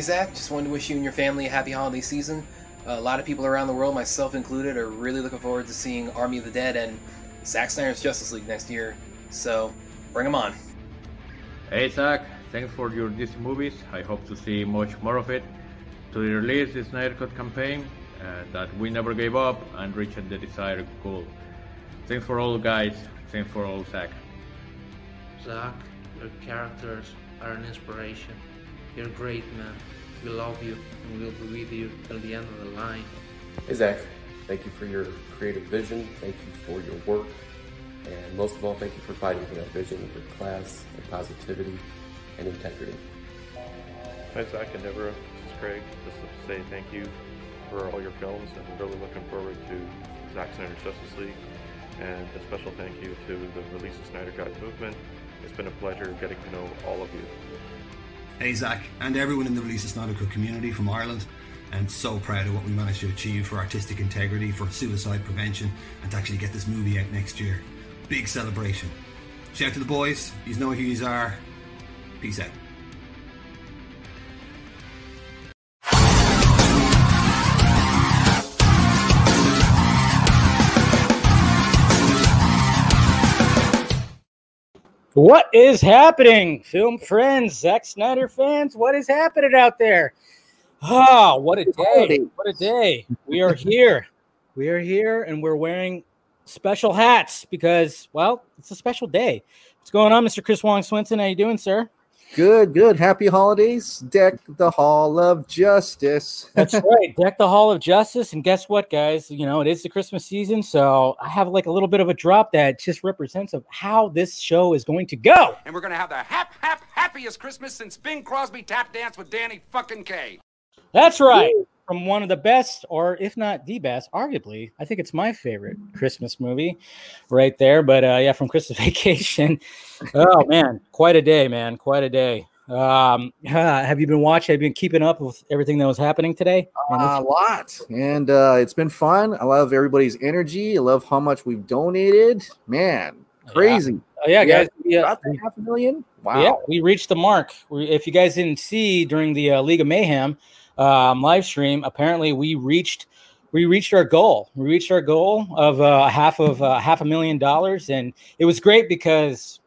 Hey Zack, just wanted to wish you and your family a happy holiday season. Uh, a lot of people around the world, myself included, are really looking forward to seeing Army of the Dead and Zack Snyder's Justice League next year. So, bring them on. Hey Zack, thanks for your DC movies. I hope to see much more of it. To release the Snyder Cut campaign, uh, that we never gave up and reached the desired goal. Thanks for all, guys. Thanks for all, Zack. Zack, your characters are an inspiration. You're great, man. We love you and we'll be with you till the end of the line. Hey, Zack. Thank you for your creative vision. Thank you for your work. And most of all, thank you for fighting for that vision with class and positivity and integrity. Hi, Zack and Deborah. This is Craig. Just to say thank you for all your films and we're really looking forward to Zack Snyder's Justice League. And a special thank you to the Release of Snyder Cut movement. It's been a pleasure getting to know all of you. Hey, and everyone in the Release of Snyder Cut community from Ireland. I'm so proud of what we managed to achieve for artistic integrity, for suicide prevention, and to actually get this movie out next year. Big celebration. Shout out to the boys. You know who you are. Peace out. What is happening, film friends, Zack Snyder fans? What is happening out there? Ah, oh, what a day! What a day! We are here. We are here, and we're wearing special hats because, well, it's a special day. What's going on, Mr. Chris Wong Swenson? How you doing, sir? Good, good. Happy holidays. Deck the Hall of Justice. That's right. Deck the Hall of Justice. And guess what, guys? You know, it is the Christmas season. So I have like a little bit of a drop that just represents of how this show is going to go. And we're going to have the hap, hap, happiest Christmas since Bing Crosby tap danced with Danny fucking Kaye. That's right. From one of the best, or if not the best, arguably, I think it's my favorite Christmas movie right there. But uh, yeah, from Christmas Vacation. Oh, man. Quite a day, man. Quite a day. Um, uh, have you been watching? Have you been keeping up with everything that was happening today? Uh, a lot, and uh, it's been fun. I love everybody's energy. I love how much we've donated. Man, crazy! Yeah, oh, yeah guys, yeah, half a million. Wow, yeah, we reached the mark. We, if you guys didn't see during the uh, League of Mayhem um, live stream, apparently we reached we reached our goal. We reached our goal of uh, half of uh, half a million dollars, and it was great because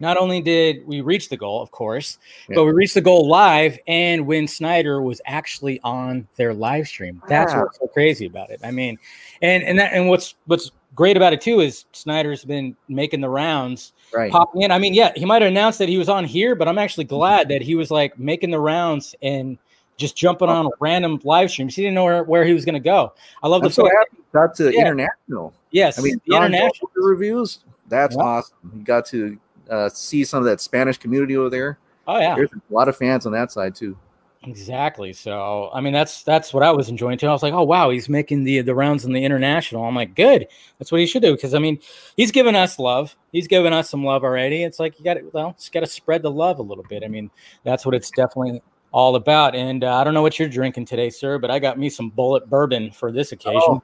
not only did we reach the goal, of course, yeah. but we reached the goal live and when Snyder was actually on their live stream. That's what's so crazy about it. I mean, and and that and what's what's great about it too is Snyder's been making the rounds, right? Popping in. I mean, yeah, he might have announced that he was on here, but I'm actually glad that he was like making the rounds and just jumping on random live streams. He didn't know where, where he was going to go. I love the so happy got to yeah. international. Yes, I mean the international reviews. That's yeah. awesome. He got to uh, see some of that Spanish community over there. Oh yeah, there's a lot of fans on that side too. Exactly. So I mean, that's that's what I was enjoying too. I was like, oh wow, he's making the the rounds in the international. I'm like, good. That's what he should do because I mean, he's given us love. He's given us some love already. It's like you got to well, just got to spread the love a little bit. I mean, that's what it's definitely all about. And uh, I don't know what you're drinking today, sir, but I got me some bullet bourbon for this occasion. Oh,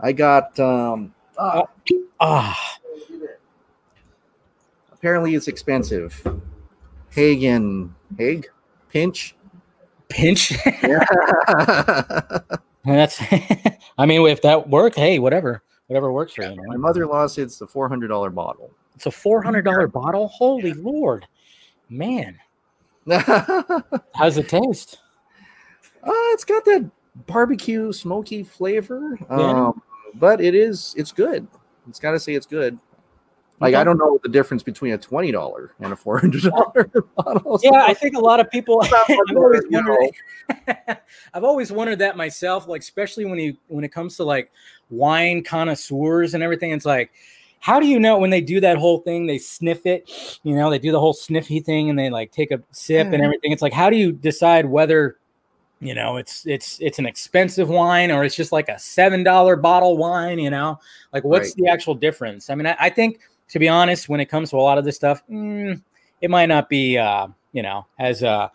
I got um ah. ah apparently it's expensive. Hagen, Haig, Pinch, Pinch. yeah. That's. I mean, if that worked, hey, whatever, whatever works for you. Man. My mother-in-law said it's a four hundred dollar bottle. It's a four hundred dollar bottle. Holy lord, man! How's it taste? Uh, it's got that barbecue smoky flavor. Yeah. Um, but it is it's good. It's got to say it's good. Like okay. I don't know the difference between a twenty dollar and a four hundred dollar bottle. Yeah, I think a lot of people. I've always wondered. I've always wondered that myself. Like especially when you when it comes to like wine connoisseurs and everything, it's like, how do you know when they do that whole thing? They sniff it, you know, they do the whole sniffy thing and they like take a sip and everything. It's like, how do you decide whether you know it's it's it's an expensive wine or it's just like a seven dollar bottle wine? You know, like what's right. the actual difference? I mean, I, I think to be honest, when it comes to a lot of this stuff, mm, it might not be, uh, you know, as uh,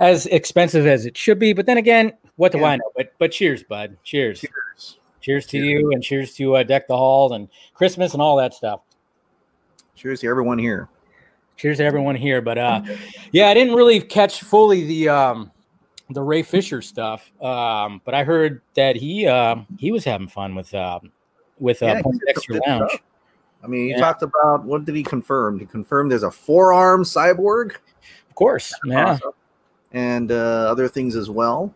as expensive as it should be. But then again, what do yeah. I know? But but cheers, bud. Cheers. Cheers. Cheers to cheers. you, and cheers to uh, Deck the Hall and Christmas and all that stuff. Cheers to everyone here. Cheers to everyone here. But uh, yeah, I didn't really catch fully the um, the Ray Fisher stuff. Um, but I heard that he uh, he was having fun with um, with uh, Yeah, he Point did some Extra Lounge. stuff. I mean, he Yeah. talked about what did he confirm? He confirmed there's a forearm cyborg. Of course, yeah. Awesome. And uh, other things as well.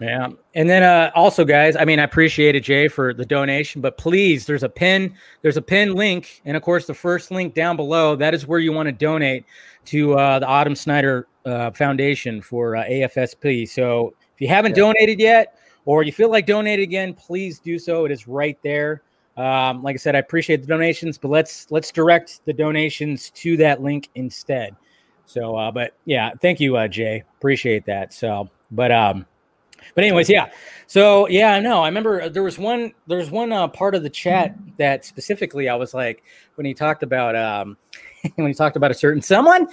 Yeah. And then uh also guys, I mean I appreciate it Jay for the donation, but please there's a pin there's a pin link and of course the first link down below that is where you want to donate to uh the Autumn Snyder uh, Foundation for uh, AFSP. So if you haven't Yeah. donated yet or you feel like donating again, please do so. It is right there. Um, like I said, I appreciate the donations, but let's let's direct the donations to that link instead. So, uh, but yeah, thank you, uh, Jay. Appreciate that. So, but um, but anyways, yeah. So yeah, no, I remember there was one there's one uh, part of the chat that specifically I was like when he talked about um when he talked about a certain someone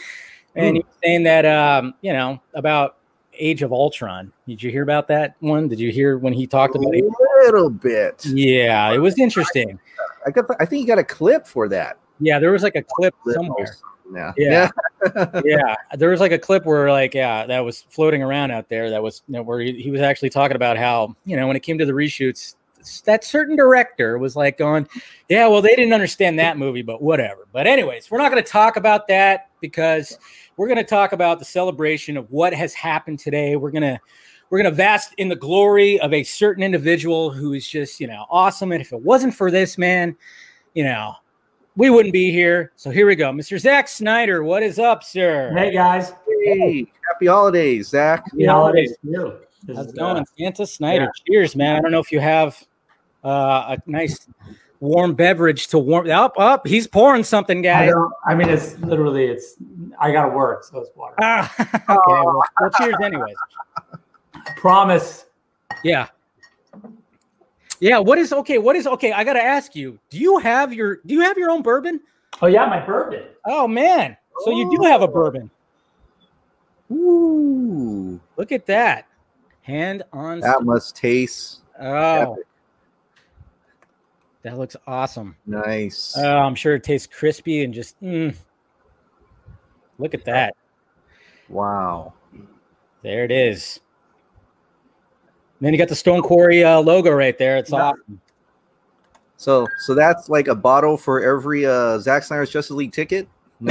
and he was saying that um you know about Age of Ultron. Did you hear about that one? Did you hear when he talked about it? A little bit. Yeah, it was interesting. I got. I think you got a clip for that. Yeah, there was like a clip Clip somewhere. Also. Yeah. Yeah. yeah, there was like a clip where like yeah, that was floating around out there. That was you know, where he, he was actually talking about how you know when it came to the reshoots, that certain director was like going, yeah, well they didn't understand that movie, but whatever. But anyways, we're not going to talk about that because we're going to talk about the celebration of what has happened today. We're gonna we're gonna vast in the glory of a certain individual who is just you know awesome. And if it wasn't for this man, you know. We wouldn't be here. So here we go. Mr. Zack Snyder, what is up, sir? Hey guys, Hey, happy holidays, Zack. happy holidays to you. This How's it going? uh, Santa Snyder. Cheers, man. I don't know if you have uh, a nice warm beverage to warm up. Up, he's pouring something, I, guys. don't, I mean, it's literally it's. I gotta work, so it's water. Ah, okay, well, well, cheers, anyways. Promise. Yeah. Yeah, what is okay? What is okay? I gotta ask you. Do you have your do you have your own bourbon? Oh yeah, my bourbon. Oh man. So you do have a bourbon. Ooh, Look at that. Hand on that must taste Oh, epic. that looks awesome. nice. Oh, I'm sure it tastes crispy and just mm. look at that. wow. There it is. Then you got the Stone Quarry uh, logo right there. It's Yeah. awesome. So, so that's like a bottle for every uh, Zack Snyder's Justice League ticket.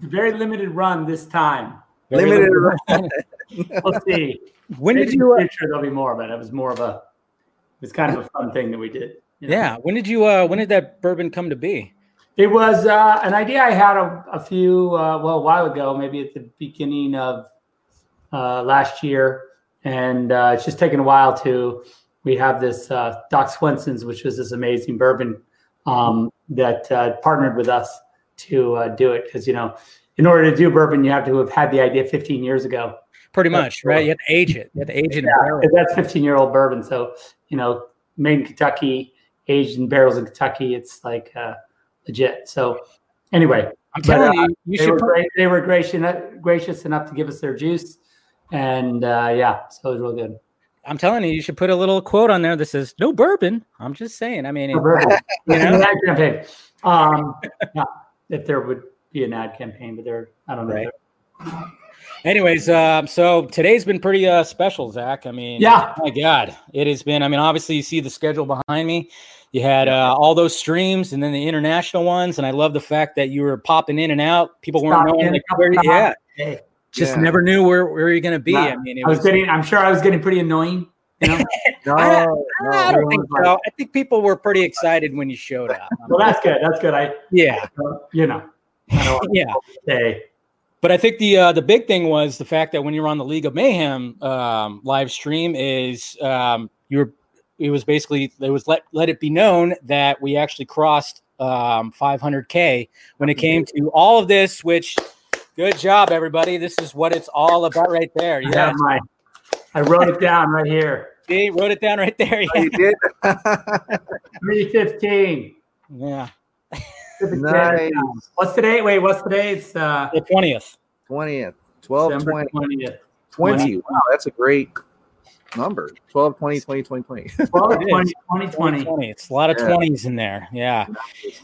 Very limited run this time. Very Limited limited. We'll see. when Maybe did you? the Uh, future there'll be more, but it It was more of a. It was kind of a fun thing that we did. you know? yeah. When did you? Uh, when did that bourbon come to be? It was uh, an idea I had a, a few, uh, well, a while ago, maybe at the beginning of uh, last year. And uh, it's just taken a while to. We have this uh, Doc Swinson's, which was this amazing bourbon um, that uh, partnered with us to uh, do it. Because, you know, in order to do bourbon, you have to have had the idea 15 years ago. Pretty much, right? You have to age it. You have to age it Yeah, that's 15 year old bourbon. So, you know, made in Kentucky, aged in barrels in Kentucky. It's like uh, legit. So, anyway, I'm but, telling uh, you, you they should. were great. They were gracious, gracious enough to give us their juice, and uh, yeah, so it was real good. I'm telling you, you should put a little quote on there that says "No bourbon." I'm just saying. I mean, it, Bourbon. You know? an ad campaign. Um, yeah, if there would be an ad campaign, but there, I don't know. Right. Anyways, um, so today's been pretty uh, special, Zack. I mean, Yeah. my God, it has been. I mean, obviously, you see the schedule behind me. You had uh, all those streams, and then the international ones, and I love the fact that you were popping in and out. People weren't knowing, like, where, yeah, Hey, just Yeah. never knew where where you're gonna be. Nah, I mean, it I was was. getting. I'm sure I was getting pretty annoying. You know. No, I- no. I don't think so. I think people were pretty excited when you showed up. well, that's good. That's good. I, yeah, you know, I yeah. to say. But I think the uh, the big thing was the fact that when you're on the League of Mayhem um, live stream is um, you were it was basically it was let let it be known that we actually crossed um, 500k when it came to all of this. Which good job everybody. This is what it's all about right there. I Yeah, my. I wrote it down right here. see, wrote it down right there. Oh, you did. Three fifteen. Yeah, nice. What's today? Wait, what's today? It's uh, the twentieth. Twentieth, 12, December 20, 20th. 20. Wow, that's a great. Number 12, 20, 20, 20, 20. 12, 20, 20, 20. 20. It's a lot of Yeah. 20s in there. Yeah.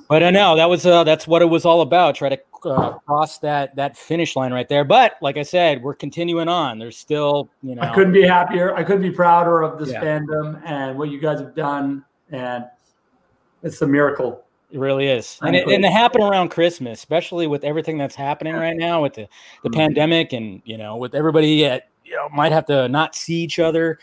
But I know that was uh, that's what it was all about. Try to uh, cross that that finish line right there. But like I said, we're continuing on. There's still, you know, I couldn't be happier. I couldn't be prouder of this Yeah. fandom and what you guys have done. And it's a miracle. It really is, and it, and to happen around Christmas, especially with everything that's happening right now with the, the Mm-hmm. pandemic, and you know, with everybody at you know might have to not see each other.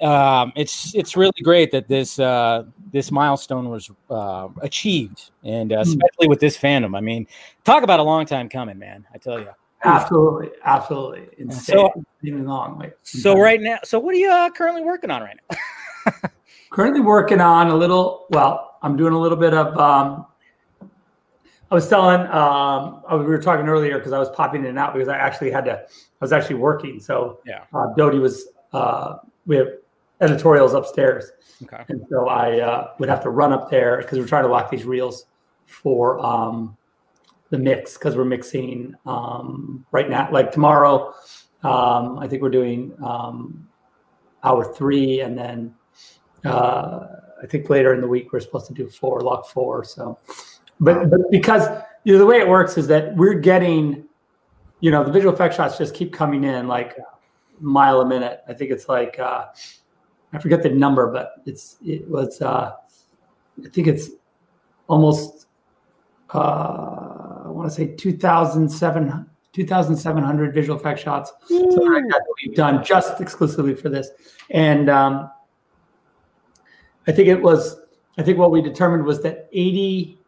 Um, it's it's really great that this uh, this milestone was uh, achieved, and uh, Mm. especially with this fandom. I mean, talk about a long time coming, man. I tell you. Absolutely, absolutely insane. So- Even long way. So right now, so what are you uh, currently working on right now? currently working on a little. Well, I'm doing a little bit of. Um, I was telling. Um, we were talking earlier because I was popping in and out because I actually had to. Was actually working. So Yeah. uh, Dody was. Uh, we have editorials upstairs, Okay. and so I uh, would have to run up there because we're trying to lock these reels for um, the mix because we're mixing um, right now. Like tomorrow, um, I think we're doing um, hour three, and then uh, I think later in the week we're supposed to do four, lock four. So, but but because you know the way it works is that we're getting, you know, the visual effect shots just keep coming in like mile a minute. I think it's like uh, I forget the number, but it's it was uh, I think it's almost uh, I want to say 2,700 2,700 visual effect shots. So that we've done just exclusively for this, and um, I think it was. I think what we determined was that 80.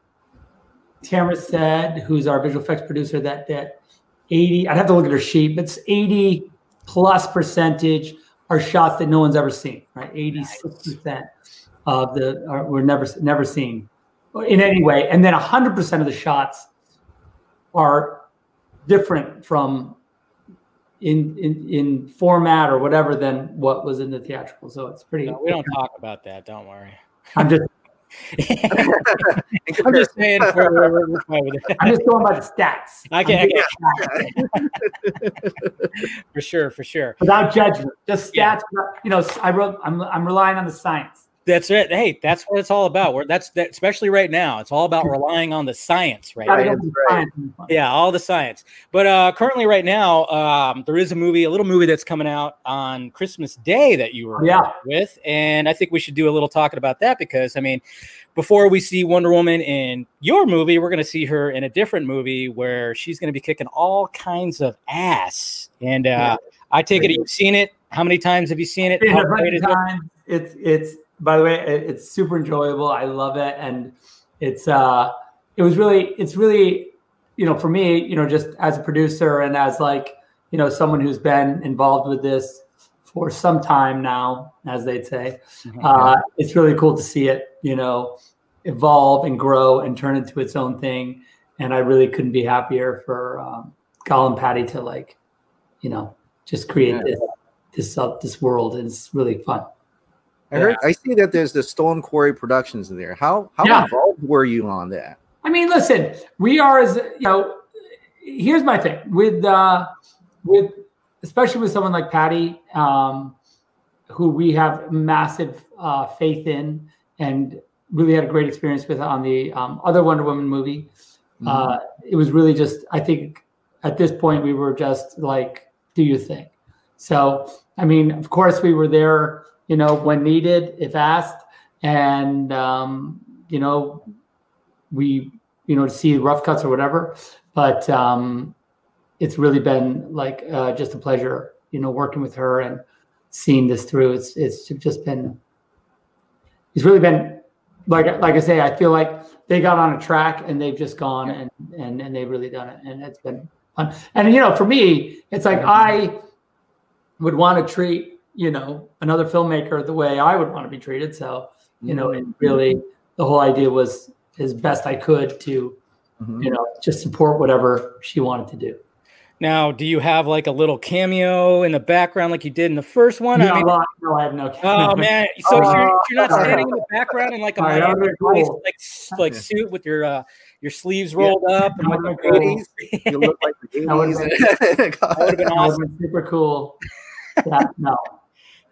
Tamara said, who's our visual effects producer, that that 80. I'd have to look at her sheet, but it's 80 plus percentage are shots that no one's ever seen. Right, 86 percent of the are, were never never seen in any way, and then 100 percent of the shots are different from in in in format or whatever than what was in the theatrical. So it's pretty. No, we don't talk about that. Don't worry. I'm just I'm just saying. For, we're, we're fine with it. I'm just going by the stats. I can, I'm I just- can for sure, for sure. without judgment, just stats. You know, I wrote. I'm I'm relying on the science. That's it. Hey, that's what it's all about. We're, that's that, especially right now. It's all about relying on the science, right? Gotta now. go with the science. Yeah, all the science. But uh, currently, right now, um, there is a movie, a little movie that's coming out on Christmas Day that you were Yeah. with, and I think we should do a little talking about that because I mean, before we see Wonder Woman in your movie, we're going to see her in a different movie where she's going to be kicking all kinds of ass. And uh, I take it you've seen it. How many times have you seen it? Seen it a bunch of times. It's it's by the way, it- it's super enjoyable. I love it, and it's uh, it was really it's really you know for me you know just as a producer and as like you know someone who's been involved with this for some time now, as they'd say, uh, it's really cool to see it you know evolve and grow and turn into its own thing. And I really couldn't be happier for um, Colin Patty to like you know just create Yeah. this this uh, this world. And it's really fun. I heard. I see that there's the Stone Quarry Productions in there. How how Yeah. involved were you on that? I mean, listen, we are as you know. Here's my thing with uh, with especially with someone like Patty, um, who we have massive uh, faith in, and really had a great experience with on the um, other Wonder Woman movie. Uh, it was really just, I think, at this point we were just like, do your thing. So, I mean, of course, we were there, you know, when needed, if asked, and um, you know, we you know to see rough cuts or whatever. But um it's really been like uh, just a pleasure you know working with her and seeing this through. It's it's just been it's really been like like i say i feel like they got on a track and they've just gone and and and they've really done it. And it's been fun. And you know for me it's like i would want to treat you know another filmmaker the way i would want to be treated. So you know it really the whole idea was as best i could to you know just support whatever she wanted to do. Now, do you have like a little cameo in the background like you did in the first one? no, I mean, no, no, I have no oh man, so you're, Oh, you're not standing in the background in like a Sorry, Miami Vice, cool. like like suit with your uh, your sleeves rolled up and That like the been cool. You look like the That would've 80s. That would have been That awesome. would've been super cool. Yeah no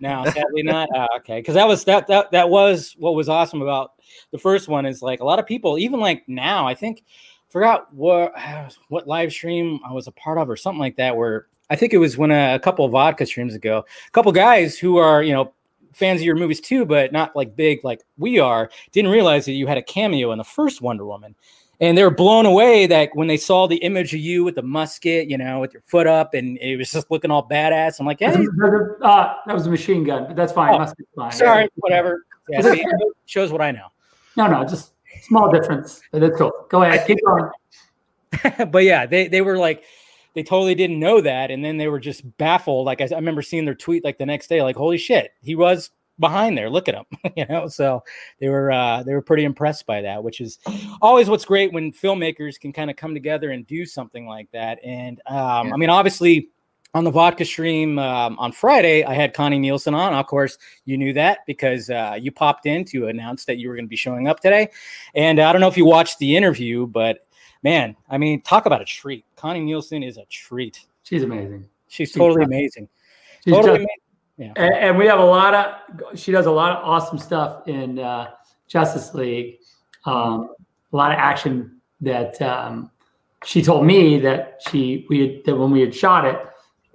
No, sadly not. Uh, okay, because that was that that that was what was awesome about the first one is like a lot of people, even like now, I think forgot what what live stream I was a part of or something like that. Where I think it was when a, a couple of vodka streams ago, a couple guys who are you know fans of your movies too, but not like big like we are, didn't realize that you had a cameo in the first Wonder Woman. And they were blown away that when they saw the image of you with the musket, you know, with your foot up, and it was just looking all badass. I'm like, hey, uh, that was a machine gun, but that's fine. Oh, fine. Sorry, whatever. Yeah, see, shows what I know. No, no, just small difference. That's cool. Go ahead, keep going. but yeah, they they were like, they totally didn't know that, and then they were just baffled. Like I, I remember seeing their tweet like the next day, like, holy shit, he was behind there. Look at them, you know. So they were uh, they were pretty impressed by that, which is always what's great when filmmakers can kind of come together and do something like that. And um, yeah. I mean, obviously. On the vodka stream um, on Friday, I had Connie Nielsen on. Of course, you knew that because uh, you popped in to announce that you were going to be showing up today. And I don't know if you watched the interview, but man, I mean, talk about a treat. Connie Nielsen is a treat. She's amazing. She's, She's totally amazing. She's totally amazing. And, and, we have a lot of, she does a lot of awesome stuff in uh, Justice League. Um, a lot of action that um, she told me that she, we had, that when we had shot it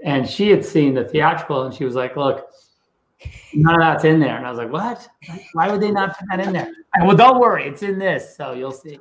and she had seen the theatrical and she was like, look, none of that's in there. And I was like, what? Why would they not put that in there? well, don't worry. It's in this. So you'll see.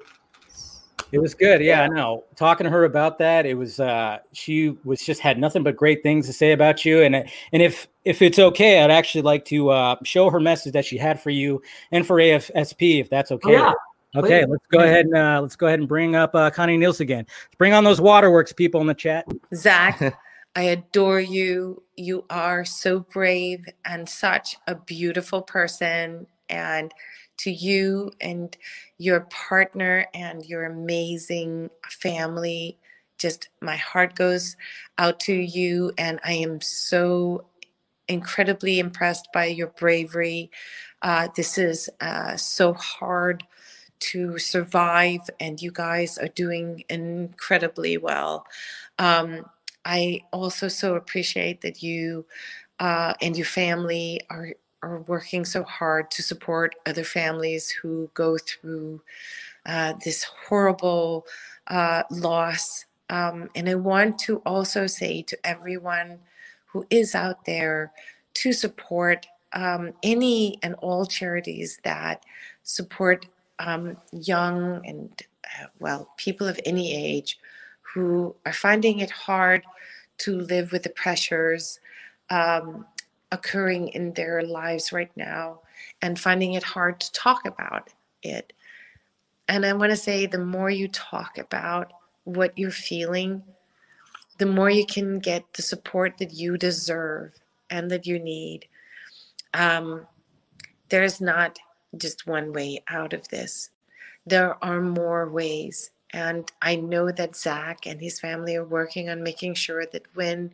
It was good. Yeah, I know. Talking to her about that, it was uh she was just had nothing but great things to say about you. And and if if it's okay, I'd actually like to uh show her message that she had for you and for AFSP, if that's okay. Oh, yeah. Okay, let's go ahead and uh, let's go ahead and bring up uh, Connie Nielsen again. Let's bring on those waterworks people in the chat. Zack, I adore you. You are so brave and such a beautiful person. And to you and your partner and your amazing family. Just my heart goes out to you, and I am so incredibly impressed by your bravery. Uh, this is uh, so hard to survive, and you guys are doing incredibly well. Um, I also so appreciate that you uh, and your family are are working so hard to support other families who go through uh, this horrible uh, loss. Um, and I want to also say to everyone who is out there to support um, any and all charities that support um, young and, uh, well, people of any age who are finding it hard to live with the pressures um, occurring in their lives right now and finding it hard to talk about it. And I want to say the more you talk about what you're feeling, the more you can get the support that you deserve and that you need. Um, there's not just one way out of this, there are more ways. And I know that Zack and his family are working on making sure that when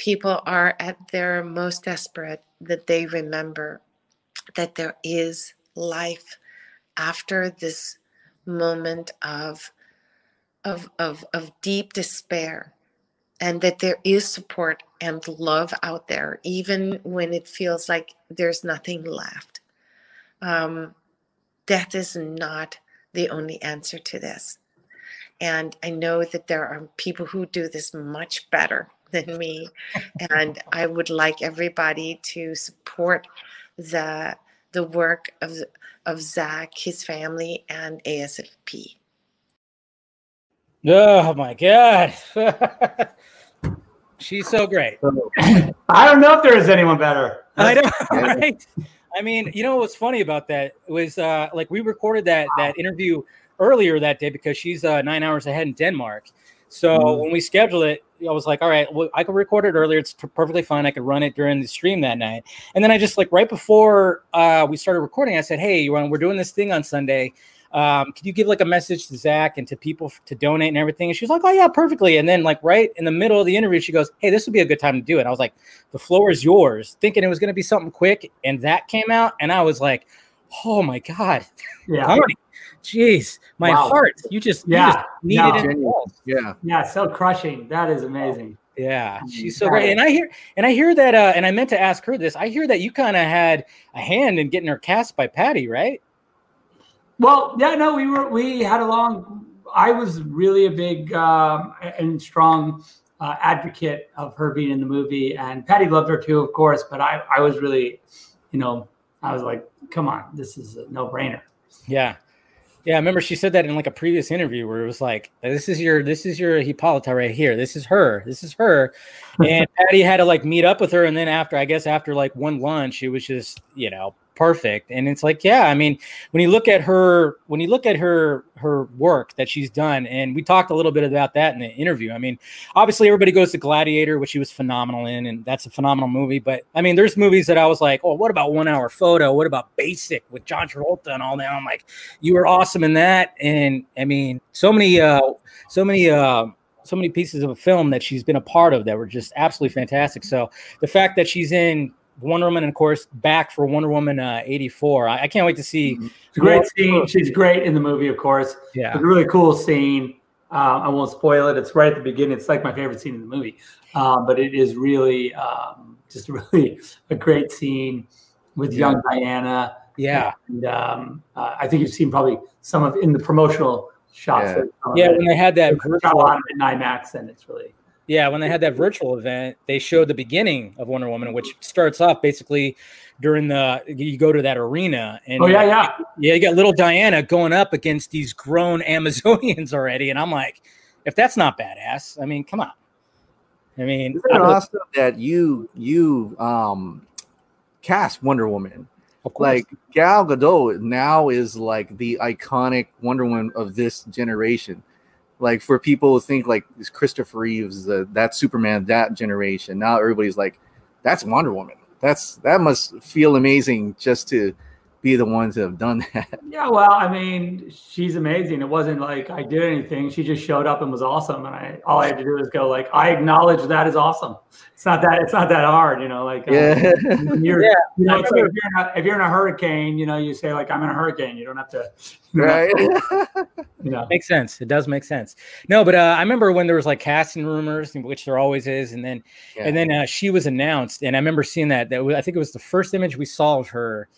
people are at their most desperate, that they remember that there is life after this moment of, of, of, of deep despair and that there is support and love out there, even when it feels like there's nothing left. Um, death is not the only answer to this. And I know that there are people who do this much better than me. and I would like everybody to support the the work of of Zack, his family, and ASFP. Oh my God. She's so great. I don't know if there is anyone better. I know, right? I mean, you know what's funny about that was uh, like we recorded that that interview earlier that day because she's uh, nine hours ahead in Denmark, so mm-hmm. when we scheduled it, I was like, all right, well, I could record it earlier. It's perfectly fine. I could run it during the stream that night. And then I just like right before uh, we started recording, I said, hey, we're doing this thing on Sunday. Um, could you give like a message to Zack and to people to donate and everything? And she's like, oh yeah, perfectly. And then like right in the middle of the interview, she goes, hey, this would be a good time to do it. I was like, the floor is yours, thinking it was going to be something quick, and that came out, and I was like, oh my god, yeah. Jeez, my wow. heart. You just, yeah. You just needed no. it. Yeah. Yeah. So crushing. That is amazing. Yeah, she's so great. And I hear and I hear that uh and I meant to ask her this. I hear that you kind of had a hand in getting her cast by Patty, right? Well, yeah, no, we were we had a long. I was really a big um, and strong uh, advocate of her being in the movie, and Patty loved her too, of course. But I, I was really, you know, I was like, come on, this is a no brainer. Yeah. Yeah, I remember she said that in like a previous interview where it was like, "This is your, this is your Hippolyta right here. This is her. This is her." And Patty had to like meet up with her, and then after, I guess after like one lunch, it was just you know perfect. And it's like, yeah, I mean, when you look at her, when you look at her her work that she's done, and we talked a little bit about that in the interview. I mean, obviously everybody goes to Gladiator, which she was phenomenal in, and that's a phenomenal movie. But I mean, there's movies that I was like, oh, what about One Hour Photo? What about Basic with John Travolta and all that? I'm like, you were awesome in that, and I mean, so many, uh, so many. Uh, so many pieces of a film that she's been a part of that were just absolutely fantastic. So the fact that she's in Wonder Woman, and of course, back for Wonder Woman uh, 84. I, I, can't wait to see. Mm-hmm. It's a great scene. She's great in the movie, of course. Yeah. It's a really cool scene. Uh, I won't spoil it. It's right at the beginning. It's like my favorite scene in the movie. Um, but it is really um, just really a great scene with Yeah. young Diana. Yeah. And um, uh, I think you've seen probably some of in the promotional shots. Yeah. that- Yeah, when they had that It's got a lot in IMAX, and it's really Yeah, when they had that virtual event, they showed the beginning of Wonder Woman, which starts off basically during the you go to that arena and Oh, yeah, yeah. yeah, you got little Diana going up against these grown Amazonians already, and I'm like, if that's not badass, I mean, come on. I mean, Isn't it awesome that you you um cast Wonder Woman? Of. Like Gal Gadot now is like the iconic Wonder Woman of this generation. Like for people who think like is Christopher Reeves, uh, that Superman, that generation. Now everybody's like, that's Wonder Woman. That's that must feel amazing just to be the ones that have done that. Yeah, well, I mean, she's amazing. It wasn't like I did anything. She just showed up and was awesome, and I all I had to do was go like, I acknowledge that is awesome. It's not that it's not that hard, you know. Like, uh, Yeah. when you're, Yeah, you know, it's like if you're, in a, if you're in a hurricane, you know, you say like, I'm in a hurricane. You don't have to, you know, Right. you know. Makes sense. It does make sense. No, but uh, I remember when there was like casting rumors, which there always is, and then and then uh, she was announced, and I remember seeing that. That was, I think it was the first image we saw of her.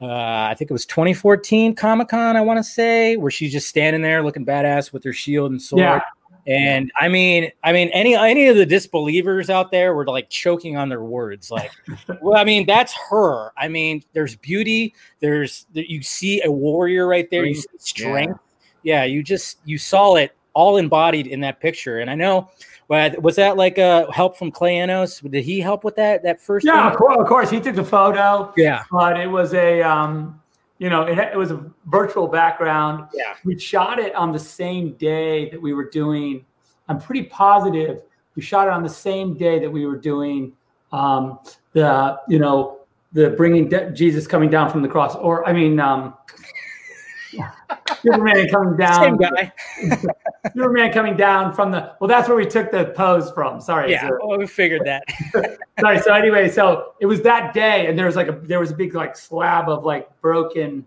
Uh, I think it was 2014 Comic Con. I want to say where she's just standing there looking badass with her shield and sword. Yeah. And I mean, I mean, any any of the disbelievers out there were like choking on their words. Like, well, I mean, that's her. I mean, there's beauty. There's you see a warrior right there. You see strength yeah you just you saw it all embodied in that picture and i know was that like a help from clay Enos? did he help with that that first Yeah, of course, of course. He took the photo. Yeah. But it was a, um, you know, it, it was a virtual background. Yeah. We shot it on the same day that we were doing. I'm pretty positive we shot it on the same day that we were doing um, the, you know, the bringing de- Jesus coming down from the cross, or I mean, um, Superman coming down. Same guy. Superman coming down from the. Well, that's where we took the pose from. Sorry. yeah sir. well, we figured that Sorry. So anyway, so it was that day, and there was like a there was a big like slab of like broken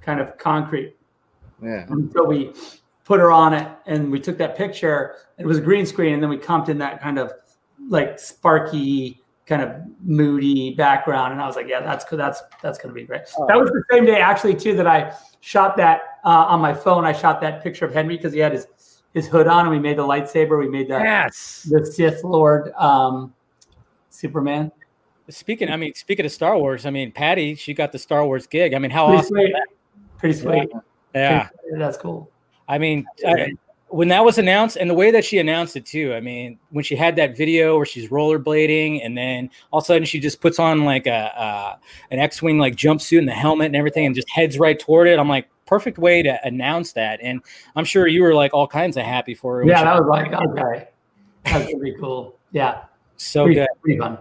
kind of concrete. Yeah. And so we put her on it, and we took that picture. It was a green screen, and then we comped in that kind of like sparky, kind of moody background. And I was like, yeah, that's good. That's that's gonna be great. That was the same day actually too that I shot that uh, on my phone. I shot that picture of Henry because he had his his hood on, and we made the lightsaber. We made the Yes. the Sith Lord um, Superman. speaking i mean speaking of star wars i mean patty she got the star wars gig i mean how Pretty awesome sweet. is that? Pretty sweet. yeah That's cool. I mean, I, when that was announced, and the way that she announced it too. I mean, when she had that video where she's rollerblading, and then all of a sudden she just puts on like a uh, an X-wing like jumpsuit and the helmet and everything, and just heads right toward it. I'm like, perfect way to announce that, and I'm sure you were like all kinds of happy for her. Yeah, that was like okay. That's be cool. Yeah. so Pretty- good. Pretty fun.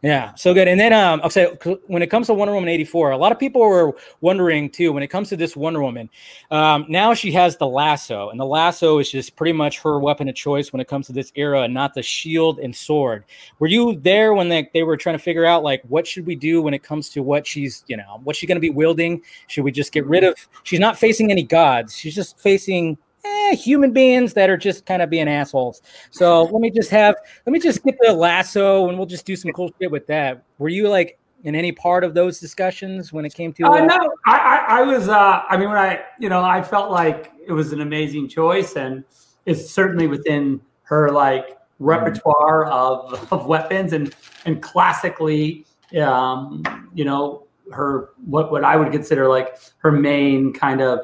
Yeah, so good. And then um, I'll say when it comes to Wonder Woman eighty four, a lot of people were wondering too. When it comes to this Wonder Woman, um, now she has the lasso, and the lasso is just pretty much her weapon of choice when it comes to this era, and not the shield and sword. Were you there when they, they were trying to figure out like what should we do when it comes to what she's you know what she's going to be wielding? Should we just get rid of? She's not facing any gods. She's just facing eh, human beings that are just kind of being assholes. So let me just have, let me just get the lasso and we'll just do some cool shit with that. Were you like in any part of those discussions when it came to? Uh, uh, no, I, I, I was. Uh, I mean, when I, you know, I felt like it was an amazing choice, and it's certainly within her like repertoire of, of weapons, and and classically, um, you know, her what what I would consider like her main kind of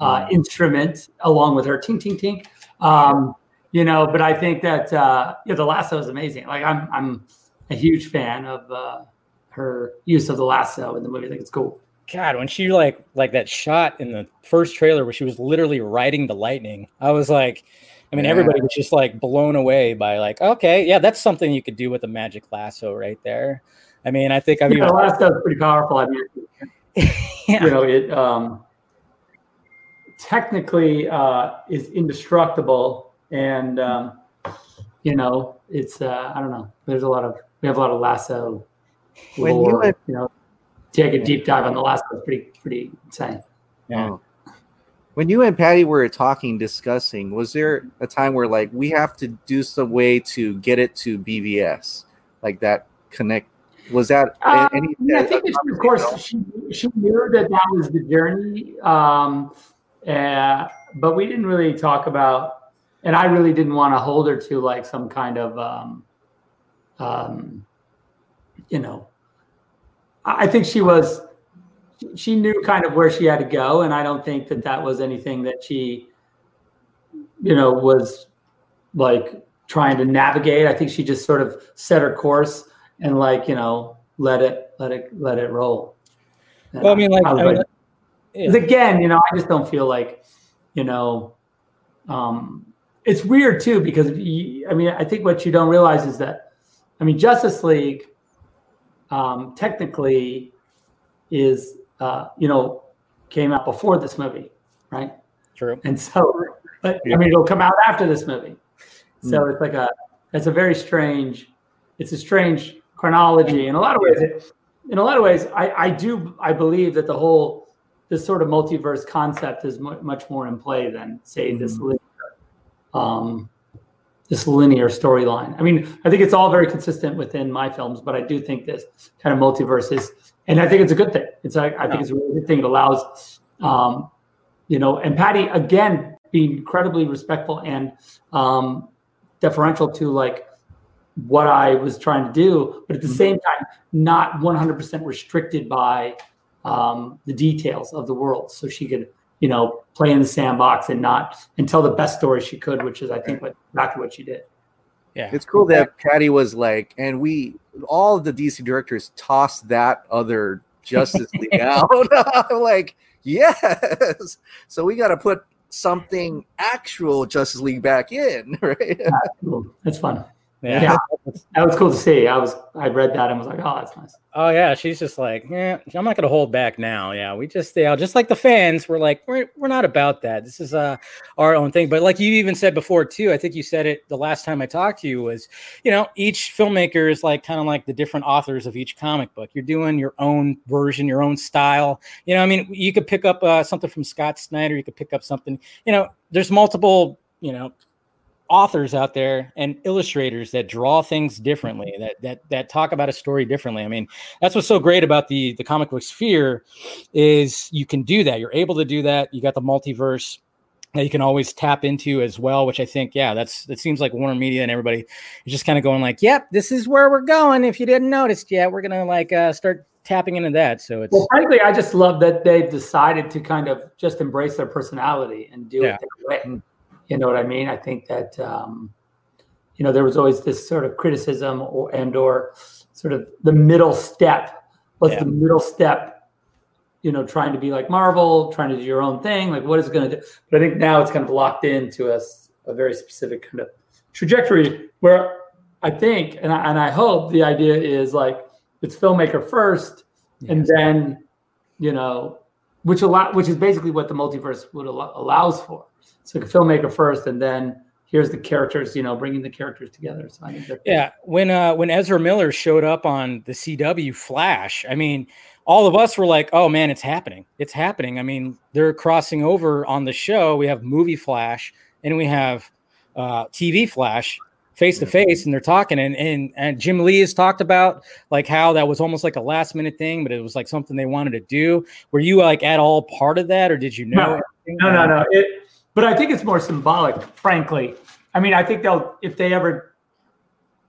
uh, instrument, along with her ting ting ting. Um, you know, but I think that uh, yeah, the lasso is amazing. Like I'm I'm a huge fan of. Uh, her use of the lasso in the movie. I think it's cool. God, when she like like that shot in the first trailer where she was literally riding the lightning, I was like, I mean, yeah. everybody was just like blown away by like, okay, yeah, that's something you could do with a magic lasso right there. I mean, I think I've yeah, even the lasso is pretty powerful. I mean, yeah. you know, it um, technically uh, is indestructible, and um, you know, it's uh, I don't know. There's a lot of we have a lot of lasso when lore, you, you know, take a deep dive on the last one. Pretty pretty insane. Yeah. Oh. When you and Patty were talking, discussing, was there a time where like we have to do some way to get it to BVS, like that connect? Was that um, any? Yeah, I think of course she she knew that that was the journey, um, uh, but we didn't really talk about, and I really didn't want to hold her to like some kind of um, um, you know, I think she was, she knew kind of where she had to go. And I don't think that that was anything that she, you know, was like trying to navigate. I think she just sort of set her course and like, you know, let it, let it, let it roll. well, I mean, like, I mean, yeah. again, you know, I just don't feel like, you know, um, it's weird too because you, I mean, I think what you don't realize is that, I mean, Justice League um, technically is uh, you know came out before this movie, right? True. And so, but yeah. I mean, it'll come out after this movie. So mm. it's like a it's a very strange it's a strange chronology in a lot of ways. It, in a lot of ways, I, I do I believe that the whole this sort of multiverse concept is much more in play than say mm-hmm. this um, this linear storyline. I mean, I think it's all very consistent within my films, but I do think this kind of multiverse is, and I think it's a good thing. It's I, I think it's a really good thing. It allows, um, you know, and Patty again being incredibly respectful and um, deferential to like what I was trying to do, but at the mm-hmm. same time, not 100% restricted by um, the details of the world, so she could you know, play in the sandbox and not and tell the best story she could, which is I think what exactly what she did. Yeah, it's cool that Patty was like, and we all of the DC directors tossed that other Justice League out. I'm like, yes. So we got to put something actual Justice League back in, right? Yeah, cool. That's fun. Yeah. yeah. that was cool to see. I was I read that and was like, oh, that's nice. Oh yeah, she's just like, yeah, I'm not gonna hold back now. Yeah, we just yeah, just like the fans, we're like, we're we're not about that. This is uh our own thing. But like you even said before too, I think you said it the last time I talked to you was, you know, each filmmaker is like kind of like the different authors of each comic book. You're doing your own version, your own style. You know, I mean, you could pick up uh, something from Scott Snyder, you could pick up something. You know, there's multiple you know authors out there and illustrators that draw things differently that that that talk about a story differently. I mean that's what's so great about the the comic book sphere is you can do that. You're able to do that. You got the multiverse that you can always tap into as well which i think yeah that's it seems like warner media and everybody is just kind of going like yep this is where we're going. If you didn't notice yet we're gonna like uh, start tapping into that. So it's well frankly i just love that they've decided to kind of just embrace their personality and do yeah. it their way. You know what I mean? I think that um, you know there was always this sort of criticism or and or sort of the middle step. What's yeah. the middle step? You know, trying to be like Marvel, trying to do your own thing. Like, what is it going to do? But I think now it's kind of locked into a, a very specific kind of trajectory where I think and I, and I hope the idea is like it's filmmaker first, yes. and then you know, which a lot, which is basically what the multiverse would allow, allows for. So like a filmmaker first, and then here's the characters, you know, bringing the characters together. So I think that Yeah, when uh when Ezra Miller showed up on the CW Flash, I mean, all of us were like, "Oh man, it's happening! It's happening!" I mean, they're crossing over on the show. We have movie Flash and we have uh, TV Flash face to face, and they're talking. And, and and Jim Lee has talked about like how that was almost like a last minute thing, but it was like something they wanted to do. Were you like at all part of that, or did you know? No, no, no, no. It, but I think it's more symbolic, frankly. I mean, I think they'll if they ever,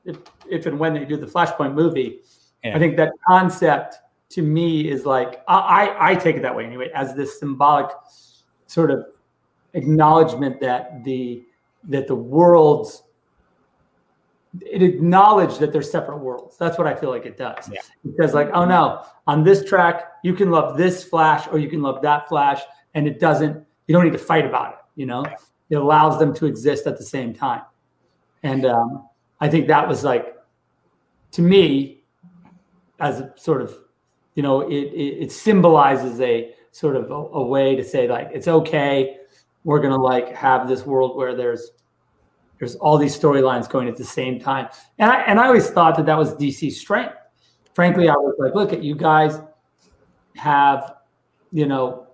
if, if and when they do the Flashpoint movie, Yeah. I think that concept to me is like I, I take it that way anyway, as this symbolic sort of acknowledgement that the that the worlds it acknowledged that they're separate worlds. That's what I feel like it does. Yeah. Because like, oh no, on this track you can love this flash or you can love that flash, and it doesn't. You don't need to fight about it. You know, it allows them to exist at the same time. And um, I think that was like, to me, as a sort of, you know, it it, it symbolizes a sort of a, a way to say like it's okay. We're gonna like have this world where there's there's all these storylines going at the same time. And I and I always thought that that was DC's strength. Frankly, I was like, look at you guys have, you know,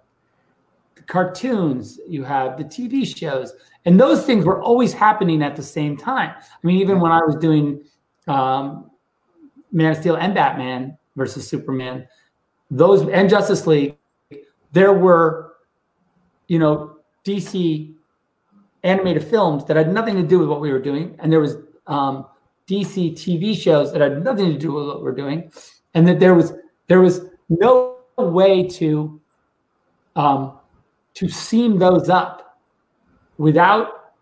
cartoons, you have the TV shows, and those things were always happening at the same time. I mean, even when I was doing um, Man of Steel and Batman versus Superman, those and Justice League, there were, you know, DC animated films that had nothing to do with what we were doing, and there was um, DC TV shows that had nothing to do with what we're doing, and that there was there was no way to um, to seam those up without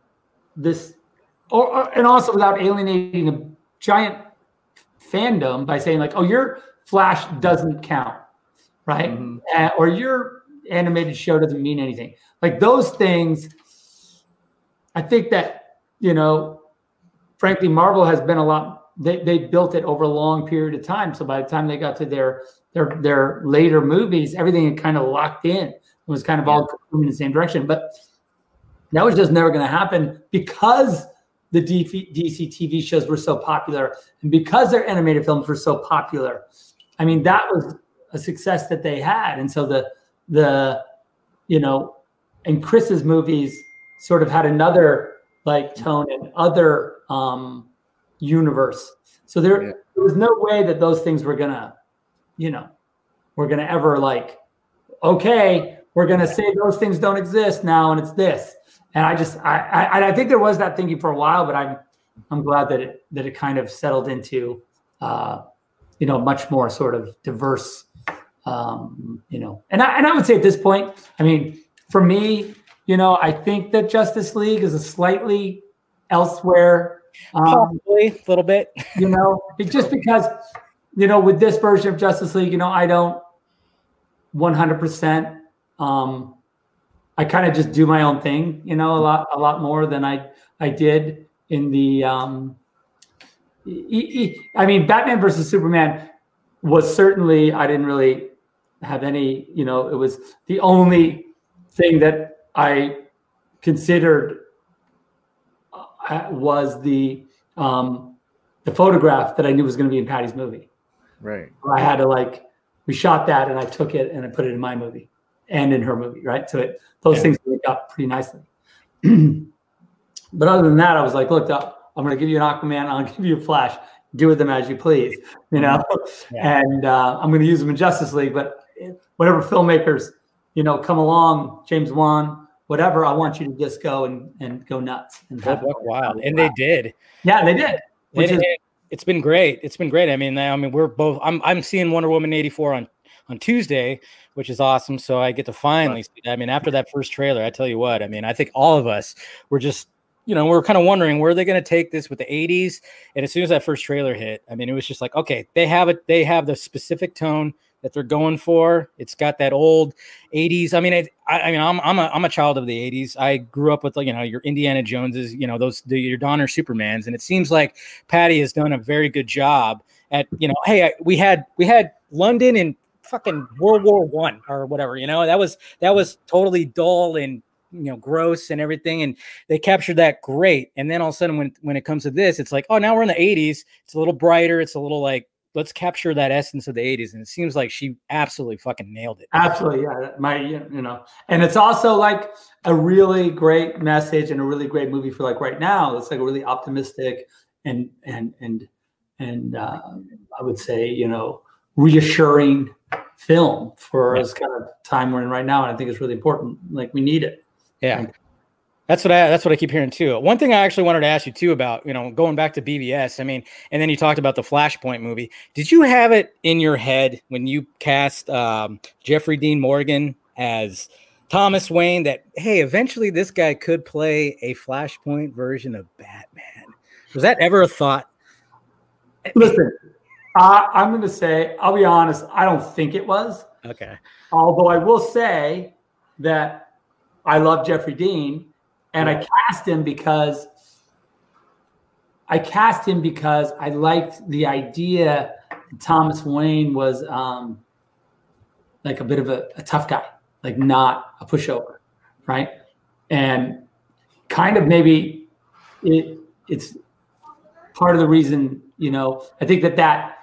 this, or, or and also without alienating a giant fandom by saying like, oh, your Flash doesn't count, right? Uh, or your animated show doesn't mean anything. Like those things I think that you know, frankly, Marvel has been a lot. They they built it over a long period of time. So by the time they got to their their their later movies, everything had kind of locked in. It was kind of all moving in the same direction. But that was just never going to happen because the DC, TV shows were so popular and because their animated films were so popular. I mean, that was a success that they had. And so the the you know, and Chris's movies sort of had another like tone and other um universe. So there, there was no way that those things were gonna, you know, we're gonna ever like, okay, we're gonna say those things don't exist now and it's this. And I just I I, I think there was that thinking for a while, but I'm I'm glad that it that it kind of settled into uh, you know, much more sort of diverse um, you know, and I and I would say at this point, I mean, for me, you know, I think that Justice League is a slightly elsewhere. Um, Probably a little bit. you know, it, just because, you know, with this version of Justice League, you know, I don't 100%. Um, I kind of just do my own thing, you know, a lot, a lot more than I, I did in the, um, e- e- I mean, Batman versus Superman was certainly, I didn't really have any, you know, it was the only thing that I considered uh, was the um, the photograph that I knew was going to be in Patty's movie. Right. I had to like we shot that and I took it and I put it in my movie and in her movie, right? So it those Yeah. things worked out pretty nicely. but other than that, I was like, look, uh, I'm going to give you an Aquaman. I'll give you a Flash. Do with them as you please, you know. Yeah. And uh, I'm going to use them in Justice League. But whatever filmmakers, you know, come along, James Wan, whatever, I want you to just go and, and go nuts. And have buck wild, and they did. Yeah, they did. Which is it- it's been great. It's been great. I mean, I mean, we're both. I'm I'm seeing Wonder Woman eighty four on on Tuesday, which is awesome. So I get to finally see. that. I mean, after that first trailer, I tell you what. I mean, I think all of us were just. You know, we're kind of wondering where they're going to take this with the 80s. And as soon as that first trailer hit, I mean, it was just like, okay, they have it. They have the specific tone that they're going for. It's got that old 80s. I mean, it, I, I mean, I'm I'm a I'm a child of the 80s. I grew up with like you know your Indiana Joneses, you know those the, your Donner Supermans, and it seems like Patty has done a very good job at you know, hey, I, we had we had London in fucking World War One or whatever, you know, that was that was totally dull and you know gross and everything and they captured that great. And then all of a sudden when when it comes to this it's like oh now we're in the 80s it's a little brighter. It's a little like let's capture that essence of the 80s and it seems like she absolutely fucking nailed it. Absolutely yeah. My you know. And it's also like a really great message and a really great movie for like right now. It's like really optimistic and and and and uh, i would say you know reassuring film for yeah. this kind of time we're in right now and i think it's really important like we need it yeah that's what I that's what I keep hearing too. One thing I actually wanted to ask you too about, you know, going back to BVS. I mean, and then you talked about the Flashpoint movie. Did you have it in your head when you cast um, Jeffrey Dean Morgan as Thomas Wayne that hey, eventually this guy could play a Flashpoint version of Batman? Was that ever a thought? Listen, uh, I'm going to say I'll be honest. I don't think it was. Okay. Although I will say that I love Jeffrey Dean and I cast him because I cast him because I liked the idea. Thomas Wayne was um, like a bit of a, a tough guy, like not a pushover, right? And kind of maybe it, it's part of the reason, you know, I think that that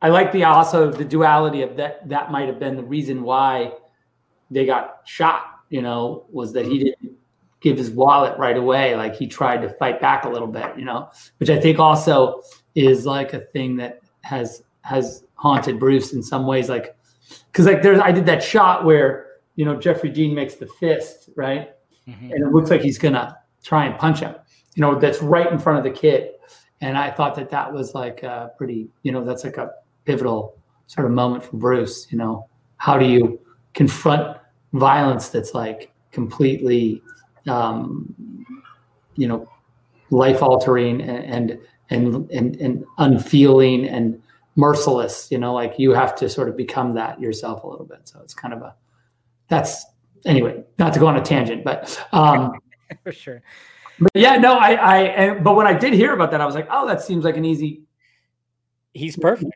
I like the also the duality of that. That might have been the reason why they got shot. You know, was that he didn't give his wallet right away. Like he tried to fight back a little bit, you know, which I think also is like a thing that has has haunted Bruce in some ways. Like, because like there's I did that shot where you know Jeffrey Dean makes the fist right, mm-hmm. and it looks like he's gonna try and punch him. You know, that's right in front of the kid, and I thought that that was like a pretty, you know, that's like a pivotal sort of moment for Bruce. You know, how do you confront violence that's like completely um, you know, life altering and, and, and, and unfeeling and merciless, you know, like you have to sort of become that yourself a little bit. So it's kind of a, that's anyway, not to go on a tangent, but, um, for sure. But yeah, no, I, I, and, but when I did hear about that, I was like, oh, that seems like an easy. He's perfect.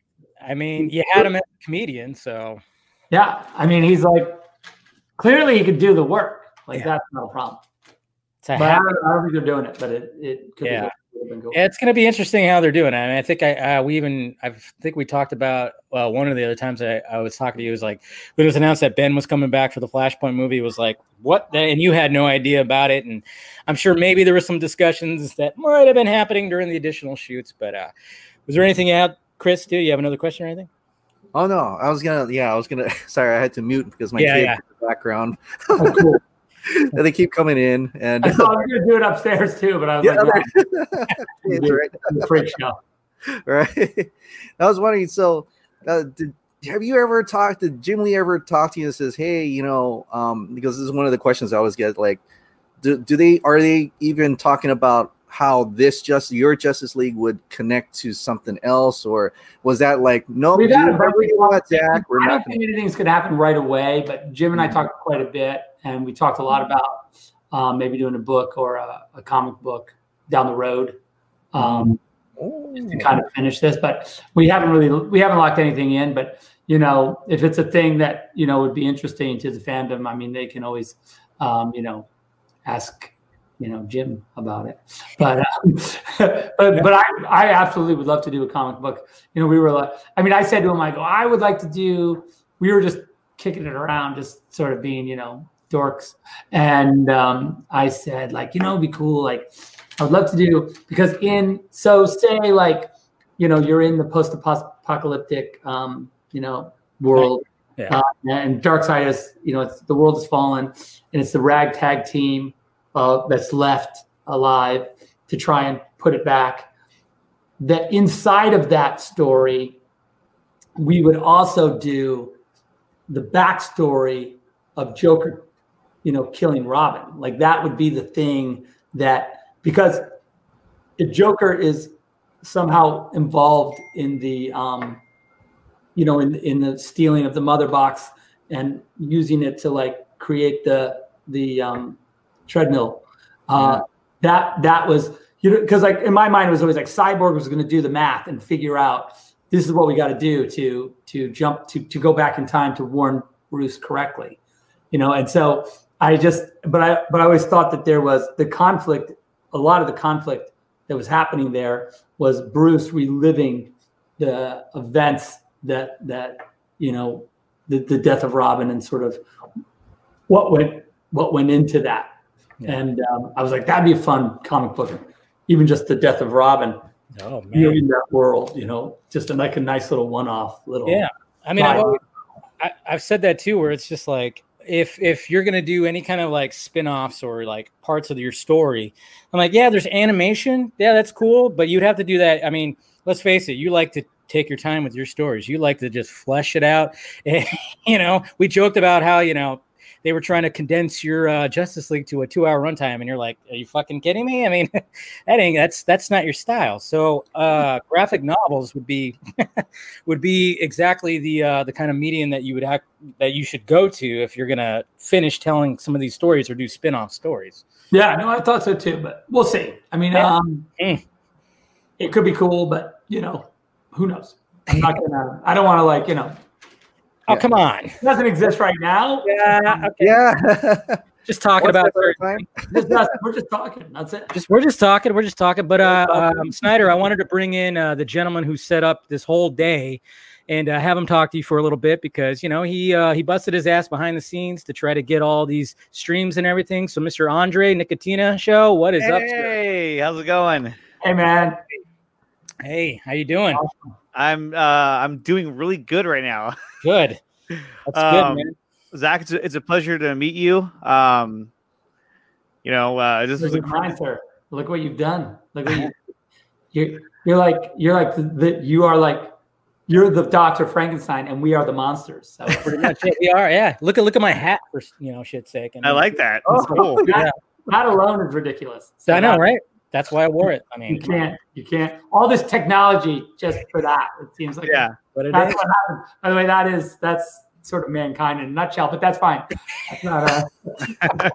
I mean, you had him as a comedian, so. Yeah. I mean, he's like, clearly he could do the work. Like yeah. that's not a problem but I don't, I don't, think they're doing it, but it, it could yeah. be. Cool. It's going to be interesting how they're doing it. I mean, I think I uh, we even I think we talked about well one of the other times I, I was talking to you was like when it was announced that Ben was coming back for the Flashpoint movie was like what and you had no idea about it and I'm sure maybe there were some discussions that might have been happening during the additional shoots. But uh, was there anything out, Chris? Do you have another question or anything? Oh no, I was gonna yeah I was gonna sorry I had to mute because my yeah, kid yeah. in the background. Oh, cool. and they keep coming in. And I thought I was gonna do it upstairs too, but I was yeah, like, yeah, right. freak show. Right. I was wondering. So, uh, did have you ever talked? Did Jim Lee ever talk to you and says, "Hey, you know," um, because this is one of the questions I always get. Like, do, do they are they even talking about how this just your Justice League would connect to something else, or was that like no? We've had a Jack, I don't think anything's going to happen right away, but Jim and I mm-hmm. talked quite a bit, and we talked a lot about um, maybe doing a book or a, a, comic book down the road um, to kind of finish this. But we haven't really we haven't locked anything in. But you know, if it's a thing that you know would be interesting to the fandom, I mean, they can always um, you know ask you know Jim about it. But uh, but but I I absolutely would love to do a comic book. You know, we were like, I mean, I said to him, I go, I would like to do. We were just kicking it around, just sort of being, you know, dorks. And um, I said, like, you know, it'd be cool. Like, I would love to do because in so say like, you know, you're in the post-apocalyptic, um, you know, world. Yeah. Uh, and Darkseid is, you know, it's the world has fallen, and it's the ragtag team uh, that's left alive to try and put it back. That inside of that story, we would also do the backstory of Joker, you know, killing Robin. Like that would be the thing that because if Joker is somehow involved in the um, you know, in in the stealing of the mother box and using it to like create the the um, treadmill. Uh, that that was you know because like in my mind it was always like Cyborg was going to do the math and figure out this is what we got to do to to jump to to go back in time to warn Bruce correctly, you know. And so I just, but I, but I always thought that there was the conflict. A lot of the conflict that was happening there was Bruce reliving the events that that you know the, the death of Robin and sort of what went what went into that. Yeah. And um, I was like, that'd be a fun comic book, even just the death of Robin. Oh man, in that world, you know, just a, like a nice little one-off little. Yeah, I mean, I've, always, I, I've said that too, where it's just like if if you're gonna do any kind of like spin-offs or like parts of your story i'm like yeah there's animation. Yeah that's cool. But you'd have to do that. I mean let's face it you like to take your time with your stories. You like to just flesh it out. You know we joked about how you know they were trying to condense your uh, Justice League to a two hour runtime, and you're like, are you fucking kidding me? I mean, that ain't that's that's not your style. So uh, graphic novels would be would be exactly the uh, the kind of medium that you would act that you should go to if you're gonna finish telling some of these stories or do spin off stories. Yeah, no, I thought so too, but we'll see. I mean, yeah. um, mm. it could be cool, but you know, who knows? I'm not gonna. I don't want to like you know Oh, come on. It doesn't exist right now. Yeah. Okay. Yeah. just talking about time. we're just talking. That's it. Just we're just talking. We're just talking. But uh, um, Snyder, I wanted to bring in uh, the gentleman who set up this whole day and uh, have him talk to you for a little bit because you know he uh, he busted his ass behind the scenes to try to get all these streams and everything. So, Mr. Andre Nicotina show, what is hey, up? Hey, how's it going? Hey, man. Hey, how you doing? I'm uh I'm doing really good right now. Good. That's um, good, man. Zack, it's a, it's a, pleasure to meet you. Um, you know, uh, this is a crime, sir. Look what you've done. Look what you you're, you're like you're like the, the, you are like you're the Doctor Frankenstein, and we are the monsters. So pretty much, yeah, we are. Yeah, look at look at my hat for you know shit's sake. And I like that. Oh, cool. that, yeah. that alone is ridiculous. So I know, right? That's why I wore it. I mean, you can't, you can't. All this technology just for that. It seems like yeah. But it that's is. what happened. By the way, that is that's sort of mankind in a nutshell. But that's fine. That's not. Uh,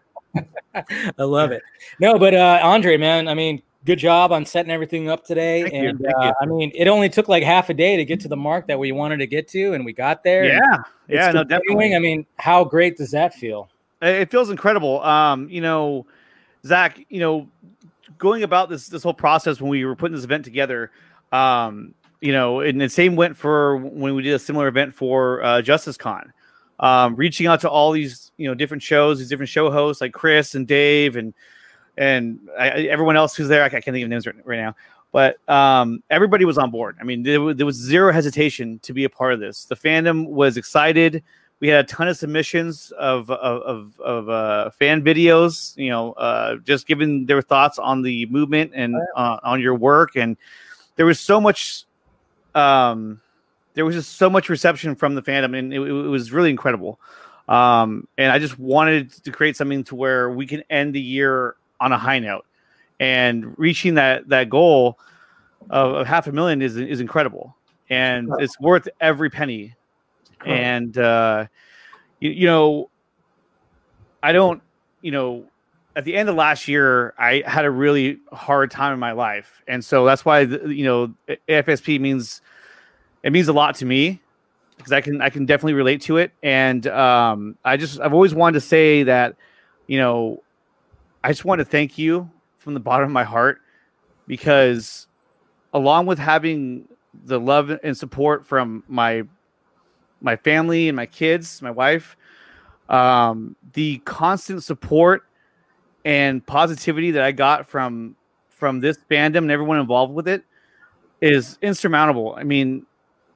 I love it. No, but uh, Andre, man, I mean, good job on setting everything up today. Thank and you, uh, I mean, it only took like half a day to get to the mark that we wanted to get to, and we got there. Yeah, yeah, no, definitely. I mean, how great does that feel? It feels incredible. Um, you know, Zack, you know, going about this this whole process when we were putting this event together, um, you know, and the same went for when we did a similar event for uh, Justice Con. Um, reaching out to all these you know different shows, these different show hosts like Chris and Dave and and I, everyone else who's there. I can't think of names right, right now, but um, everybody was on board. I mean, there, there was zero hesitation to be a part of this. The fandom was excited we had a ton of submissions of of of, of uh, fan videos. You know, uh, just giving their thoughts on the movement and uh, on your work, and there was so much. Um, there was just so much reception from the fandom, and it, it was really incredible. Um, and I just wanted to create something to where we can end the year on a high note, and reaching that that goal of, of half a million is is incredible, and it's worth every penny and uh, you, you know, I don't, you know, at the end of last year, I had a really hard time in my life, and so that's why you know AFSP means it means a lot to me because I can I can definitely relate to it, and um, I just I've always wanted to say that you know I just want to thank you from the bottom of my heart because along with having the love and support from my my family and my kids, my wife, um, the constant support and positivity that I got from from this fandom and everyone involved with it is insurmountable. I mean,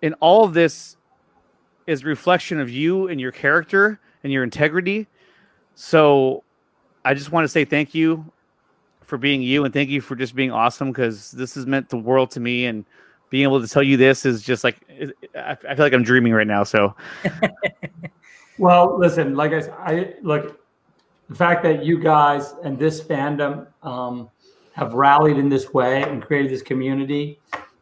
in all of this is reflection of you and your character and your integrity. So I just want to say thank you for being you and thank you for just being awesome because this has meant the world to me and being able to tell you this is just like I feel like I'm dreaming right now. So, well, listen, like I, I look, the fact that you guys and this fandom um, have rallied in this way and created this community.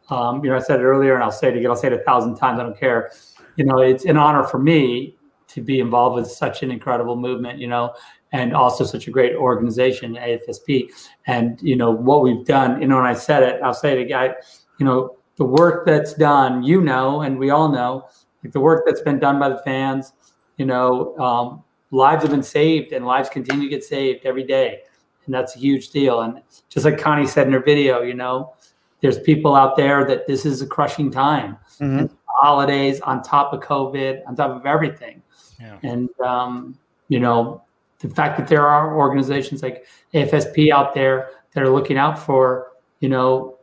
Um, you know, I said it earlier, and I'll say it again. I'll say it a thousand times. I don't care. You know, it's an honor for me to be involved with such an incredible movement. You know, and also such a great organization, AFSP. And you know what we've done. You know, and I said it. I'll say it again. You know, the work that's done, you know, and we all know, like the work that's been done by the fans, you know, um, lives have been saved and lives continue to get saved every day. And that's a huge deal. And just like Connie said in her video, you know, there's people out there that this is a crushing time. Mhm. Holidays on top of COVID, on top of everything. Yeah. And, um, you know, the fact that there are organizations like AFSP out there that are looking out for, you know, s- i- i-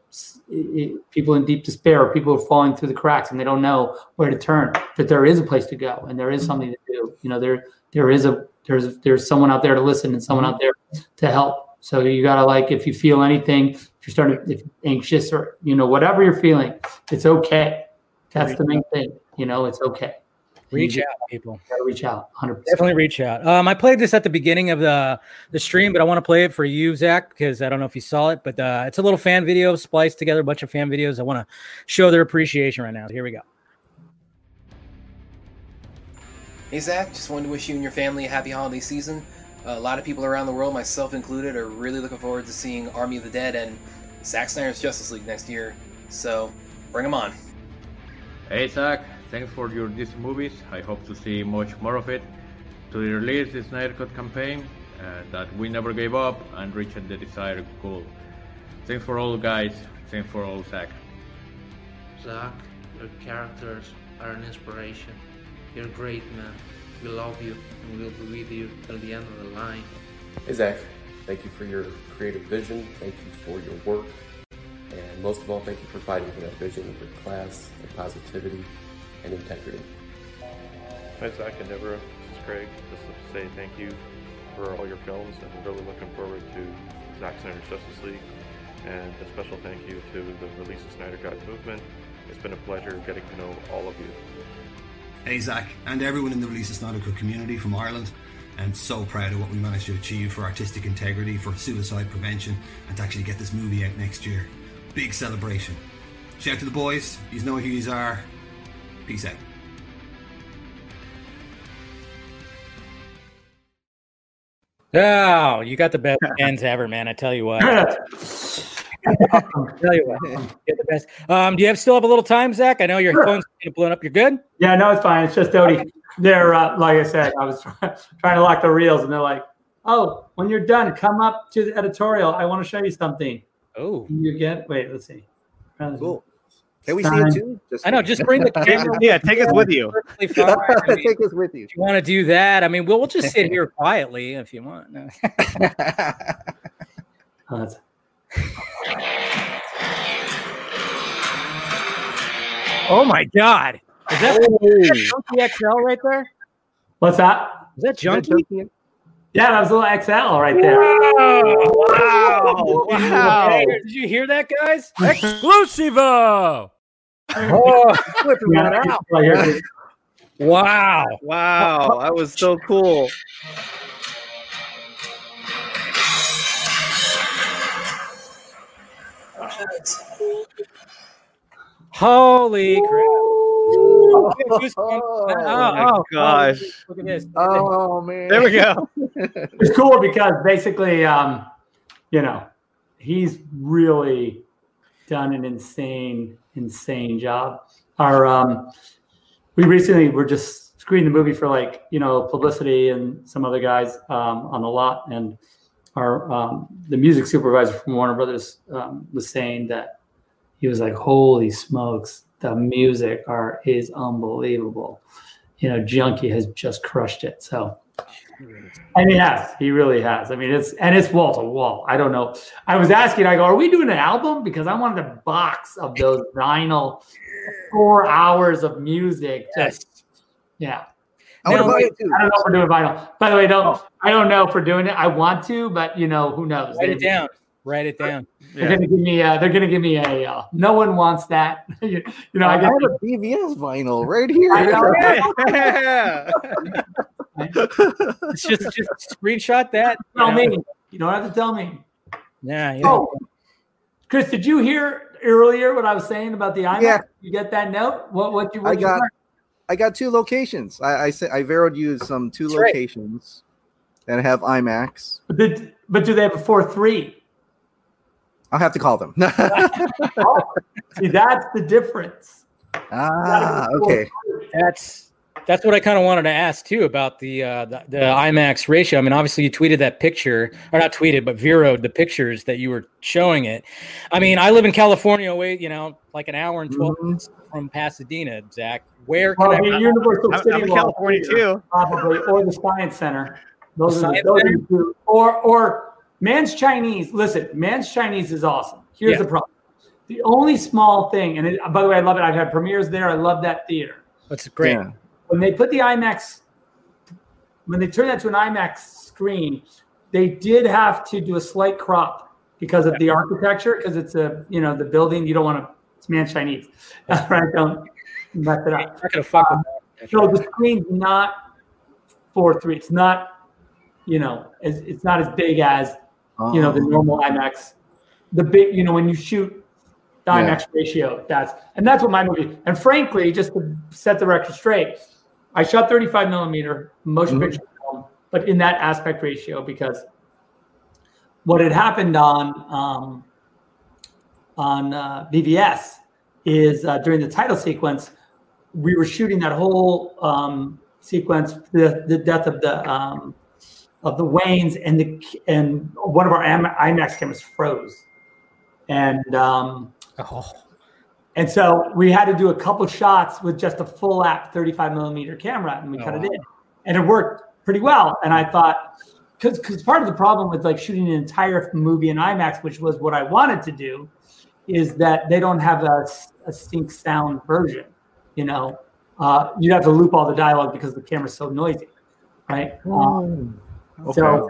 people in deep despair or people are falling through the cracks and they don't know where to turn, that there is a place to go and there is mm-hmm. something to do. You know, there there is a there's there's someone out there to listen and someone mm-hmm. out there to help. So you gotta like if you feel anything, if you're starting if you're anxious or you know, whatever you're feeling, it's okay. That's the main thing. You know, it's okay. Reach You out, people. Gotta reach out, hundred percent. Definitely reach out. Um, I played this at the beginning of the the stream, but I want to play it for you, Zack, because I don't know if you saw it, but uh, it's a little fan video spliced together, a bunch of fan videos. I want to show their appreciation right now. So here we go. Hey Zack, just wanted to wish you and your family a happy holiday season. Uh, a lot of people around the world, myself included, are really looking forward to seeing Army of the Dead and Zack Snyder's Justice League next year. So, bring them on. Hey Zack, thanks for your DC movies. I hope to see much more of it. To release the Snyder Cut campaign, uh, that we never gave up and reached the desired goal. Thanks for all, guys. Thanks for all, Zack. Zack, your characters are an inspiration. You're a great, man. We love you and we'll be with you till the end of the line. Hey Zack, thank you for your creative vision. Thank you for your work. And most of all, thank you for fighting for that vision with class and positivity and integrity. Hi, Zack and Deborah. This is Craig. Just to say thank you for all your films and really looking forward to Zack Snyder's Justice League. And a special thank you to the Release of Snyder Cut movement. It's been a pleasure getting to know all of you. Hey Zack, and everyone in the Release the Snyder Cut community from Ireland. I'm so proud of what we managed to achieve for artistic integrity, for suicide prevention, and to actually get this movie out next year. Big celebration. Shout out to the boys, you know who you are. Peace out. Oh, you got the best fans ever, man. I tell you what. Tell you what, you're the best. Um, do you have still have a little time, Zack? I know your phone's kind blown up. You're good. Yeah, no, it's fine. It's just Dody. They're uh, like I said, I was trying to lock the reels, and they're like, "Oh, when you're done, come up to the editorial. I want to show you something." Oh, you get? Wait, let's see. Cool. Can we see it too? I know. Just bring the camera. Yeah, take us with you. I mean, Take us with you. if you want to do that, I mean, we'll, we'll just sit here quietly if you want. No. Oh, Oh my God! Is that, is that Junkie XL right there? What's that? Is that Junkie? Yeah, that was a little XL right there. Wow! Wow. Hey, did you hear that, guys? Exclusivo! Oh, Flipping Yeah, that out. right wow! Wow, that was so cool. Holy crap! Oh, goosebumps. Oh, oh, gosh. Look at this. Oh man. There we go. It's cool because basically, um, you know, he's really done an insane, insane job. Our um, we recently were just screening the movie for like you know publicity and some other guys um, on the lot, and our um, the music supervisor from Warner Brothers um, was saying that he was like, "Holy smokes, the music are is unbelievable." You know, Junkie has just crushed it. So. And he has. He really has. I mean, it's and it's wall to wall. I don't know. I was asking. I go, "Are we doing an album?" Because I wanted a box of those vinyl, four hours of music. Just yeah. I want to buy it too. I don't know if we're doing vinyl. By the way, don't. I don't know if we're doing it. I want to, but you know, who knows? Write it down. Write it down. They're gonna give me. Uh, they're gonna give me a. Uh, no one wants that. you, you know, I I got. have a BVS vinyl right here. I know. Yeah. It's just just screenshot that. you Tell know. me. You don't have to tell me. Yeah. yeah. Oh, Chris, did you hear earlier what I was saying about the IMAX? Yeah. You get that note? What? What you? I you got learn? I got two locations. I I, say, I veroed you some two That's right. locations that have IMAX. But, did, but do they have a four three? I'll have to call them. See, that's the difference. ah, okay. That's that's what I kind of wanted to ask too about the, uh, the the IMAX ratio. I mean, obviously you tweeted that picture, or not tweeted, but Veroed the pictures that you were showing it. I mean, I live in California, away you know, like an hour and 12 Mm-hmm. minutes from Pasadena. Zach, where can Well, I? the Universal I'm- City I'm in California Theater, too. probably, or the Science Center. Those The are the, Science those Center? the two. Or or Mann's Chinese. Listen, Mann's Chinese is awesome. Here's Yeah. the problem. The only small thing, and it, by the way, I love it. I've had premieres there. I love that theater. That's great. Yeah. When they put the IMAX, when they turned that to an IMAX screen, they did have to do a slight crop because of the architecture, because it's a you know the building. You don't want to. It's Mann's Chinese, right? Don't mess it up. Not gonna fuck with. Um, so the screen's not four three. It's not, you know, as, it's not as big as you know the Oh. normal IMAX. The big, you know, when you shoot the Yeah. IMAX ratio, that's and that's what my movie. And frankly, just to set the record straight, I shot 35 millimeter motion Mhm. picture film, but in that aspect ratio because what had happened on um, on uh, BVS is uh, during the title sequence, we were shooting that whole um, sequence, the, the death of the um, of the Waynes, and the and one of our IMAX cameras froze, and um, Oh, and so we had to do a couple shots with just a full app 35 millimeter camera, and we Oh, cut it in, and it worked pretty well. And I thought, because because part of the problem with like shooting an entire movie in IMAX, which was what I wanted to do, is that they don't have a, a sync sound version. You know, uh, you'd have to loop all the dialogue because the camera's so noisy, right? Um, So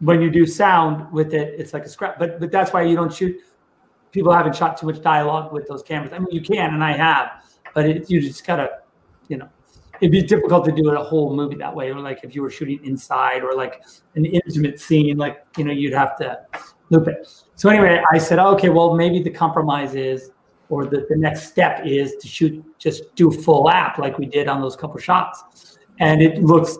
when you do sound with it, it's like a scrap. But but that's why you don't shoot. People haven't shot too much dialogue with those cameras. I mean, you can, and I have, but it, you just gotta, you know, it'd be difficult to do a whole movie that way. Or like if you were shooting inside, or like an intimate scene, like you know, you'd have to loop it. So anyway, I said, okay, well, maybe the compromise is, or the, the next step is to shoot, just do full app like we did on those couple shots, and it looks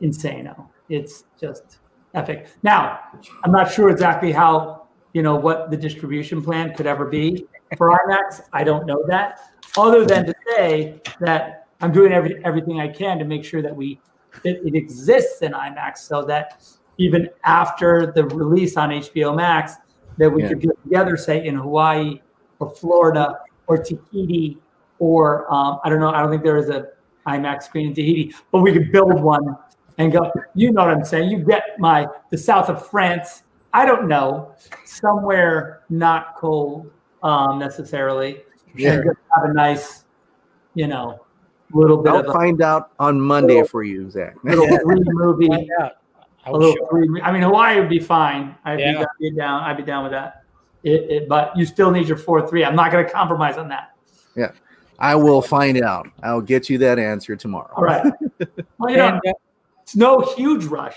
insane. It's just epic. Now, I'm not sure exactly how, you know, what the distribution plan could ever be for IMAX. I don't know that, other than to say that I'm doing every, everything I can to make sure that we it, it exists in IMAX, so that even after the release on HBO Max, that we Yeah. could get together, say in Hawaii or Florida or Tahiti, or um, I don't know. I don't think there is a IMAX screen in Tahiti, but we could build one and go. You know what I'm saying? You get my the south of France. I don't know somewhere not cold um, necessarily. Yeah. And just have a nice, you know, little bit I'll of a find out on Monday for you, Zack. little free movie. Find out. I A will little show- free. I mean, Hawaii would be fine. I'd Yeah. be, I'd be down. I'd be down with that. It, it, but you still need your four three. I'm not going to compromise on that. Yeah. I will find out. I'll get you that answer tomorrow. All right. Well, you know, And, uh, it's no huge rush.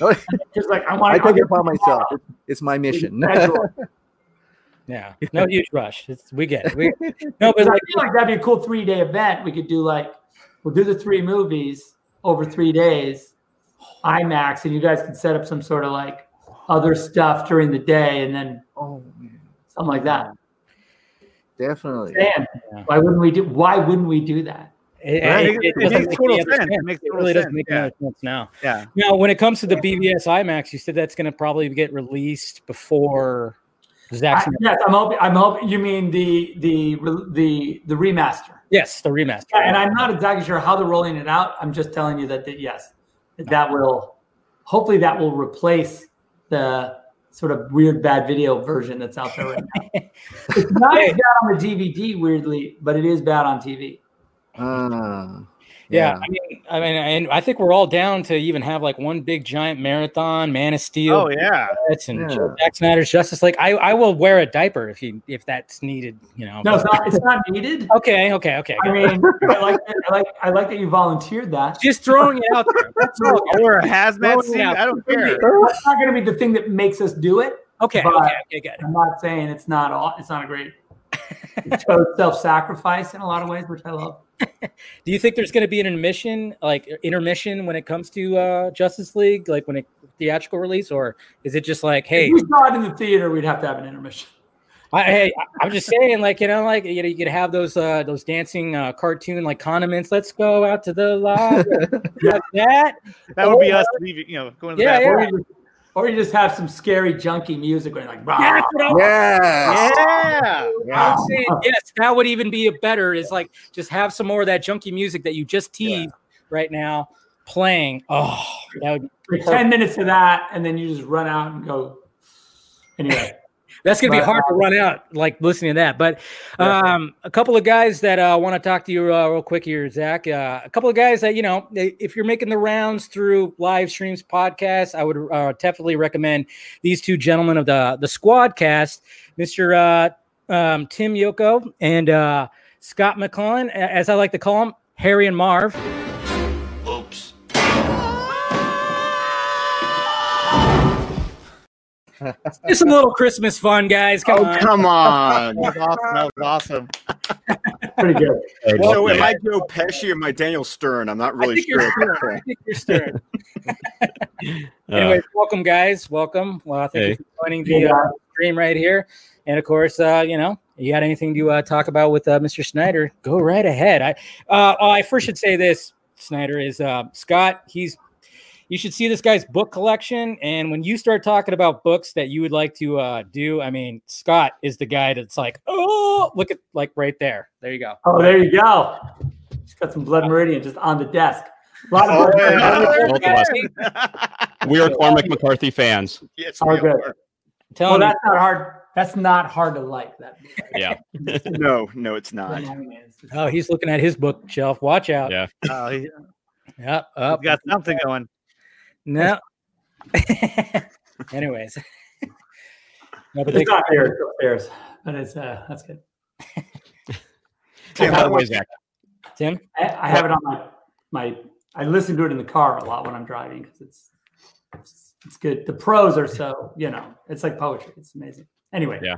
Just like I want. I take it upon myself. It's, it's my mission. yeah, no huge rush. It's, we get it. We, no, but But I like, feel like that'd be a cool three day event. We could do like we'll do the three movies over three days, IMAX, and you guys can set up some sort of like other stuff during the day, and then oh something like that. definitely. Dan, why wouldn't we do? Why wouldn't we do that? It, Right. it- it It makes total any sense. It makes total really doesn't make Yeah. any sense now. Yeah. Now, when it comes to the BVS IMAX, you said that's going to probably get released before Zack I, yes, I'm hoping. I'm hoping you mean the the the the remaster. Yes, the remaster. Yeah, and I'm not exactly sure how they're rolling it out. I'm just telling you that, that yes, that, that will hopefully that will replace the sort of weird bad video version that's out there right now. it's not as bad on the DVD, weirdly, but it is bad on TV. Uh, Yeah, I mean, I mean, and I think we're all down to even have like one big giant marathon, Man of Steel. Oh, yeah. Jets and Yeah. Zack Snyder's Justice Like I, I will wear a diaper if you if that's needed. You know. No, it's not. It's not needed. Okay, okay, okay. I mean, I like that, I like I like that you volunteered that. Just throwing it out there. That's all. I wear a hazmat suit. I don't care. That's not going to be the thing that makes us do it. Okay, okay, okay, good. I'm not saying it's not all. It's not a great. Self-sacrifice in a lot of ways, which I love. Do you think there's going to be an intermission, like intermission, when it comes to uh, Justice League, like when it theatrical release, or is it just like, hey, If we saw it in the theater, we'd have to have an intermission. I, hey, I'm just saying, like you know, like you know, you could have those uh those dancing uh cartoon like condiments. Let's go out to the lobby. like that. That would be us leaving, you know, going to the Yeah, bathroom. Or you, just, or you just have some scary, junky music going like, "Rah." That's what I'm- Yeah. I'm saying, yes, that would even be a better. Is like just have some more of that junky music that you just teased right now playing. Oh, that would be 10 minutes of that, and then you just run out and go. Anyway. That's gonna be But, hard to run out, like listening to that. But um, a couple of guys that uh, want to talk to you uh, real quick here, Zack. Uh, a couple of guys that you know, if you're making the rounds through live streams, podcasts, I would uh, definitely recommend these two gentlemen of the the Squad Cast, Mister uh, um, Tim Yoko and uh, Scott McClellan, as I like to call them, Harry and Marv. Just a little Christmas fun, guys. Come Oh, on, come on. That was awesome. That was awesome. Pretty good. so am I Joe Pesci or am I Daniel Stern? I'm not really think you're sure. Stern. I think you're Stern. Anyways, welcome, guys. Welcome. Well, thank Hey. you for joining the uh, stream right here. And of course, uh, you know, you got anything to uh, talk about with uh, Mr. Snyder? Go right ahead. I, uh, oh, I first should say this, Snyder is uh, Scott. He's you should see this guy's book collection. And when you start talking about books that you would like to uh, do, I mean, Scott is the guy that's like, oh, look at like right there. There you go. Oh, there you go. He's got some blood meridian just on the desk. A lot Oh, of Both of us. We are Cormac McCarthy fans. Yes, Are we good. are. Tell well, me. that's not hard. That's not hard to like. That. Yeah. no, no, it's not. Oh, he's looking at his bookshelf. Watch out. Yeah. Oh, he, Yep. Up. got something going. No. Anyways. no, but It's they, not fair. It's upstairs, but it's uh, that's good. Tim, by the way, Zack. Tim, I, I have it on my my. I listen to it in the car a lot when I'm driving because it's, it's it's good. The prose are so you know it's like poetry. It's amazing. Anyway, Yeah.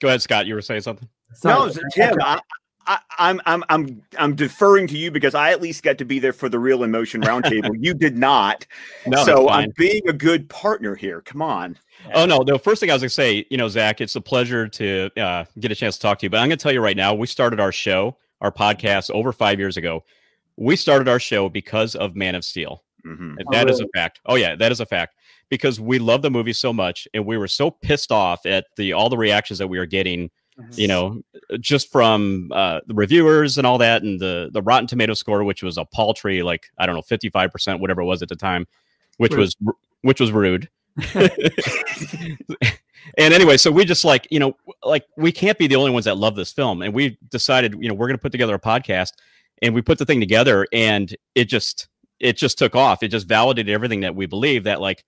Go ahead, Scott. You were saying something? No, Tim, I, I, I'm I'm I'm I'm deferring to you because I at least got to be there for the real emotion roundtable. you did not, No, so. I'm being a good partner here. Come on. Oh no, the first thing I was gonna say, you know, Zack, it's a pleasure to uh, get a chance to talk to you. But I'm gonna tell you right now, we started our show, our podcast, over five years ago. We started our show because of Man of Steel. Mhm. And Oh, that is really? a fact. Oh yeah, that is a fact. Because we love the movie so much, and we were so pissed off at the all the reactions that we were getting. You know, just from uh, the reviewers and all that, and the the Rotten Tomato score, which was a paltry, like I don't know, fifty five percent, whatever it was at the time, which Rude. was which was rude. and anyway, so we just like, you know, like we can't be the only ones that love this film. And we decided, you know, we're going to put together a podcast and we put the thing together and it just, it just took off. It just validated everything that we believe that like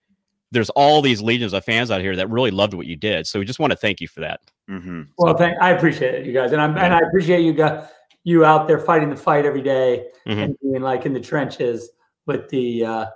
there's all these legions of fans out here that really loved what you did. So we just want to thank you for that. Mm-hmm. Well, thank, I appreciate it, you guys, and I'm and I appreciate you guys, you out there fighting the fight every day Mhm. and being like in the trenches with the uh,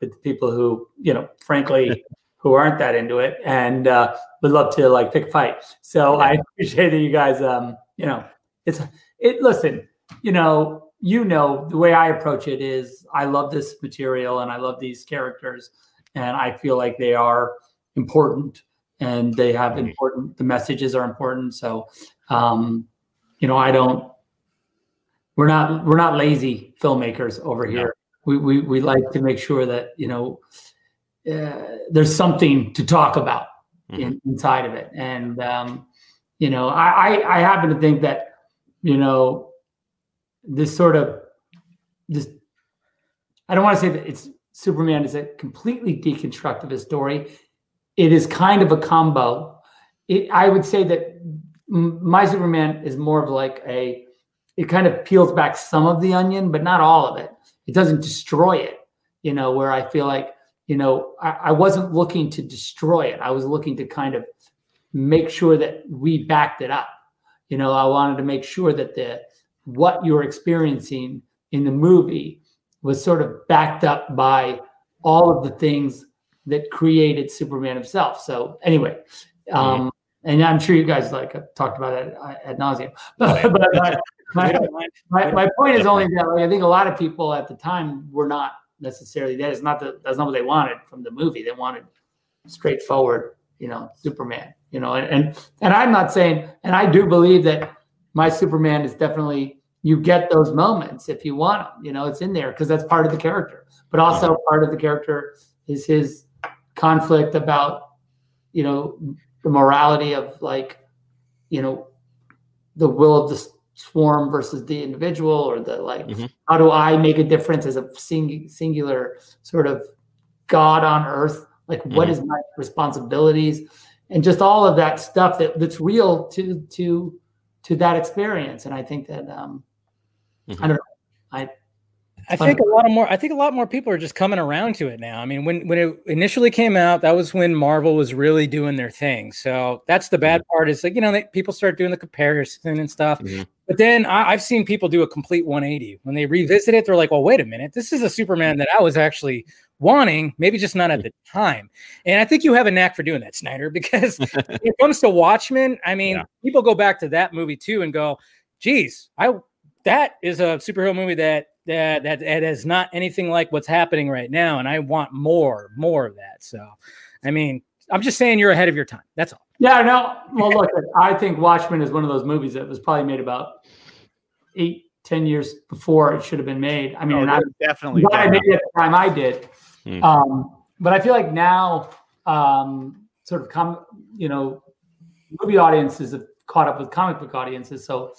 with the people who you know, frankly, who aren't that into it and uh, would love to like pick a fight. So I appreciate that you guys, um, you know, it's it. Listen, you know, you know the way I approach it is I love this material and I love these characters, and I feel like they are important and they have important the messages are important. So um you know i don't we're not we're not lazy filmmakers over here. We, we we like to make sure that you know uh, there's something to talk about in, inside of it. And um you know I, I i happen to think that you know this sort of this i don't want to say that it's superman is a completely deconstructive story it is kind of a combo. It, I would say that my Superman is more of like a, it kind of peels back some of the onion, but not all of it. It doesn't destroy it, you know, where I feel like, you know, I, I wasn't looking to destroy it. I was looking to kind of make sure that we backed it up. You know, I wanted to make sure that the, what you're experiencing in the movie was sort of backed up by all of the things that created Superman himself. So anyway, um, and I'm sure you guys like talked about it ad nauseum. But, but my, my, my, my point is only that like, I think a lot of people at the time were not necessarily that is not the that's not what they wanted from the movie. They wanted straightforward, you know, Superman. you know, and, and and I'm not saying, and I do believe that my Superman is definitely you get those moments if you want them. You know, it's in there because that's part of the character. But also part of the character is his conflict about, you know, the morality of like, you know, the will of the swarm versus the individual, or the like, how do I make a difference as a sing- singular sort of God on earth? Like, what Mhm. is my responsibilities? And just all of that stuff that that's real to to to that experience. And I think that um, I don't know. I I think a lot of more. I think a lot more people are just coming around to it now. I mean, when when it initially came out, that was when Marvel was really doing their thing. So that's the bad mm-hmm. part. Is like you know they, people start doing the comparison and stuff. Mm-hmm. But then I, I've seen people do a complete 180 when they revisit it. They're like, "Well, wait a minute. This is a Superman mm-hmm. that I was actually wanting, maybe just not at the time." And I think you have a knack for doing that, Snyder, because when it comes to Watchmen, I mean, people go back to that movie too and go, "Geez, I that is a superhero movie that that that, that is not anything like what's happening right now, and I want more, more of that." So, I mean, I'm just saying you're ahead of your time. That's all. Yeah, no. Well, look, I think Watchmen is one of those movies that was probably made about eight, ten years before it should have been made. I mean, Oh, and I definitely, glad I made it at the time I did. Hmm. Um, but I feel like now, um, sort of come, you know, movie audiences have caught up with comic book audiences. So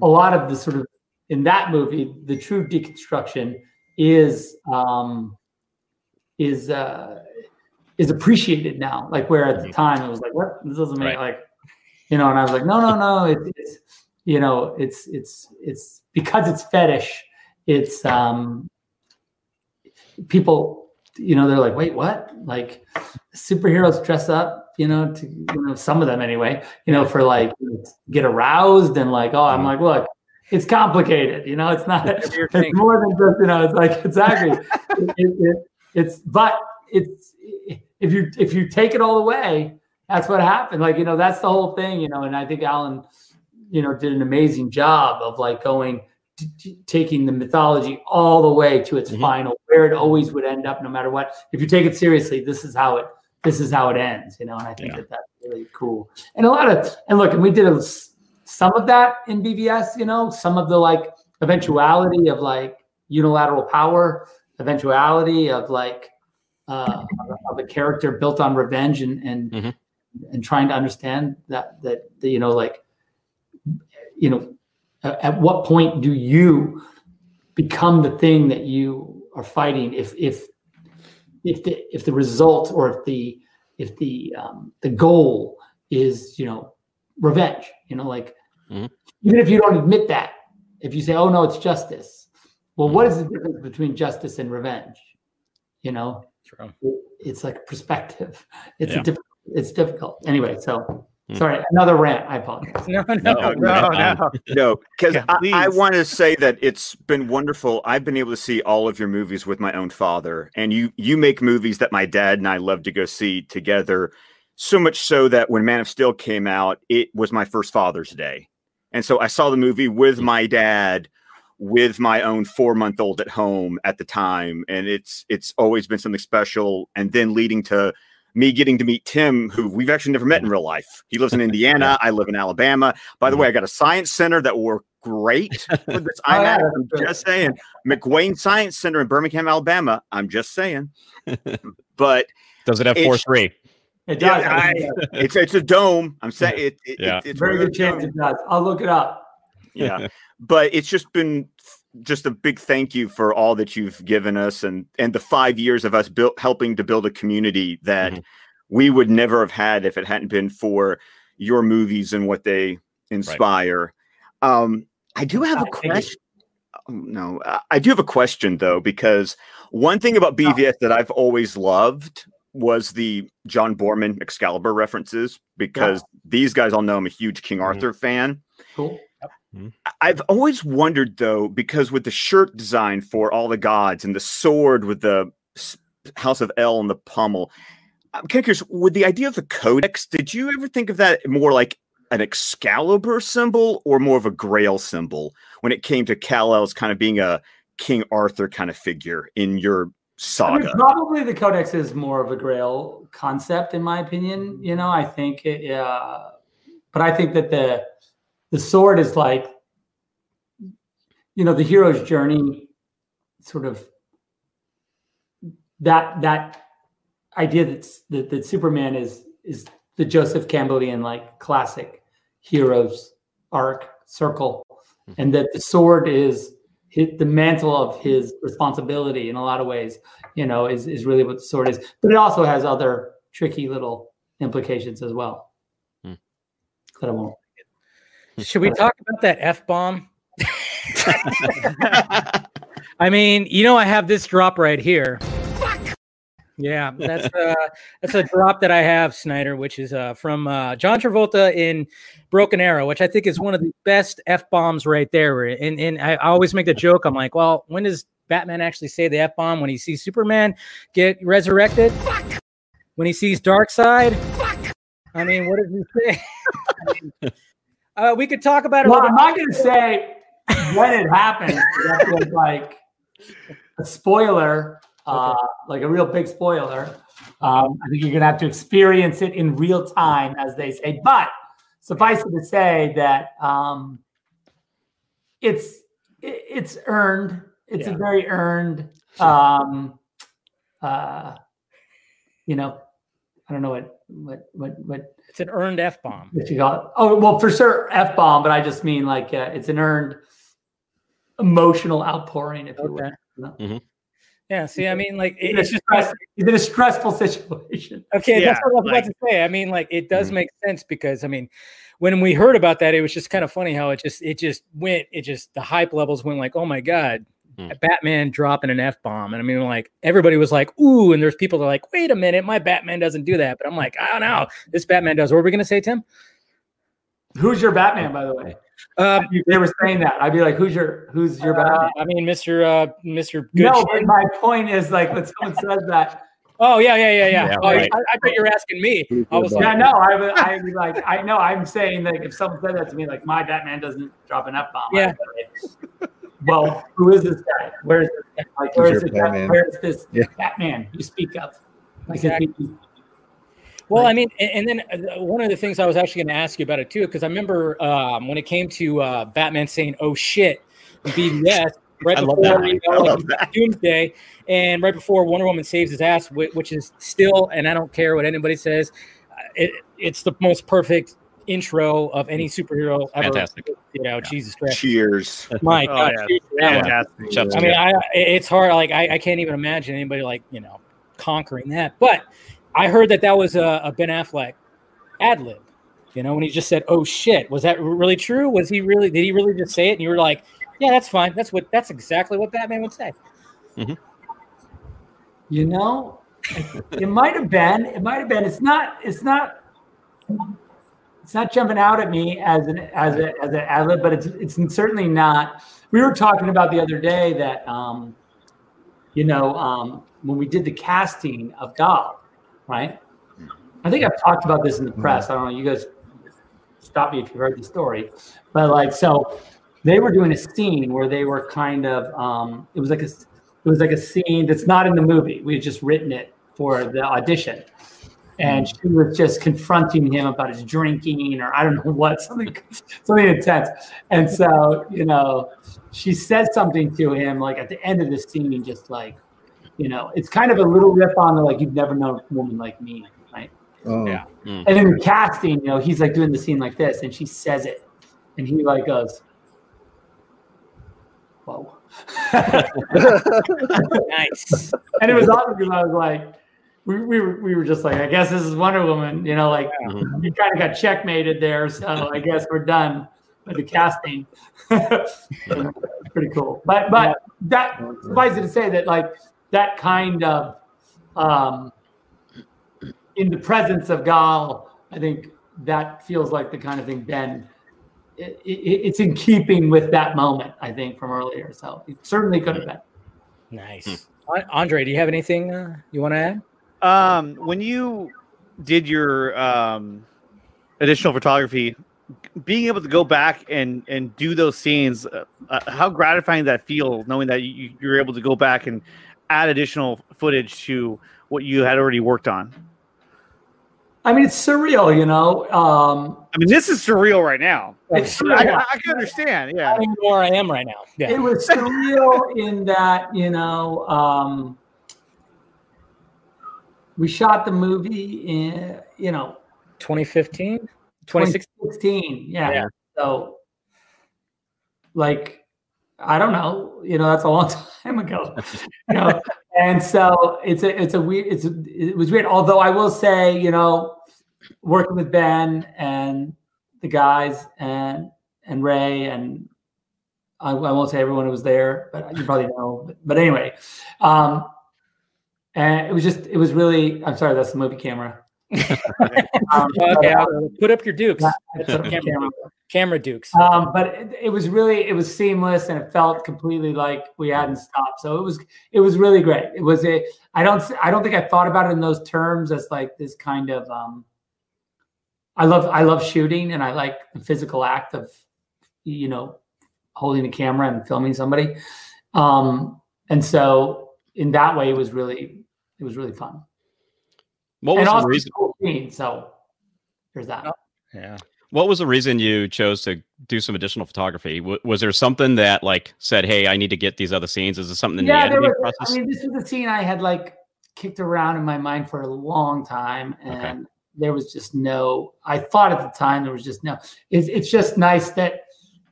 a lot of the sort of in that movie, the true deconstruction is um, is uh, is appreciated now. Like where at the time it was like, what this doesn't make like, you know, and I was like, no, no, no, it, it's you know, it's it's it's because it's fetish. It's um, people, you know, they're like, wait, what? Like superheroes dress up, you know, to you know, some of them anyway, you know, for like get aroused and like, oh, I'm like, look, it's complicated, you know, it's not it's more than just, you know, it's like exactly. It, it, it, it's but it's if you if you take it all away, that's what happened. Like, you know, that's the whole thing, you know, and I think Alan, you know, did an amazing job of like going t- t- taking the mythology all the way to its final where it always would end up no matter what. If you take it seriously this is how it this is how it ends you know and i think that that's really cool. And a lot of and look and we did a, some of that in bvs you know some of the like eventuality of like unilateral power eventuality of like uh of a character built on revenge and and and trying to understand that that the, you know like you know at at what point do you become the thing that you are fighting? If if if the if the result or if the if the um, the goal is you know revenge you know like even if you don't admit that if you say oh no it's justice. Well what is the difference between justice and revenge? You know? It- it's like perspective. It's Yeah. a difficult it's difficult. Anyway so Hmm. sorry another rant. I apologize. No no, no, no, no. because no, I, I want to say that it's been wonderful. I've been able to see all of your movies with my own father, and you you make movies that my dad and I love to go see together. So much so that when Man of Steel came out, it was my first Father's Day, and so I saw the movie with my dad, with my own four month old at home at the time, and it's it's always been something special. And then leading to me getting to meet Tim, who we've actually never met in mm-hmm. real life. He lives in Indiana. I live in Alabama. By the mm-hmm. way, I got a science center that will work great with this ah, IMAX. that's I'm just saying. McWane Science Center in Birmingham, Alabama. I'm just saying. But Does it have four Three? It Yeah, does. I- it's it's a dome. I'm saying it, it, Yeah. it- it's very one good chance domes. it does i'll look it up yeah but it's just been just a big thank you for all that you've given us and and the five years of us built helping to build a community that we would never have had if it hadn't been for your movies and what they inspire um i do have a question Oh, no I- i do have a question though because one thing about bvs that i've always loved was the john Boorman excalibur references because these guys all know i'm a huge king mm-hmm. arthur fan. Cool. Mm-hmm. I've always wondered though, because with the shirt design for all the gods and the sword with the House of El and the pommel, I'm kind of curious. With the idea of the codex, did you ever think of that more like an Excalibur symbol or more of a Grail symbol when it came to Kal El's kind of being a King Arthur kind of figure in your saga. I mean, probably the Codex is more of a Grail concept, in my opinion. You know, I think, it, uh, but I think that the the sword is like, you know, the hero's journey, sort of that that idea that that, that Superman is is the Joseph Campbellian like classic heroes arc circle, and that the sword is hit the mantle of his responsibility in a lot of ways. You know, is is really what the sword is, but it also has other tricky little implications as well. Hmm. That I won't. Should we talk about that f bomb? I mean, you know, I have this drop right here. Yeah, that's uh that's a drop that I have, Snyder, which is uh from uh John Travolta in Broken Arrow, which I think is one of the best F bombs right there. And and I always make the joke, I'm like, well, when does Batman actually say the F bomb? When he sees Superman get resurrected? When he sees Darkseid? I mean, what does he say? uh, we could talk about it. Well, I'm not going to say when it happens. That was like a spoiler, uh, like a real big spoiler. Um, I think you're going to have to experience it in real time, as they say. But suffice it to say that um, it's it- it's earned. It's a very earned. Um, uh, you know, I don't know what what what what It's an earned F bomb. what you call it. Oh well, for sure, f bomb. But I just mean like uh, it's an earned emotional outpouring, if you will. you know? Yeah, see, I mean, like, it- He's it's just stress- he's in a stressful situation. Okay, that's what I was about to say. I mean, like it does Mm-hmm. make sense because I mean, when we heard about that, it was just kind of funny how it just it just went, it just the hype levels went like, oh my god, Batman dropping an F bomb. And I mean, like everybody was like, ooh, and there's people that are like, wait a minute, my Batman doesn't do that. But I'm like, I don't know. This Batman does. What are we gonna say, Tim? Who's your Batman, by the way? Um, they were saying that. I'd be like, "Who's your Who's your Batman?" I mean, Mr. Uh, Mr. Good no, but my point is like when someone says that. Oh yeah, yeah, yeah, yeah. Yeah, oh, right. I, I thought you were asking me. I was yeah, like, no, I would, I would like, I know, I'm saying that if someone said that to me, like, my Batman doesn't drop an F bomb. Yeah. Well, who is this guy? Where is this guy? Like, Who's where your is this guy? Batman? Where is this Yeah. Batman you speak of? Like, Exactly. If he- Well, I mean, and, and then uh, one of the things I was actually going to ask you about it too, because I remember um, when it came to uh, Batman saying "Oh shit" in BVS right I love before that. you I know, love like, Doomsday, and right before Wonder Woman saves his ass, which is still, and I don't care what anybody says, uh, it, it's the most perfect intro of any superhero ever. Fantastic. You know, Jesus Christ. Cheers. My Oh, God, yeah. cheers to that one. Fantastic. Chef's I mean. I it's hard. Like I, I can't even imagine anybody like you know conquering that. But I heard that that was a, a Ben Affleck ad lib. You know, when he just said, "Oh shit," was that really true? Was he really? Did he really just say it? And you were like, "Yeah, that's fine. That's what. That's exactly what Batman would say." You know, it might have been. It might have been. It's not. It's not. It's not jumping out at me as an as a as an ad lib, but it's it's certainly not. We were talking about the other day that um, you know, um, when we did the casting of Gal, right? I think I've talked about this in the press. I don't know. You guys stop me if you've heard the story, but like so, they were doing a scene where they were kind of. Um, it was like a it was like a scene that's not in the movie. We had just written it for the audition. And she was just confronting him about his drinking or I don't know what, something something intense. And so, you know, she says something to him like at the end of the scene, just like, you know, it's kind of a little riff on the like you've never known a woman like me, right? Oh. Yeah. Mm. And in the casting, you know, he's like doing the scene like this, and she says it, and he like goes, "Whoa." nice. And it was awesome because I was like, we, we, were, we were just like, I guess this is Wonder Woman, you know, like you kind of got checkmated there. So I guess we're done with the casting. Pretty cool. But, but that suffice it to say that like that kind of, um, in the presence of Gal, I think that feels like the kind of thing Ben, it, it, it's in keeping with that moment, I think, from earlier. So it certainly could have been. Nice. An- Andre, do you have anything uh, you want to add? Um, when you did your um, additional photography, being able to go back and and do those scenes, uh, uh, how gratifying that feel, knowing that you, you're able to go back and add additional footage to what you had already worked on? I mean, it's surreal, you know. Um, I mean, this is surreal right now. It's I, surreal. I, I can understand. Yeah. I don't know where I am right now. Yeah. It was surreal in that, you know, um, we shot the movie in, you know, 2015, 2016. 2016. Yeah. Yeah. So, like, I don't know. You know, that's a long time ago. you know, and so it's a it's a weird it's a, it was weird. Although I will say, you know, working with Ben and the guys and and Ray and I, I won't say everyone who was there, but you probably know. But, but anyway, um, and it was just it was really. I'm sorry, that's the movie camera. um, okay, but, uh, put up your dukes. camera, camera. Camera dukes. Um, but it, it was really it was seamless and it felt completely like we hadn't stopped. So it was it was really great. It was a I don't I don't think I thought about it in those terms as like this kind of um I love I love shooting and I like the physical act of you know holding a camera and filming somebody. Um and so in that way it was really it was really fun. What was and the also reason? cool scene, so there's that. Yeah. What was the reason you chose to do some additional photography? W- was there something that like said, "Hey, I need to get these other scenes"? Is it something in yeah, the was. process? I mean, this was a scene I had like kicked around in my mind for a long time, and there was just no. I thought at the time there was just no. It's it's just nice that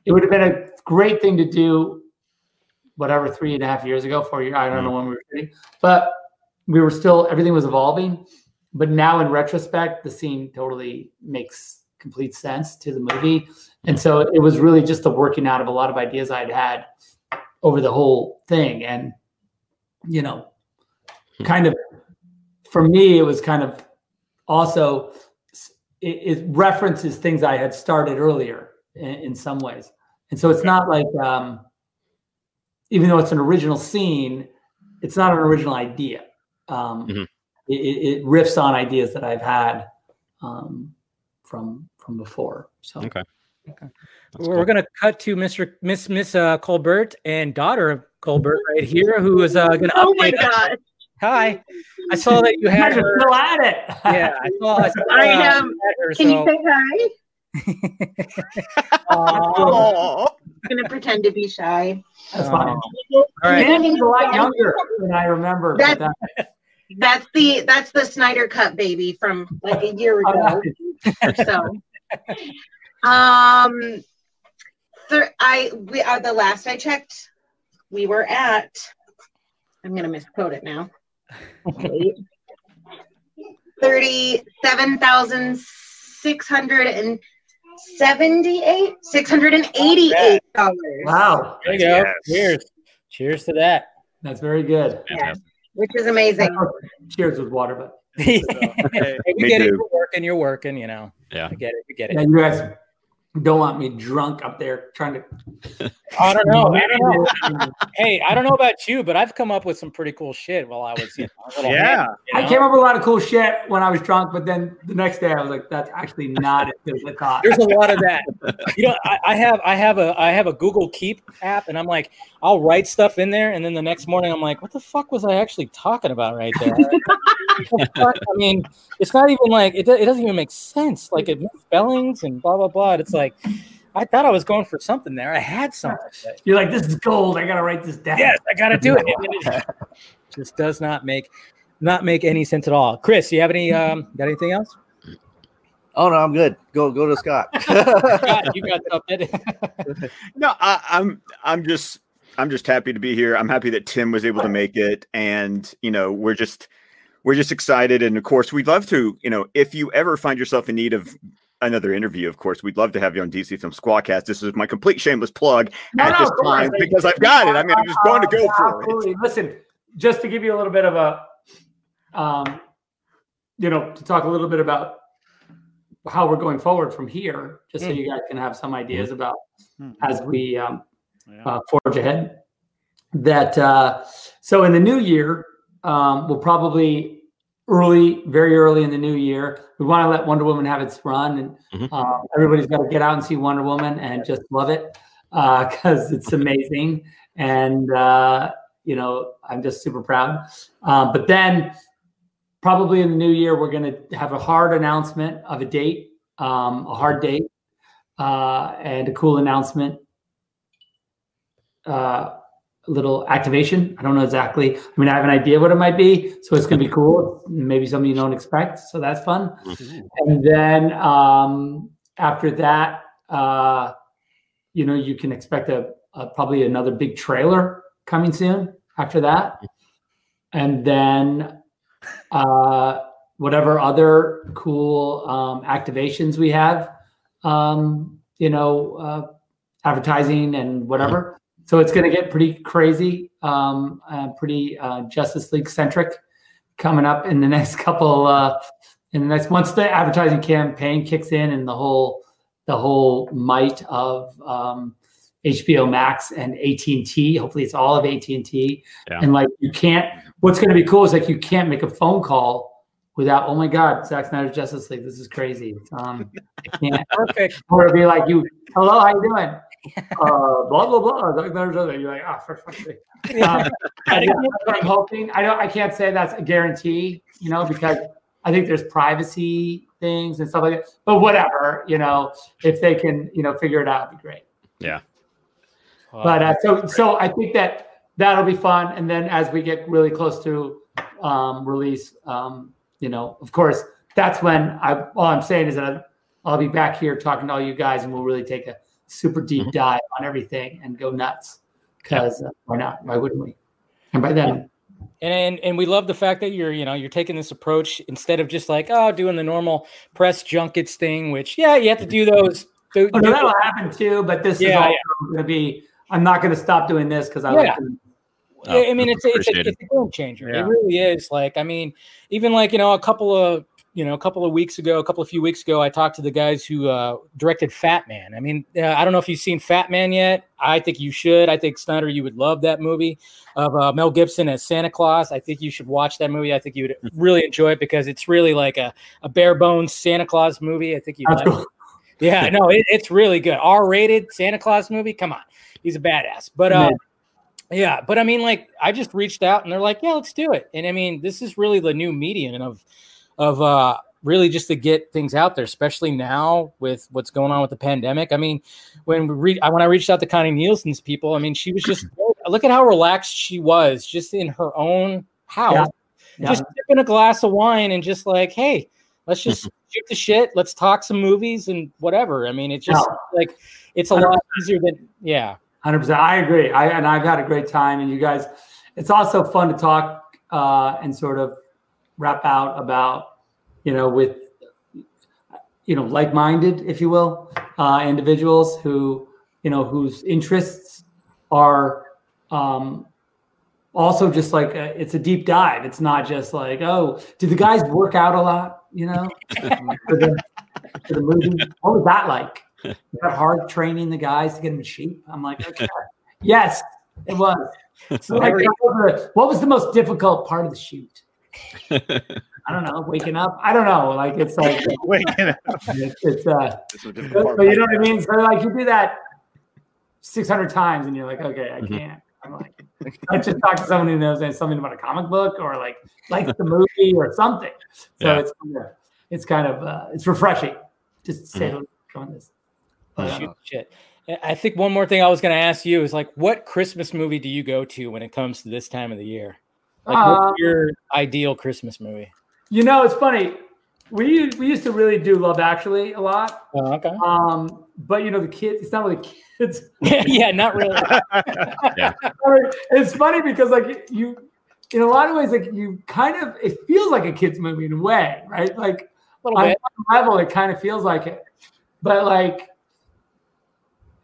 it would have been a great thing to do, whatever three and a half years ago, four years. I don't mm. know when we were shooting, but we were still everything was evolving. But now in retrospect, the scene totally makes complete sense to the movie, and so it was really just the working out of a lot of ideas I'd had over the whole thing. And you know kind of for me it was kind of also it, it references things i had started earlier in, in some ways. And so it's not like um even though it's an original scene it's not an original idea. Um Mhm. it, it it riffs on ideas that i've had um from from before so okay We're, we're gonna cut to Mr. Miss Miss uh, Colbert and daughter of Colbert right here, who is uh, gonna Oh my update us. God. Hi, I saw that you had You're her. still at it. Yeah, I saw. I, saw, I uh, am. you her, Can so- you say hi? Aw. I'm gonna pretend to be shy. That's fine. All right. And he's a lot younger than I remember. but That- that- That's the that's the Snyder Cut baby from like a year ago or so. Um, thir- I we uh, the last I checked, we were at. I'm gonna misquote it now. Wait. Thirty-seven thousand six hundred and seventy-eight, six hundred and eighty-eight dollars. Wow. There you go. Cheers. Cheers to that. That's very good. which is amazing. Cheers with water, but Hey, we Me get it. You're working. You're working. You know. Yeah. I get it. We get it. yeah, you guys don't want me drunk up there trying to. I don't know. I don't know. hey, I don't know about you, but I've come up with some pretty cool shit while I was, you know, Yeah, hammered, you I came up with a lot of cool shit when I was drunk, but then the next day I was like, "That's actually not as good as I thought." There's a lot of that. You know, I, I have I have a I have a Google Keep app, and I'm like, I'll write stuff in there, and then the next morning I'm like, what the fuck was I actually talking about right there? What the fuck? I mean, it's not even like it. It doesn't even make sense. Like it spellings and blah blah blah. It's like I thought I was going for something there. I had something. You're like, "This is gold. I gotta write this down." Yes, I got to do it. It just does not make not make any sense at all. Chris, you have any um got anything else? Oh no, I'm good. Go go to Scott. Scott, you got something. No, I, I'm I'm just I'm just happy to be here. I'm happy that Tim was able to make it, and you know we're just we're just excited. And of course, we'd love to. You know, if you ever find yourself in need of another interview, of course, we'd love to have you on DC Film Squadcast. This is my complete shameless plug No, at no, this of time because I've got it. I mean, I'm just going to go for it. Listen, just to give you a little bit of a, um, you know, to talk a little bit about how we're going forward from here, just so Mm. you guys can have some ideas about Mm. as we um, uh, forge ahead. That uh, so in the new year, um, we'll probably early, very early in the new year, we want to let Wonder Woman have its run, and um, everybody's got to get out and see Wonder Woman and just love it because it's amazing. And uh, you know, I'm just super proud. Um, but then probably in the new year, we're going to have a hard announcement of a date, um, a hard date, uh, and a cool announcement. Uh, little activation. I don't know exactly. I mean, I have an idea what it might be, so it's going to be cool. Maybe something you don't expect, so that's fun. And then um, after that, uh, you know, you can expect a, a probably another big trailer coming soon. After that, and then uh, whatever other cool um, activations we have, um, you know, uh, advertising and whatever. So it's going to get pretty crazy, um, uh, pretty uh, Justice League centric coming up in the next couple. Uh, in the next once the advertising campaign kicks in and the whole the whole might of um, HBO Max and AT and T. Hopefully, it's all of AT and T. And like you can't. What's going to be cool is like you can't make a phone call without. Oh my God, Zack Snyder's Justice League. This is crazy. Um, I can't. Perfect. Or it'll be like you. Hello, how you doing? uh, blah blah blah. Zack Snyder's Justice You're like, ah, for fuck's sake. Um, and that's what I'm hoping. I don't. I can't say that's a guarantee. You know, because I think there's privacy things and stuff like that. But whatever. You know, if they can, you know, figure it out, it'd be great. Yeah. But uh, so so I think that that'll be fun. And then as we get really close to um, release, um, you know, of course, that's when I all I'm saying is that I'll be back here talking to all you guys, and we'll really take a super deep dive on everything and go nuts. Because uh, why not? Why wouldn't we? And by then, And, and and we love the fact that you're you know you're taking this approach instead of just like oh doing the normal press junkets thing, which yeah you have to do those. do- oh, no, that'll happen too. But this is Yeah, also yeah. going to be. I'm not going to stop doing this because I Yeah. like. To, Yeah, I mean, it's a, it's, a, it's a game changer. Yeah. It really is. Like, I mean, even like you know, a couple of you know, a couple of weeks ago, a couple of few weeks ago, I talked to the guys who uh, directed Fat Man. I mean, uh, I don't know if you've seen Fat Man yet. I think you should. I think Snyder, you would love that movie of uh, Mel Gibson as Santa Claus. I think you should watch that movie. I think you would really enjoy it because it's really like a, a bare bones Santa Claus movie. I think you like cool. it. Yeah, no, it, it's really good. R rated Santa Claus movie. Come on, he's a badass. But uh, yeah, but I mean, like, I just reached out and they're like, yeah, let's do it. And I mean, this is really the new medium of of uh really just to get things out there, especially now with what's going on with the pandemic. I mean, when we re- when I reached out to Connie Nielsen's people, I mean, she was just look at how relaxed she was, just in her own house, Yeah. just sipping a glass of wine and just like, hey, let's just shoot the shit, let's talk some movies and whatever. I mean, it's just Yeah. like it's a lot easier than yeah. Hundred percent. I agree. I and I've had a great time. And you guys, it's also fun to talk uh, and sort of wrap out about, you know, with you know, like-minded, if you will, uh, individuals who, you know, whose interests are um, also just like a, it's a deep dive. It's not just like, oh, do the guys work out a lot? You know, for the, for the movie. What was that like? Was that hard training the guys to get them shape? I'm like, okay, yes, it was. So like, what was the- what was the most difficult part of the shoot? I don't know, waking up. I don't know. Like it's like waking up. It's, it's uh, This is a different but, but you know what I mean. So like you do that 600 times, and you're like, okay, I Mhm. can't. I'm like, I just talk to someone who knows something about a comic book or like like the movie or something. So Yeah. it's it's kind of uh, it's refreshing just to say Mhm. mm on this. But, uh, Shoot, shit. I think one more thing I was going to ask you is like, what Christmas movie do you go to when it comes to this time of the year? Like, Uh, what's your ideal Christmas movie? You know, it's funny. We we used to really do Love Actually a lot. Oh, okay. Um, but you know, the kids. It's not really kids. yeah, not really. Yeah. It's funny because like you, in a lot of ways, like you kind of it feels like a kids movie in a way, right? Like Little on bit. one level, it kind of feels like it, but like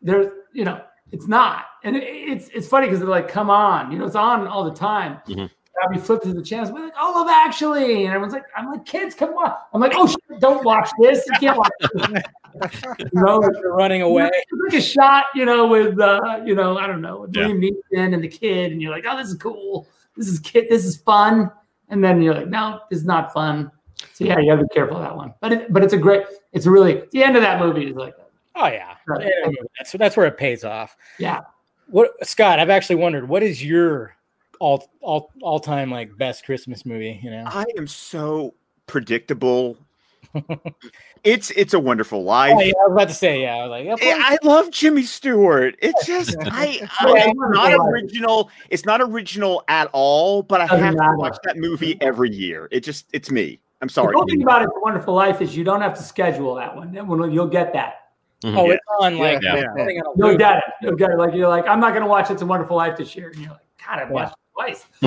there's, you know, it's not, and it, it's it's funny because they're like, come on, you know, it's on all the time. Mhm. I'll be flipping through the channels, we're like, oh, Love Actually, and everyone's like, I'm like, kids, come on. I'm like, oh, shit, don't watch this. You can't watch this. you know, like, You're running away. like a shot, you know, with uh, you know, I don't know, with Yeah. Liam Neeson and the kid, and you're like, oh, this is cool. This is kid. This is fun. And then you're like, no, this is not fun. So yeah, you have to be careful of that one. But it, but it's a great. It's a really the end of that movie is like, Oh yeah, Right. Yeah, that's that's where it pays off. yeah. What Scott? I've actually wondered what is your all all all time like best Christmas movie. You know, I am so predictable. it's it's a wonderful life. Oh, yeah, I was about to say, yeah, I was like, yeah, Yeah, I love Jimmy Stewart. It's just I, I Yeah, it's not wonderful. original. It's not original at all. But I Doesn't have to watch that movie every year. It just it's me. I'm sorry. The sorry. cool thing about It's a Wonderful Life is you don't have to schedule that one. That one you'll get that. Mhm. oh, it's on like Yeah. it's running on You'll get it. You'll get it. Like you're like, I'm not gonna watch It's a Wonderful Life this year. And you're like, God, I've watched it twice.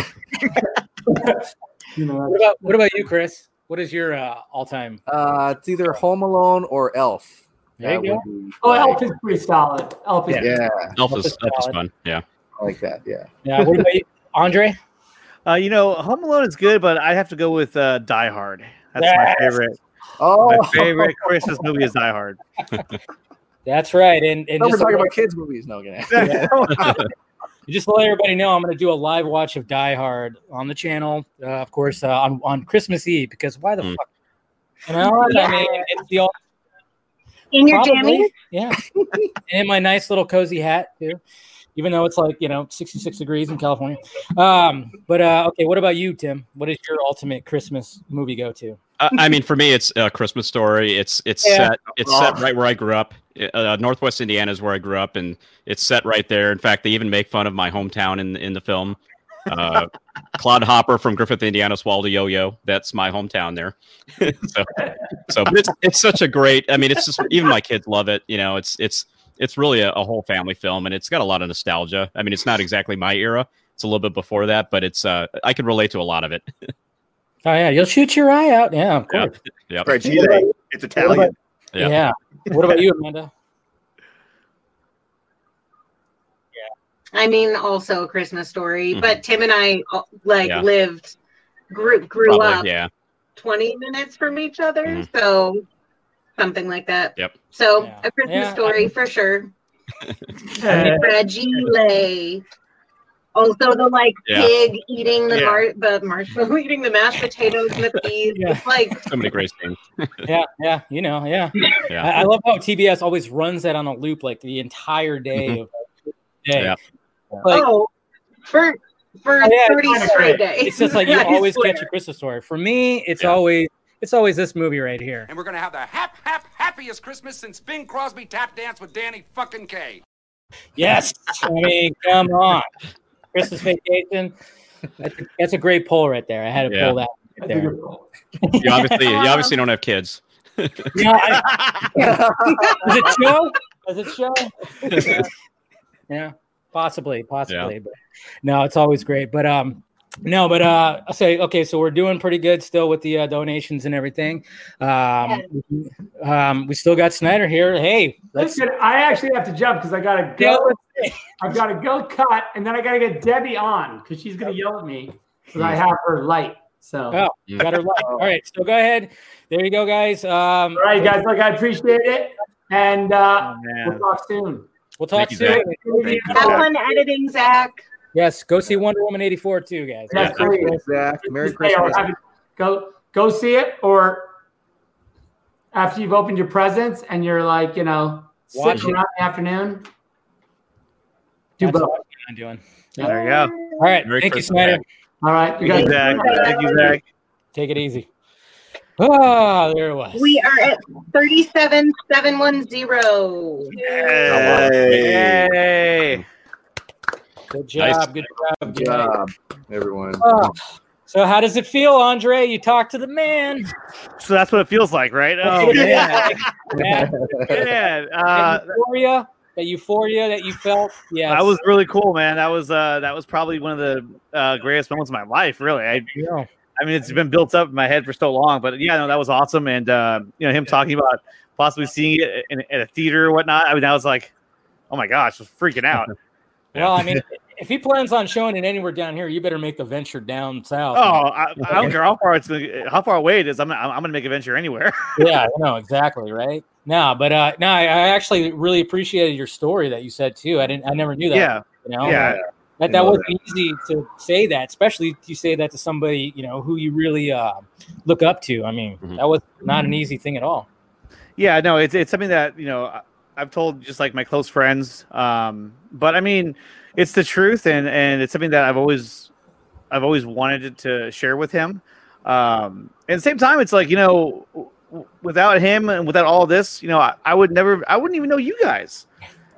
you know, What about what about you, Chris? What is your uh, all time? Uh, it's either Home Alone or Elf. There you go. oh, like- Elf is pretty solid. Elf is Yeah, Elf Elf is, is Elf is fun. Yeah. I like that. Yeah. Yeah. What about you, Andre? Uh, you know, Home Alone is good, but I have to go with uh, Die Hard. That's Yes. my favorite. Oh, My favorite Christmas movie is Die Hard. That's right. And, and No, we're just, talking about kids' movies. No, again. just to let everybody know, I'm going to do a live watch of Die Hard on the channel, uh, of course, uh, on on Christmas Eve. Because why the Mm. fuck? You know, what? I mean, it's the all, In your Probably, jammies? Yeah. and my nice little cozy hat too. Even though it's like, you know, 66 degrees in California. Um, but uh okay, what about you, Tim? What is your ultimate Christmas movie go to? I I mean, for me, it's a Christmas story. It's it's Yeah. set it's set Oh. right where I grew up. Uh, Northwest Indiana is where I grew up, and it's set right there. In fact, they even make fun of my hometown in in the film. Uh, Claude Hopper from Griffith, Indiana, swallowed a yo-yo. That's my hometown there. so, so but it's it's such a great. I mean, it's just even my kids love it. You know, it's it's it's really a, a whole family film, and it's got a lot of nostalgia. I mean, it's not exactly my era. It's a little bit before that, but it's uh, I can relate to a lot of it. Oh yeah, you'll shoot your eye out. Yeah, of Yeah. course. Yep. Fragile. It's Italian. Yeah. Yeah. What about you, Amanda? Yeah. I mean, also a Christmas story, but Tim and I like Yeah. lived, grew grew Probably, up yeah. 20 minutes from each other, so something like that. Yep. So Yeah. a Christmas Yeah, story I- for sure. Uh, Fragile. Also, the like Yeah. pig eating the Yeah. mar- the marshmallow, eating the mashed potatoes and the peas. Yeah. It's like So many great scenes. Yeah, yeah, you know, yeah. Yeah. I, I love how TBS always runs that on a loop like the entire day mm-hmm. of day. Yeah. Like, oh, for for Oh, yeah, 30 it's straight great. days. It's just like you I always swear. catch a Christmas story. For me, it's always it's always this movie right here. And we're gonna have the hap hap happiest Christmas since Bing Crosby tap danced with Danny fucking Kaye. Yes, I mean, come on, Christmas Vacation. That's a, that's a great poll right there. I had to Yeah. pull that right there. You obviously you obviously don't have kids. Yeah, I, does it show? Does it show? yeah. Yeah, possibly, possibly. But no, it's always great. But um, no, but uh, I'll say okay. So we're doing pretty good still with the uh, donations and everything. Um, um, we still got Snyder here. Hey, let's. Listen, I actually have to jump because I gotta go. I've got to go cut, and then I gotta get Debbie on because she's gonna yell at me because I have her light. So, Oh, you got her light. All right, so go ahead. There you go, guys. Um, all right, guys. Look, I appreciate it, and uh, man. we'll talk soon. We'll talk Thank you, soon. Zack. You. Have fun editing, Zack. Yes, go see Wonder Woman eighty four too, guys. That's Yeah. great. Zack, Merry Just Christmas. Go go see it, or after you've opened your presents and you're like, you know, Watch sitting it. around in the afternoon. Do That's both. what I'm doing. There you go. All right, Merry thank Christmas, you, Snyder. All right, you Thank you, guys. Zack. Thank you, Zack. Take it easy. Ah, there it was. We are at 37710. Hey. Good job. Good job. Good job, everyone. Ah, so, how does it feel, Andre? You talked to the man. So that's what it feels like, right? Oh, Oh, man. man. man. Uh, euphoria, that euphoria that you felt. Yeah, that was really cool, man. That was uh, that was probably one of the uh, greatest moments of my life. Really, I, Yeah. I mean, it's been built up in my head for so long, but yeah, no, that was awesome. And uh, you know, him talking about possibly seeing it in, in a theater or whatnot. I mean, I was like, oh my gosh, I was freaking out. Well, I mean, if he plans on showing it anywhere down here, you better make the venture down south. Oh, I, I don't care how far it's gonna, how far away it is. I'm, I'm, I'm gonna make a venture anywhere. yeah, no, exactly, right? No, but uh, no, I, I actually really appreciated your story that you said too. I didn't, I never knew that. Yeah. you know, Yeah. that that wasn't easy to say that, especially if you say that to somebody you know who you really uh, look up to. I mean, that was not an easy thing at all. Yeah, no, it's it's something that you know I- I've told just like my close friends. Um, but I mean, it's the truth, and and it's something that I've always I've always wanted to share with him. Um, at the same time, it's like you know, without him and without all this, you know, I, I would never, I wouldn't even know you guys.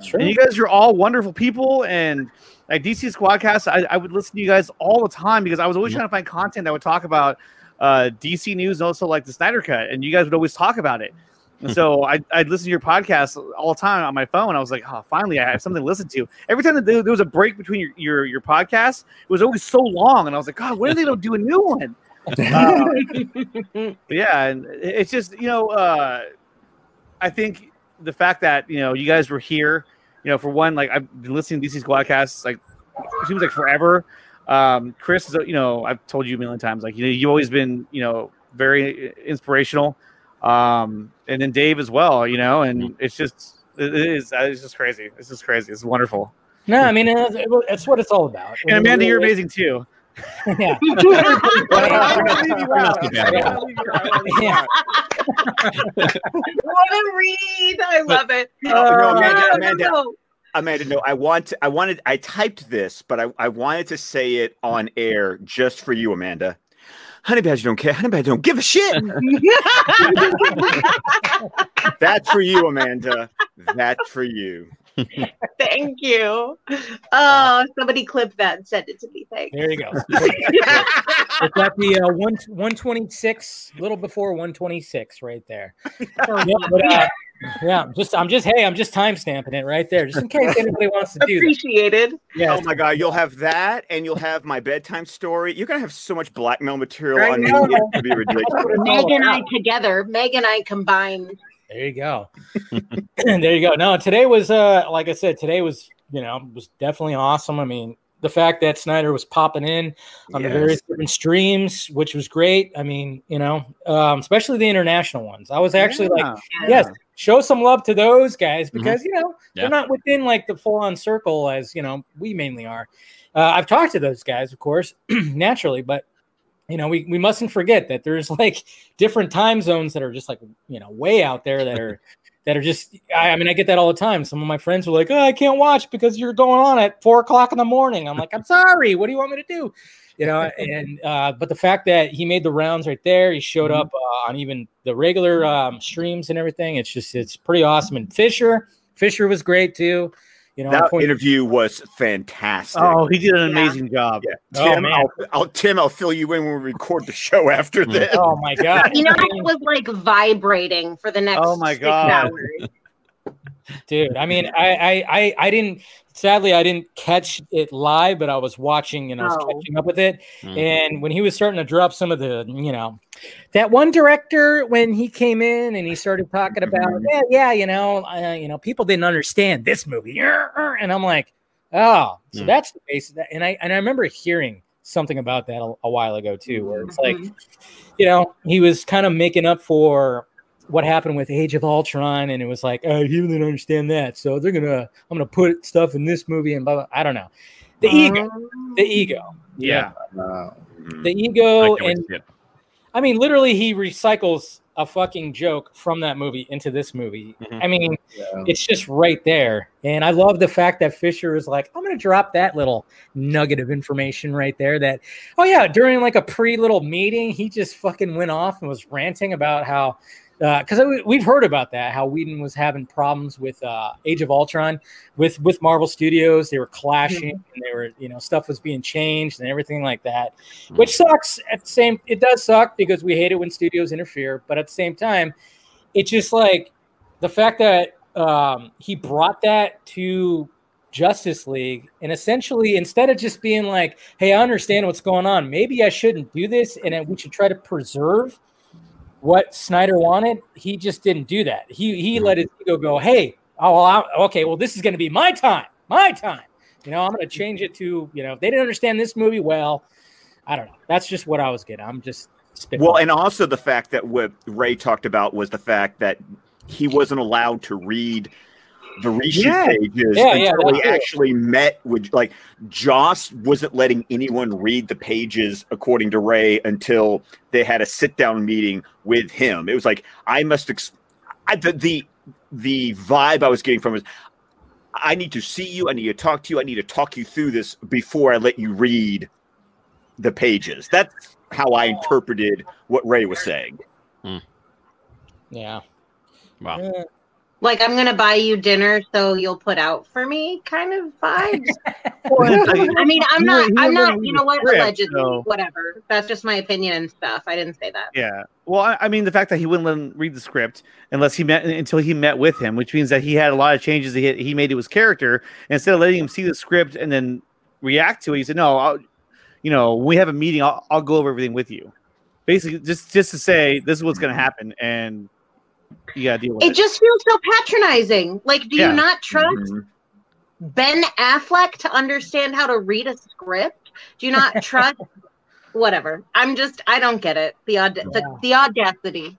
Sure. And you guys are all wonderful people, and like DC Squadcast, I, I would listen to you guys all the time because I was always trying to find content that would talk about uh, DC news and also like the Snyder Cut, and you guys would always talk about it. And so I, I'd listen to your podcast all the time on my phone. I was like, oh, finally, I have something to listen to. Every time that there was a break between your, your, your podcast, it was always so long. And I was like, God, when are they going to do a new one? uh, yeah. And it's just, you know, uh, I think the fact that, you know, you guys were here, you know, for one, like I've been listening to DC Squadcasts, like, it seems like forever. Um, Chris is, you know, I've told you a million times, like, you know, you've always been, you know, very inspirational um, and then Dave as well. You know, and mm-hmm. it's just it is it's just crazy. It's just crazy. It's wonderful. No, I mean it's, what it's all about. And Amanda, you're amazing too. yeah. what a read! I love it. no, Amanda, Amanda, Amanda, no, I want to, I wanted I typed this, but I, I wanted to say it on air just for you, Amanda. Honey Badger don't care. Honey Badger don't give a shit. That's for you, Amanda. That's for you. Thank you. Oh, somebody clip that and send it to me. Thanks. There you go. it's at the uh, one one twenty six, little before one twenty six, right there. yeah, but, uh, yeah, just I'm just hey, I'm just time stamping it right there, just in case anybody wants to do appreciated. Yeah. Oh my god, you'll have that, and you'll have my bedtime story. You're gonna have so much blackmail material on me. It's to be ridiculous. Meg and I together, Meg and I combined. There you go. there you go. No, today was uh like I said, today was you know was definitely awesome. I mean, the fact that Snyder was popping in on yes. the various different streams, which was great. I mean, you know, um, especially the international ones. I was actually yeah. like, yes, show some love to those guys mm-hmm. because mm-hmm. you know yeah. they're not within like the full on circle as you know we mainly are. Uh, I've talked to those guys, of course, naturally, but you know we, we mustn't forget that there's like different time zones that are just like you know way out there that are that are just I, I, mean i get that all the time. Some of my friends are like oh i can't watch because you're going on at four o'clock in the morning. I'm like i'm sorry. What do you want me to do? You know and uh, but the fact that he made the rounds right there he showed mm-hmm. up uh, on even the regular um, streams and everything it's just it's pretty awesome. And fisher fisher was great too you know, that point- interview was fantastic. Oh, he did an amazing yeah. job. Yeah. Tim, oh, I'll, I'll, Tim, I'll fill you in when we record the show after mm. this. Oh my god! You know, I was like vibrating for the next. Oh my god! Dude, I mean, I, I, I, I didn't sadly I didn't catch it live, but I was watching and I was oh. catching up with it. Mm-hmm. And when he was starting to drop some of the, you know, that one director when he came in and he started talking about, mm-hmm. yeah, yeah, you know, uh, you know, people didn't understand this movie, and I'm like, oh, so mm that's the basis. And I and I remember hearing something about that a, a while ago too, where it's like, mm-hmm. you know, he was kind of making up for what happened with Age of Ultron, and it was like, oh, he didn't understand that, so they're gonna, I'm gonna put stuff in this movie and blah, blah. I don't know. The uh, ego, the ego, yeah, uh, the ego, and I mean, literally, he recycles a fucking joke from that movie into this movie. Mm-hmm. I mean, yeah. it's just right there. And I love the fact that Fisher is like, I'm going to drop that little nugget of information right there that, oh, yeah, during like a pre little meeting, he just fucking went off and was ranting about how because uh, we've heard about that how Whedon was having problems with uh, Age of Ultron with with Marvel Studios. They were clashing, mm-hmm. and they were you know stuff was being changed and everything like that, mm-hmm. which sucks. At the same, it does suck because we hate it when studios interfere. But at the same time, it's just like the fact that um, he brought that to Justice League, and essentially instead of just being like, "Hey, I understand what's going on. Maybe I shouldn't do this, and we should try to preserve." What Snyder wanted, he just didn't do that. He he mm-hmm. let his ego go. Hey, oh, well, okay, well, this is going to be my time, my time. You know, I'm going to change it to you know, if they didn't understand this movie well. I don't know. That's just what I was getting. I'm just well, and also the fact that what Ray talked about was the fact that he wasn't allowed to read the reshoot yeah. pages yeah, until yeah, he actually met with like Joss wasn't letting anyone read the pages according to Ray until they had a sit down meeting with him. It was like I must ex- I, the, the the vibe I was getting from is I need to see you, I need to talk to you, I need to talk you through this before I let you read the pages. That's how I interpreted what Ray was saying. Hmm. Yeah. Wow. Like I'm gonna buy you dinner so you'll put out for me kind of vibes. I mean, I'm not I'm not, you know what, allegedly, so- whatever. That's just my opinion and stuff. I didn't say that. Yeah. Well, I, I mean, the fact that he wouldn't let him read the script unless he met until he met with him, which means that he had a lot of changes that he, he made to his character. And instead of letting him see the script and then react to it, he said, "No, I'll, you know, when we have a meeting, I'll, I'll go over everything with you." Basically, just just to say this is what's going to happen, and you got to deal with it. It just feels so patronizing. Like, do Yeah. you not trust Ben Affleck to understand how to read a script? Do you not trust whatever? I'm just I don't get it. The aud- the, the audacity.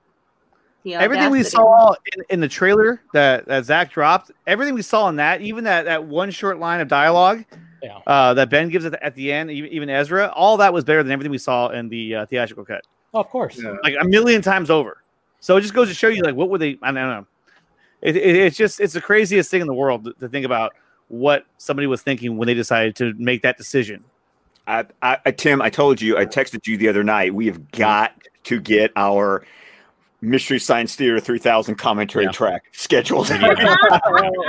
The everything we saw in, in the trailer that, that Zack dropped, everything we saw in that, even that, that one short line of dialogue Yeah. uh, that Ben gives at the, at the end, even, even Ezra, all that was better than everything we saw in the uh, theatrical cut. Oh, of course. Like a million times over. So it just goes to show you, like, what would they? I don't know. It, it, it's just it's the craziest thing in the world to, to think about what somebody was thinking when they decided to make that decision. I, I, I- Tim, I told you, I texted you the other night. We have mm-hmm. got to get our Mystery Science Theater 3000 commentary track scheduled.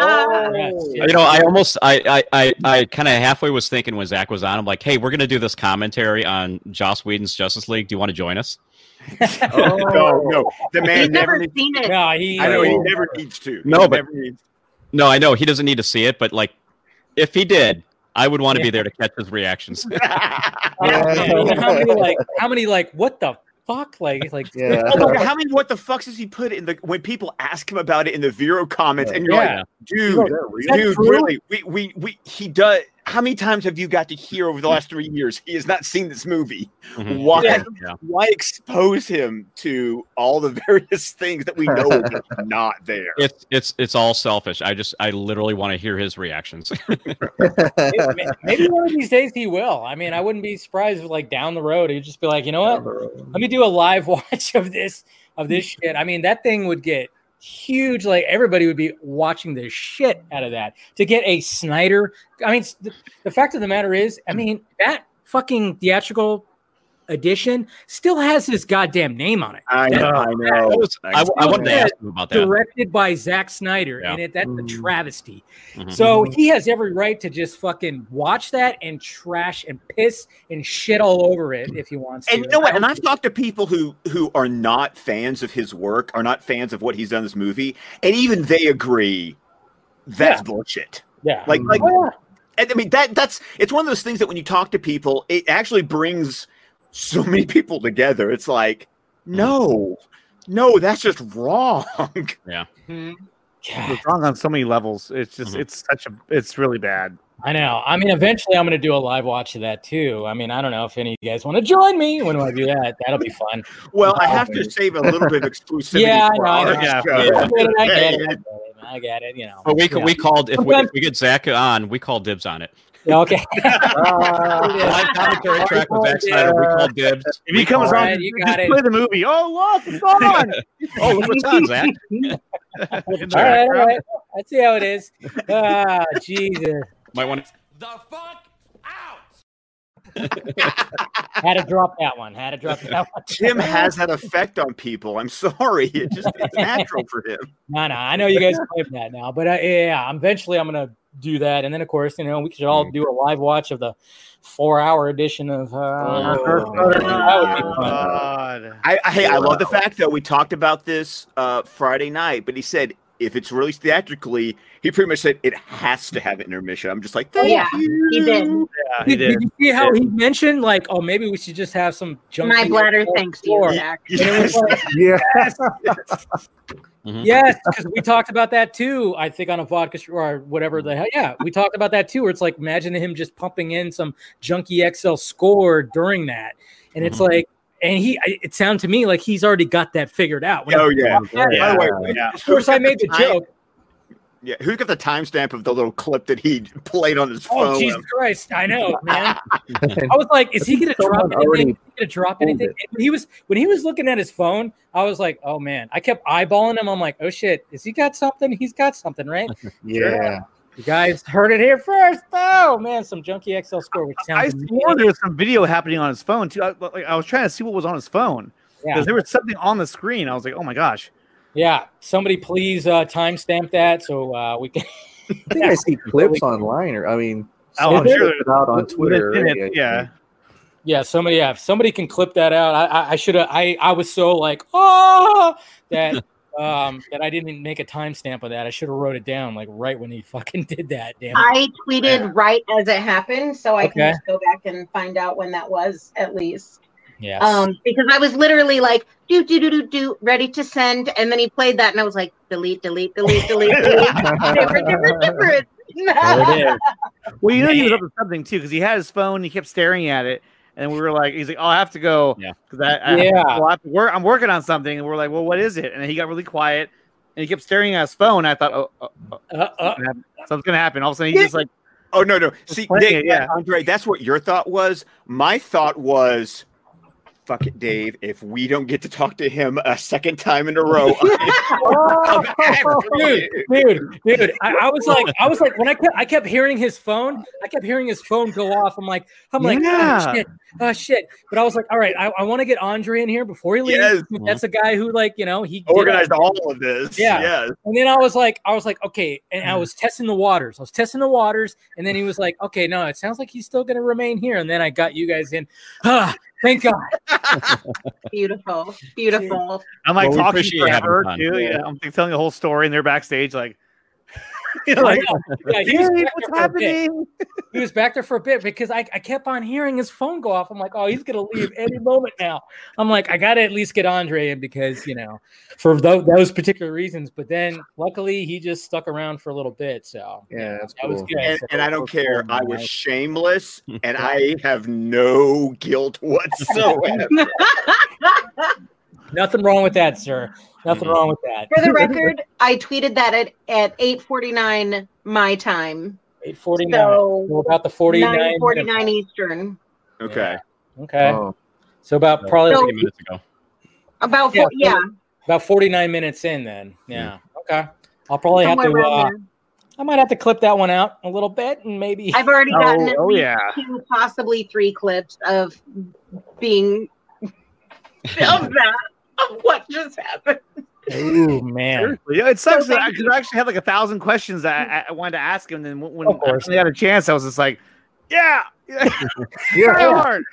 Oh, you know, I almost, I, I, I, I kind of halfway was thinking when Zack was on, I'm like, hey, we're gonna do this commentary on Joss Whedon's Justice League. Do you want to join us? No, no, the man He's never. never seen it. No, he. I know he never needs to. No, He but- never needs- No, I know he doesn't need to see it, but like, if he did, I would want to be there to catch his reactions. Yeah, how many like how many like what the fuck like like Oh my God, how many what the fucks does he put in the when people ask him about it in the Vero comments and you're Yeah. like, dude, dude, really? We, we we he does how many times have you got to hear over the last three years he has not seen this movie? Mhm. Why Yeah. Yeah. why expose him to all the various things that we know are not there? It's it's it's all selfish. I just I literally want to hear his reactions. maybe, maybe one of these days he will. I mean, I wouldn't be surprised if like down the road he'd just be like, you know what? Let me do a live watch of this of this shit. I mean, that thing would get huge. Like everybody would be watching the shit out of that to get a Snyder. I mean, the, the fact of the matter is, I mean, that fucking theatrical edition still has his goddamn name on it. I That- know, I know. I was- I- I wanted to ask says him about that. Directed by Zack Snyder, Yeah. and it that's a travesty. Mhm. So he has every right to just fucking watch that and trash and piss and shit all over it if he wants to. And you know what? And I've talked to people who who are not fans of his work, are not fans of what he's done in this movie, and even they agree that's Yeah. bullshit. Yeah. Like like Oh, and I mean that that's it's one of those things that when you talk to people, it actually brings so many people together. It's like, mm. no, no, that's just wrong. Yeah. It's wrong on so many levels. It's just mm-hmm. it's such a it's really bad. I know. I mean, eventually I'm going to do a live watch of that too. I mean, I don't know if any of you guys want to join me when I do that. That'll be fun. Well, I have to save a little bit of exclusivity. Yeah, I for know. I our know. show. I get it. I get it. I get it. I get it. You know. But we Yeah. we called if we, if we get Zack on, we call dibs on it. Yeah, okay. Live commentary track with Zack Snyder. We call dibs. If he comes call- on, you just got it. play the movie. Oh look, it's on. oh, look what's on, Zack. all right, all right. Let's see how it is. Ah, Jesus. Might want to. Had to drop that one. Had to drop that one. Tim has that effect on people. I'm sorry. It just it's natural for him. No, no, I know you guys play that now, but uh, yeah, eventually I'm gonna do that, and then of course, you know, we should all do a live watch of the four-hour edition of. Uh, that would be fun. I, I hey, I love the fact that we talked about this uh, Friday night, but he said if it's released theatrically, he pretty much said it has to have an intermission. I'm just like, thank Yeah, you. he did. Yeah, he Did, did did. you see how he mentioned like, oh, maybe we should just have some junk. My bladder thanks you, Zack. And it was like, Yeah. Mhm. yes, because we talked about that too. I think on a vodka sh- or whatever the hell. Yeah, we talked about that too. Where it's like, imagine him just pumping in some Junkie XL score during that, and it's Mhm. like, and he it sounded to me like he's already got that figured out. When Oh he yeah. talked By the way, Yeah. Of course, I made the time- joke. Yeah, who's got the timestamp of the little clip that he played on his Oh phone? Jesus Christ! I know, man. I was like, "Is he going to drop anything? Is he going to drop anything?" when he was when he was looking at his phone, I was like, "Oh man!" I kept eyeballing him. I'm like, "Oh shit! Is he got something? He's got something, right?" Yeah. You guys heard it here first. Oh man, some Junkie XL score. Which I sounds swore there was some video happening on his phone too. I, like, I was trying to see what was on his phone because Yeah. there was something on the screen. I was like, oh my gosh. Yeah, somebody please uh, timestamp that so uh, we can. I think I see clips online, or I mean, Oh, I'm sure put it out on Twitter. minutes, already, I yeah. Yeah, somebody. Yeah, if somebody can clip that out. I, I, I should have. I, I was so like, oh, that um that I didn't make a timestamp of that. I should have wrote it down like right when he fucking did that. Damn it. I tweeted right as it happened, so I Okay. can just go back and find out when that was at least. Yes. Um, because I was literally like, do do do do do, ready to send, and then he played that, and I was like, delete, delete, delete, delete, delete, different, different, different. Well, you know he was up to something too because he had his phone. He kept staring at it, and we were like, "He's like, oh, I have to go." Yeah. Because I, I, Yeah. well, I have to work. I'm working on something, and we're like, "Well, what is it?" And he got really quiet, and he kept staring at his phone. I thought, "Oh, oh, oh Uh, uh, something's gonna happen. something's gonna happen." All of a sudden, he just like, Oh no, no. See, playing Dave, it, yeah. Andre, that's what your thought was. My thought was, fuck it, Dave. If we don't get to talk to him a second time in a row, dude, dude, dude. I, I was like, I was like, when I kept, I kept hearing his phone. I kept hearing his phone go off. I'm like, I'm like, Yeah. oh shit, oh shit. But I was like, all right, I, I want to get Andre in here before he leaves. Yes. That's a guy who, like, you know, he organized all- all of this. Yeah. Yes. And then I was like, I was like, okay. And I was testing the waters. I was testing the waters. And then he was like, okay, no, it sounds like he's still going to remain here. And then I got you guys in. Ah, thank God. Beautiful, beautiful. I'm like Well, talking appreciate having forever too. Yeah. Yeah, I'm telling the whole story, and they're backstage like, you know, oh, like. Yeah, he was "Dave, back what's there for a bit. happening? He was back there for a bit because I, I kept on hearing his phone go off. I'm like, oh, he's gonna leave any moment now. I'm like, I gotta at least get Andre in because you know, for those, those particular reasons. But then luckily he just stuck around for a little bit. So Yeah, that's that was cool. good. And, So- and I don't care. I was shameless, and I have no guilt whatsoever. Nothing wrong with that, sir. Nothing wrong with that. For the record, I tweeted that at at eight forty nine my time. 849. So, So about the 49. Nine forty nine Eastern. Okay. Okay. Oh. So about probably So- Thirty minutes ago. About Yeah, four, yeah, about 49 minutes in then. Yeah. Okay. I'll probably have to uh. I might have to clip that one out a little bit and maybe I've already Oh, gotten at oh, yeah. two, possibly three clips of being of that of what just happened. Oh man. Seriously, yeah, it sucks So because I actually had like a thousand questions that I, I wanted to ask him. And then when, when Of I finally had a chance, I was just like, "Yeah, yeah, Yeah. hard."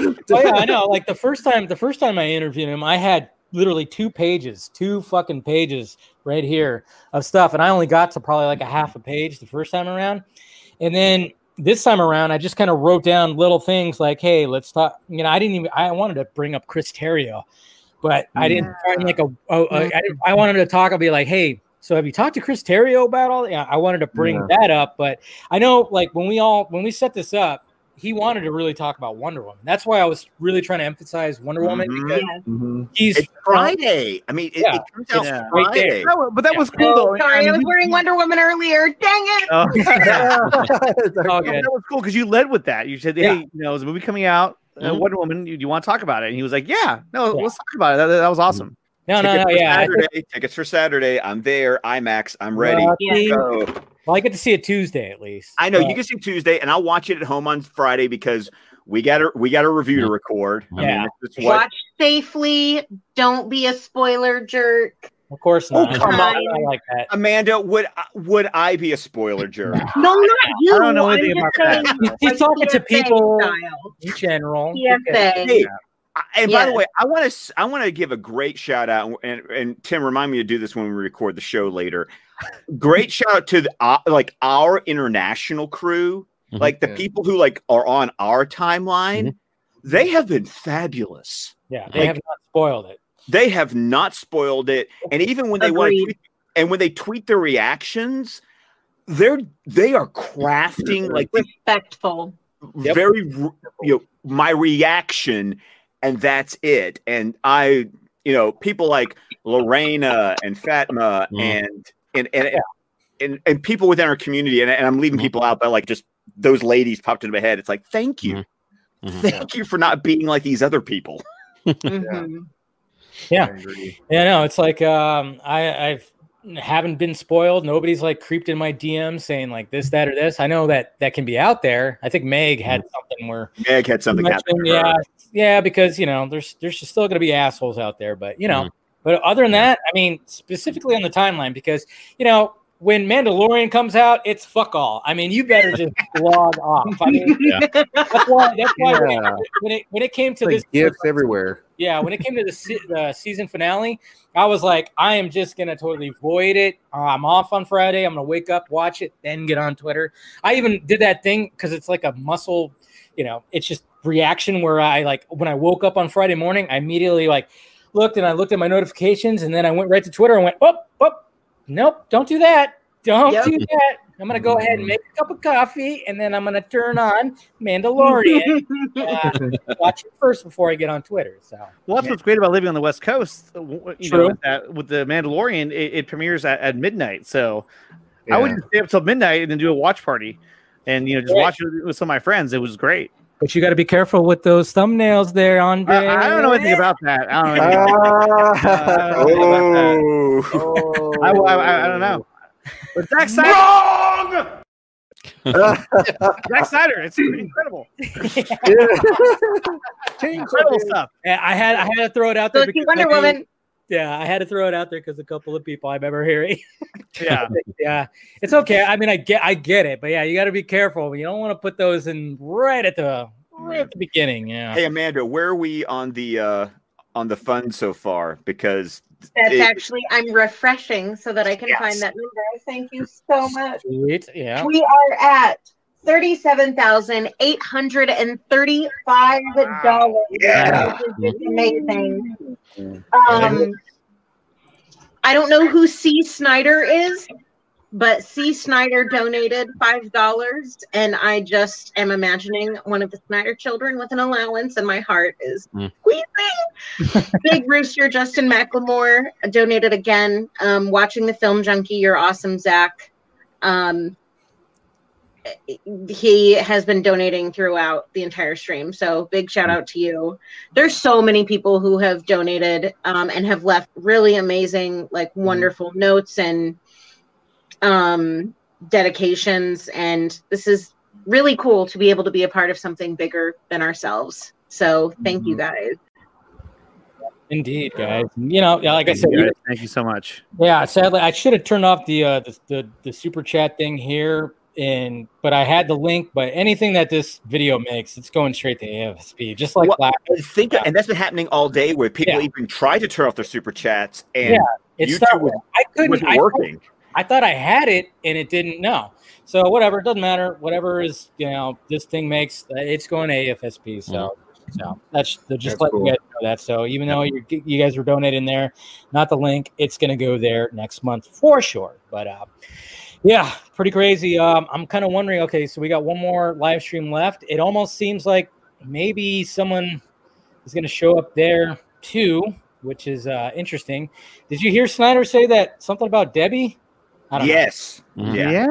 Oh yeah, I know. Like the first time, the first time I interviewed him, I had literally two pages, two fucking pages right here of stuff, and I only got to probably like a half a page the first time around, and then this time around, I just kind of wrote down little things like, "Hey, let's talk." You know, I didn't even. I wanted to bring up Chris Terrio, but I didn't find like a. Oh, uh, I, didn't, I wanted to talk. I'll be like, "Hey." So have you talked to Chris Terrio about all? Yeah, I wanted to bring Yeah. that up, but I know like when we all when we set this up, he wanted to really talk about Wonder Woman. That's why I was really trying to emphasize Wonder Woman Mhm. because Yeah. Mhm. he's It's Friday. I mean, it, Yeah. it turns out Yeah. Right. Friday. That wa- but that Yeah. was cool Oh, though. sorry, I was mean, wearing Wonder Woman earlier. Dang it! Oh, It's all good. that was cool because you led with that. You said, "Hey, Yeah. you know, there's a movie coming out, uh, Mhm. Wonder Woman. You, you want to talk about it?" And he was like, "Yeah, no, Yeah. let's talk about it." That, that was awesome. No, no, Tickets no, for yeah. Saturday. Tickets for Saturday. I'm there. IMAX. I'm ready. Well, Yeah. well, I get to see it Tuesday at least. I know But- you can see Tuesday, and I'll watch it at home on Friday because we got a we got a review to record. I Yeah. mean, what Watch safely. Don't be a spoiler jerk. Of course Oh, not. come on. I like that. Amanda would would I be a spoiler jerk? No, not you. I don't know anything about saying, that. He's, he's like, talking to people style. in general. PSA. Hey, I- and by the way, I want to I want to give a great shout out, and, and Tim, remind me to do this when we record the show later. Great shout out to the uh, like our international crew, Mhm. like the Yeah. people who like are on our timeline. They have been fabulous. Yeah, they Like- have not spoiled it. They have not spoiled it, and even when they want to tweet, and when they tweet their reactions, they're they are crafting like Respectful. Very r- you know my reaction and that's it and i you know people like lorena and fatma Mhm. and, and and and and people within our community and, and i'm leaving people out but like just those ladies popped into my head it's like thank you Mhm. Mhm. thank you for not being like these other people Mhm. Yeah. Yeah, no, it's like um, I, I've haven't been spoiled. Nobody's like creeped in my DM saying like this, that, or this. I know that that can be out there. I think Meg had something where Meg had something. Yeah, yeah, because you know there's there's still going to be assholes out there, but you know. But other than that, I mean, specifically on the timeline, because you know when Mandalorian comes out, it's fuck all. I mean, you better just log off. I mean, that's why. That's why when, Yeah. it, when it when it came to Like this gifts everywhere. yeah, when it came to the, se- the season finale, I was like, I am just gonna totally void it. Uh, I'm off on Friday. I'm gonna wake up, watch it, then get on Twitter. I even did that thing because it's like a muscle, you know, it's just reaction where I like when I woke up on Friday morning, I immediately like looked and I looked at my notifications and then I went right to Twitter and went, oh, oh, nope, don't do that. Don't Yep. do that. I'm gonna go ahead and make a cup of coffee and then I'm gonna turn on Mandalorian. uh, watch it first before I get on Twitter. So Well, that's what's great about living on the West Coast. w- You know, True. with, that, with the Mandalorian, it, it premieres at, at midnight. So I would just stay up till midnight and then do a watch party, and you know, just Yeah. watch it with some of my friends. It was great. But you got to be careful with those thumbnails there, Andre. I, I don't know anything about that. I don't know. Anything uh, about that. Oh. I, I, I, I don't know. But Zack Snyder, Wrong! Zack Snyder, it's incredible. incredible stuff. Yeah, I had I had to throw it out there. see because Wonder I mean- Woman. Yeah, I had to throw it out there because a couple of people I remember hearing. Yeah. yeah, it's okay. I mean, I get I get it, but yeah, you got to be careful. You don't want to put those in right at the right at the beginning. Yeah. Hey Amanda, where are we on the uh on the fund so far? Because That's it- actually I'm refreshing so that I can Yes. find that number. Thank you so much. Sweet. Yeah. We are at thirty-seven thousand eight hundred and thirty-five dollars. Yeah. Amazing. Um, I don't know who C. Snyder is, but C. Snyder donated five dollars, and I just am imagining one of the Snyder children with an allowance, and my heart is Mm. squeezing. Big Rooster Justin McLemore donated again. Um, watching the film Junkee, you're awesome, Zack. Um, he has been donating throughout the entire stream. So big shout out to you. There's so many people who have donated um, and have left really amazing, like wonderful notes and um, dedications. And this is really cool to be able to be a part of something bigger than ourselves. So thank you guys. Indeed, guys. You know, yeah, like I said. Thank you so much. Yeah, sadly, I should have turned off the, uh, the the the super chat thing here, and but I had the link. But anything that this video makes, it's going straight to AFSP, just like Well, last. I think, and that's been happening all day, where people even try to turn off their super chats, and yeah, it's YouTube not. was, I couldn't. wasn't I thought- working. I thought I had it and it didn't know. So whatever, it doesn't matter. Whatever is you know this thing makes, uh, it's going to AFSP. So so that's they're just That's letting cool. you guys know that. So even though you you guys were donating there, not the link, it's going to go there next month for sure. But uh, yeah, pretty crazy. Um, I'm kind of wondering. Okay, so we got one more live stream left. It almost seems like maybe someone is going to show up there too, which is uh, interesting. Did you hear Snyder say that something about Debbie? I don't know. Yes. Yeah.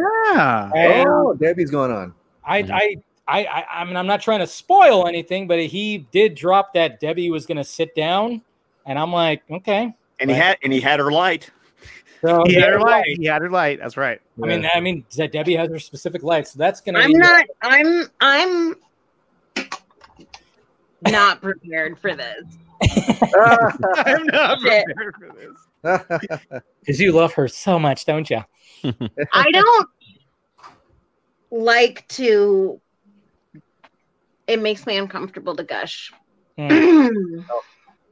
Yeah. Oh, Debbie's going on. I, I, I, I, I mean, I'm not trying to spoil anything, but he did drop that Debbie was going to sit down, and I'm like, okay. And he had and he had her light. So, He had her yeah, light. He had her light. That's right. I mean, I mean, that Debbie has her specific light, so that's going to. I'm not. I'm. I'm not prepared for this. I'm not prepared for this. because you love her so much, don't you? I don't like to. It makes me uncomfortable to gush. Hmm.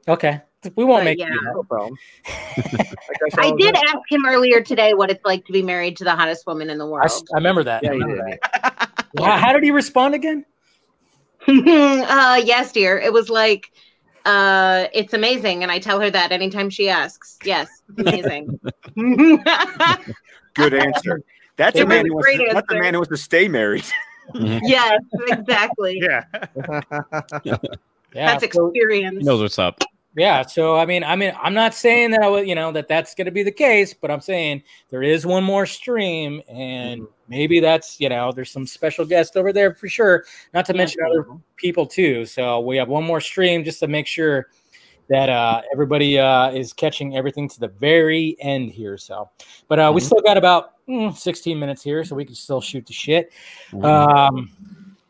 Okay, we won't But make yeah. you do that. No problem. I did ask him earlier today what it's like to be married to the hottest woman in the I, world. s- I remember that. Yeah, I remember did. that. How, how did he respond again? uh, yes, dear. It was like, uh, it's amazing, and I tell her that anytime she asks. Yes, amazing. Good answer. That's a man who wants great to, that's a man who wants to stay married. yes, exactly. Yeah. Yeah, That's experience. He knows what's up. Yeah, so I mean, I mean, I'm not saying that I would, you know, that that's going to be the case, but I'm saying there is one more stream, and maybe that's, you know, there's some special guests over there for sure. Not to mention other people too. So we have one more stream just to make sure that uh, everybody uh, is catching everything to the very end here. So, but uh, we Mhm. still got about mm, 16 minutes here, so we can still shoot the shit. Mhm. Um,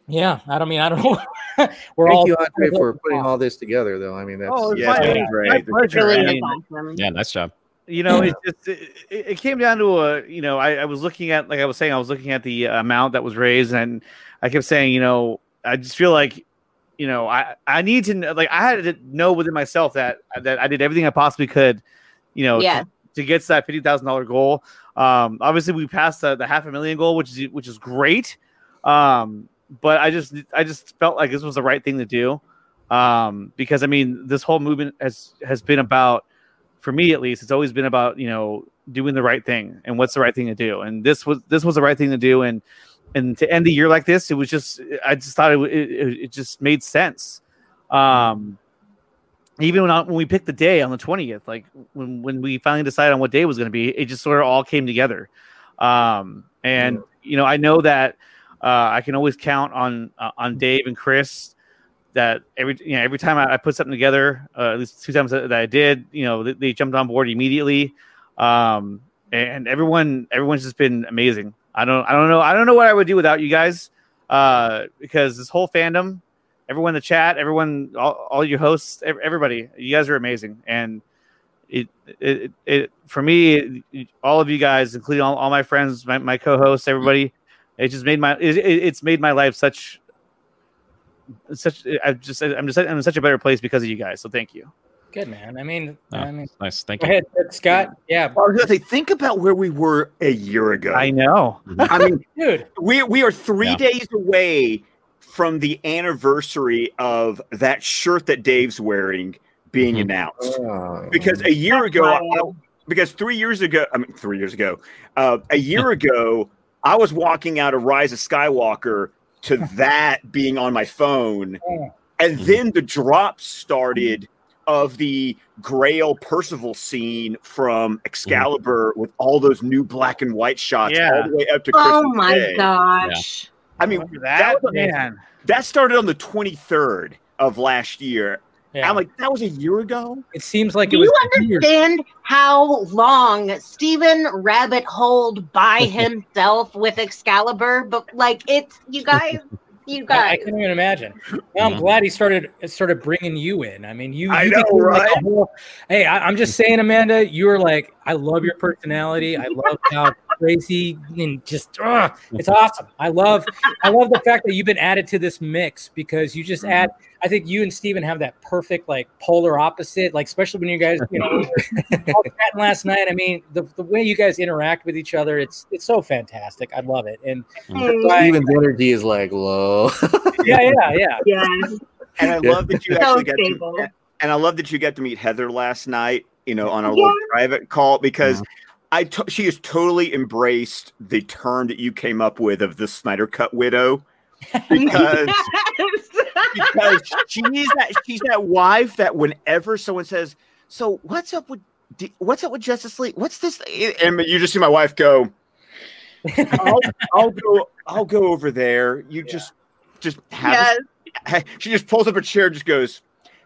yeah, I don't mean I don't know. We're all Thank you, Andre, for putting all this together, though. I mean, that's Oh, it's Yeah, my, it's my great. pleasure. I mean. Yeah, nice job. you know, it just it, it it came down to a you know I, I was looking at like I was saying I was looking at the amount that was raised and I kept saying you know I just feel like you know I I need to kn- like I had to know within myself that that I did everything I possibly could you know Yeah. to, to get to that fifty thousand dollar goal. Um, obviously we passed the, the half a million goal, which is which is great. Um, but I just I just felt like this was the right thing to do. Um, because I mean this whole movement has has been about for me at least, it's always been about you know doing the right thing and what's the right thing to do. And this was this was the right thing to do. And and to end the year like this, it was just I just thought it it, it just made sense. Um, even when I, when we picked the day on the twentieth, like when when we finally decided on what day it was going to be, it just sort of all came together. Um, and you know, I know that uh, I can always count on uh, on Dave and Chris that every you know every time I, I put something together, uh, at least two times that, that I did, you know, they, they jumped on board immediately. Um, and everyone everyone's just been amazing. I don't I don't know I don't know what I would do without you guys uh, because this whole fandom, everyone in the chat, everyone, all, all your hosts, everybody, you guys are amazing. And it it, it for me, all of you guys, including all, all my friends, my, my co-hosts, everybody, it just made my it, it- it's made my life such such I just I'm just I'm in such a better place because of you guys. So thank you. Good man. I mean, Oh, I mean, nice. Thank go you. ahead, Scott. Yeah, Well, I was gonna say, think about where we were a year ago. I know. I mean, dude, we we are three Yeah. days away from the anniversary of that shirt that Dave's wearing being Mhm. announced. Oh. Because a year That's ago, I- because three years ago, I mean, three years ago, uh, a year ago, I was walking out of Rise of Skywalker to that being on my phone, and mm-hmm. then the drop started of the Grail Percival scene from Excalibur mm-hmm. with all those new black and white shots Yeah. all the way up to Christmas. Oh Christmas my Day. gosh. I mean, Remember that, that, was man. that started on the 23rd of last year. Yeah. I'm like, that was a year ago. it seems like Do it was you years. understand how long Stephen rabbit holed by himself with Excalibur? But like, it's you guys, you I, I guys. can't even imagine. Well, I'm Mhm. glad he started started bringing you in. I mean, you. I know, became like a whole- hey, I, I'm just saying, Amanda. You're like, I love your personality. I love how crazy and just, ugh, it's awesome. I love, I love the fact that you've been added to this mix because you just add. I think you and Steven have that perfect like polar opposite. Like especially when you guys, you know, were all chatting last night. I mean, the, the way you guys interact with each other, it's it's so fantastic. I love it. And that's why, Steven's energy is like low. yeah, yeah, yeah. Yeah. And I love that you So actually got stable. to, and I love that you got to meet Heather last night, you know, on our Yeah. little private call because I to- she has totally embraced the term that you came up with of the Snyder Cut widow because because she's that she's that wife that whenever someone says, "So what's up with what's up with Justice League? What's this?" and you just see my wife go, "I'll, I'll go, I'll go over there. You just just have." a she just pulls up a chair and just goes,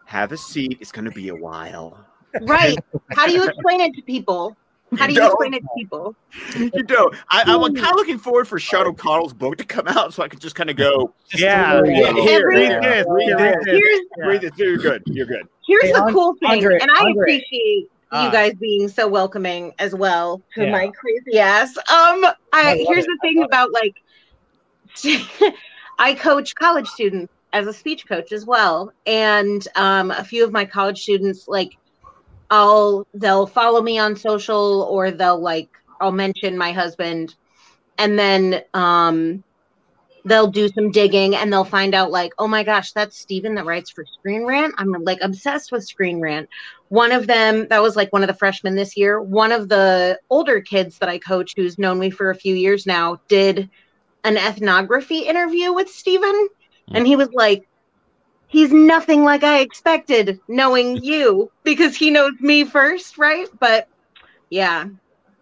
Have a seat. It's going to be a while. Right. How do you explain it to people? How do you don't. explain it to people? You know, I, I'm kind of looking forward for Sean O'Connell's book to come out so I could just kind of go, Yeah. "Yeah, here, Every- Read this, read read this, this." Here's read this. You're good. You're good. here's Hey, the An- cool thing, Andre, and I Andre. appreciate Ah. you guys being so welcoming as well to Yeah. my crazy ass. Um, I I here's it. the I thing love it. about like, I coach college students as a speech coach as well, and um, a few of my college students like, I'll they'll follow me on social or they'll like I'll mention my husband, and then um they'll do some digging and they'll find out like oh my gosh that's steven that writes for screen rant. I'm like obsessed with screen rant. One of them that was like one of the freshmen this year one of the older kids that i coach who's known me for a few years now did an ethnography interview with steven. And he was like he's nothing like i expected knowing you because he knows me first right but yeah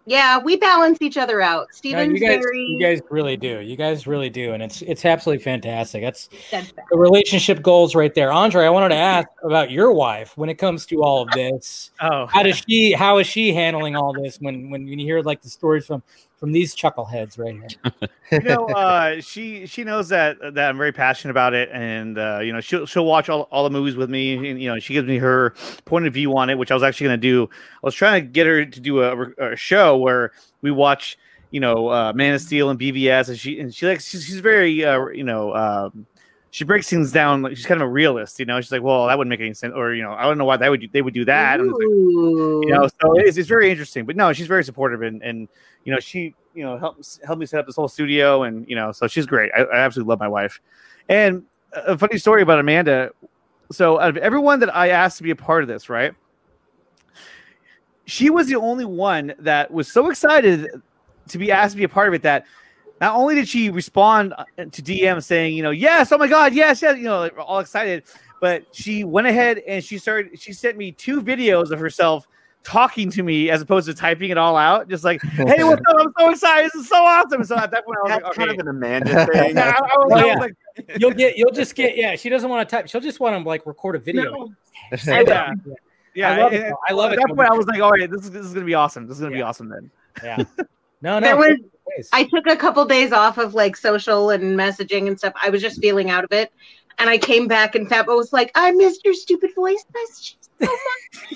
Yeah, we balance each other out. No, you guys, very you guys really do. You guys really do, and it's it's absolutely fantastic. That's steadfast. the relationship goals right there. Andre, I wanted to ask about your wife when it comes to all of this. Oh, how does she? How is she handling all this when when, when you hear like the stories from from these chuckleheads right here? you know, uh, she she knows that that I'm very passionate about it, and uh, you know, she'll she'll watch all, all the movies with me, and you know, she gives me her point of view on it, which I was actually going to do. I was trying to get her to do a, a show where we watch, you know, uh, Man of Steel and BVS, and she and she likes she's, she's very uh, you know. Um, she breaks things down like she's kind of a realist, you know. She's like, "Well, that wouldn't make any sense," or you know, I don't know why they would they would do that. And like, you know, so it's, it's very interesting. But no, she's very supportive, and and you know, she you know helped helped me set up this whole studio, and you know, so she's great. I, I absolutely love my wife. And a funny story about Amanda. So out of everyone that I asked to be a part of this, right? She was the only one that was so excited to be asked to be a part of it that not only did she respond uh, to DM saying, you know, yes, oh my god, yes, yes, you know, like, all excited, but she went ahead and she started. She sent me two videos of herself talking to me as opposed to typing it all out. Just like, hey, what's up? I'm so excited. This is so awesome. So at that point, I was That's like, kind of an Amanda thing. I, I was, Oh, I was yeah. like, You'll get you'll just get yeah. She doesn't want to type. She'll just want to like record a video. Say yeah. that. Yeah, I love it. and- I love at it. that point, I was like, all right, this is this is gonna be awesome. This is gonna be awesome then. Yeah. No, no. Ways. I took a couple days off of like social and messaging and stuff. I was just feeling out of it. And I came back and Fabba was like, I missed your stupid voice so much.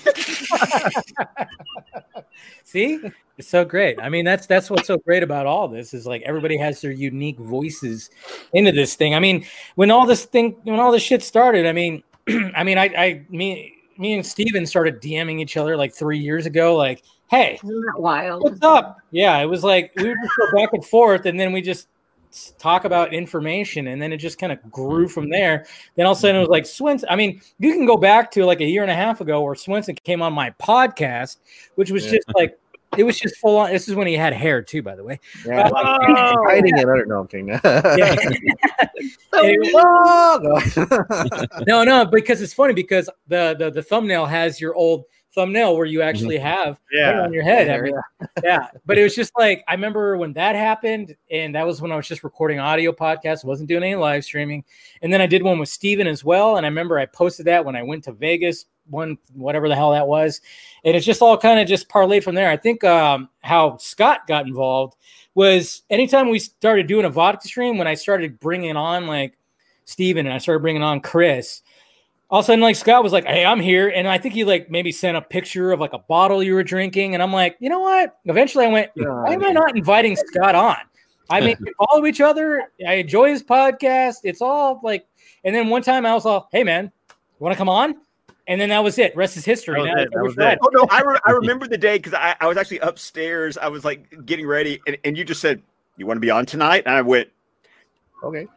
See, it's so great. I mean, that's that's what's so great about all this is like everybody has their unique voices into this thing. I mean, when all this thing, when all this shit started, I mean, I mean, I, I, me, me and Steven started DMing each other like three years ago. Like, hey, Isn't that wild? what's up? Yeah, it was like we would just go back and forth, and then we just talk about information, and then it just kind of grew from there. Then all of a sudden it was like Swinson. I mean, you can go back to like a year and a half ago where Swinson came on my podcast, which was Yeah. just like it was just full on. This is when he had hair too, by the way. Yeah, But, like, oh, hiding yeah. it. I don't know. I'm kidding. Yeah. It- no. no, no, because it's funny because the the, the thumbnail has your old thumbnail where you actually have Yeah. hair on your head. I Yeah, mean, yeah, but it was just like I remember when that happened, and that was when I was just recording audio podcasts, wasn't doing any live streaming, and then I did one with Steven as well, and I remember I posted that when I went to Vegas, one whatever the hell that was, and it's just all kind of just parlayed from there. I think um, how Scott got involved was anytime we started doing a vodka stream, when I started bringing on like Steven and I started bringing on Chris all of a sudden like scott was like hey i'm here. And i think he like maybe sent a picture of like a bottle you were drinking. And i'm like you know what? Eventually i went why am i not inviting scott on? I mean we follow each other. I enjoy his podcast. It's all like and then one time i was all hey man you want to come on? And then that was it. Rest is history. That was Now it. That was Fred. it. Oh no, I, re- I remember the day because I, I was actually upstairs. I was like getting ready, and, and you just said, "You want to be on tonight?" And I went, Okay.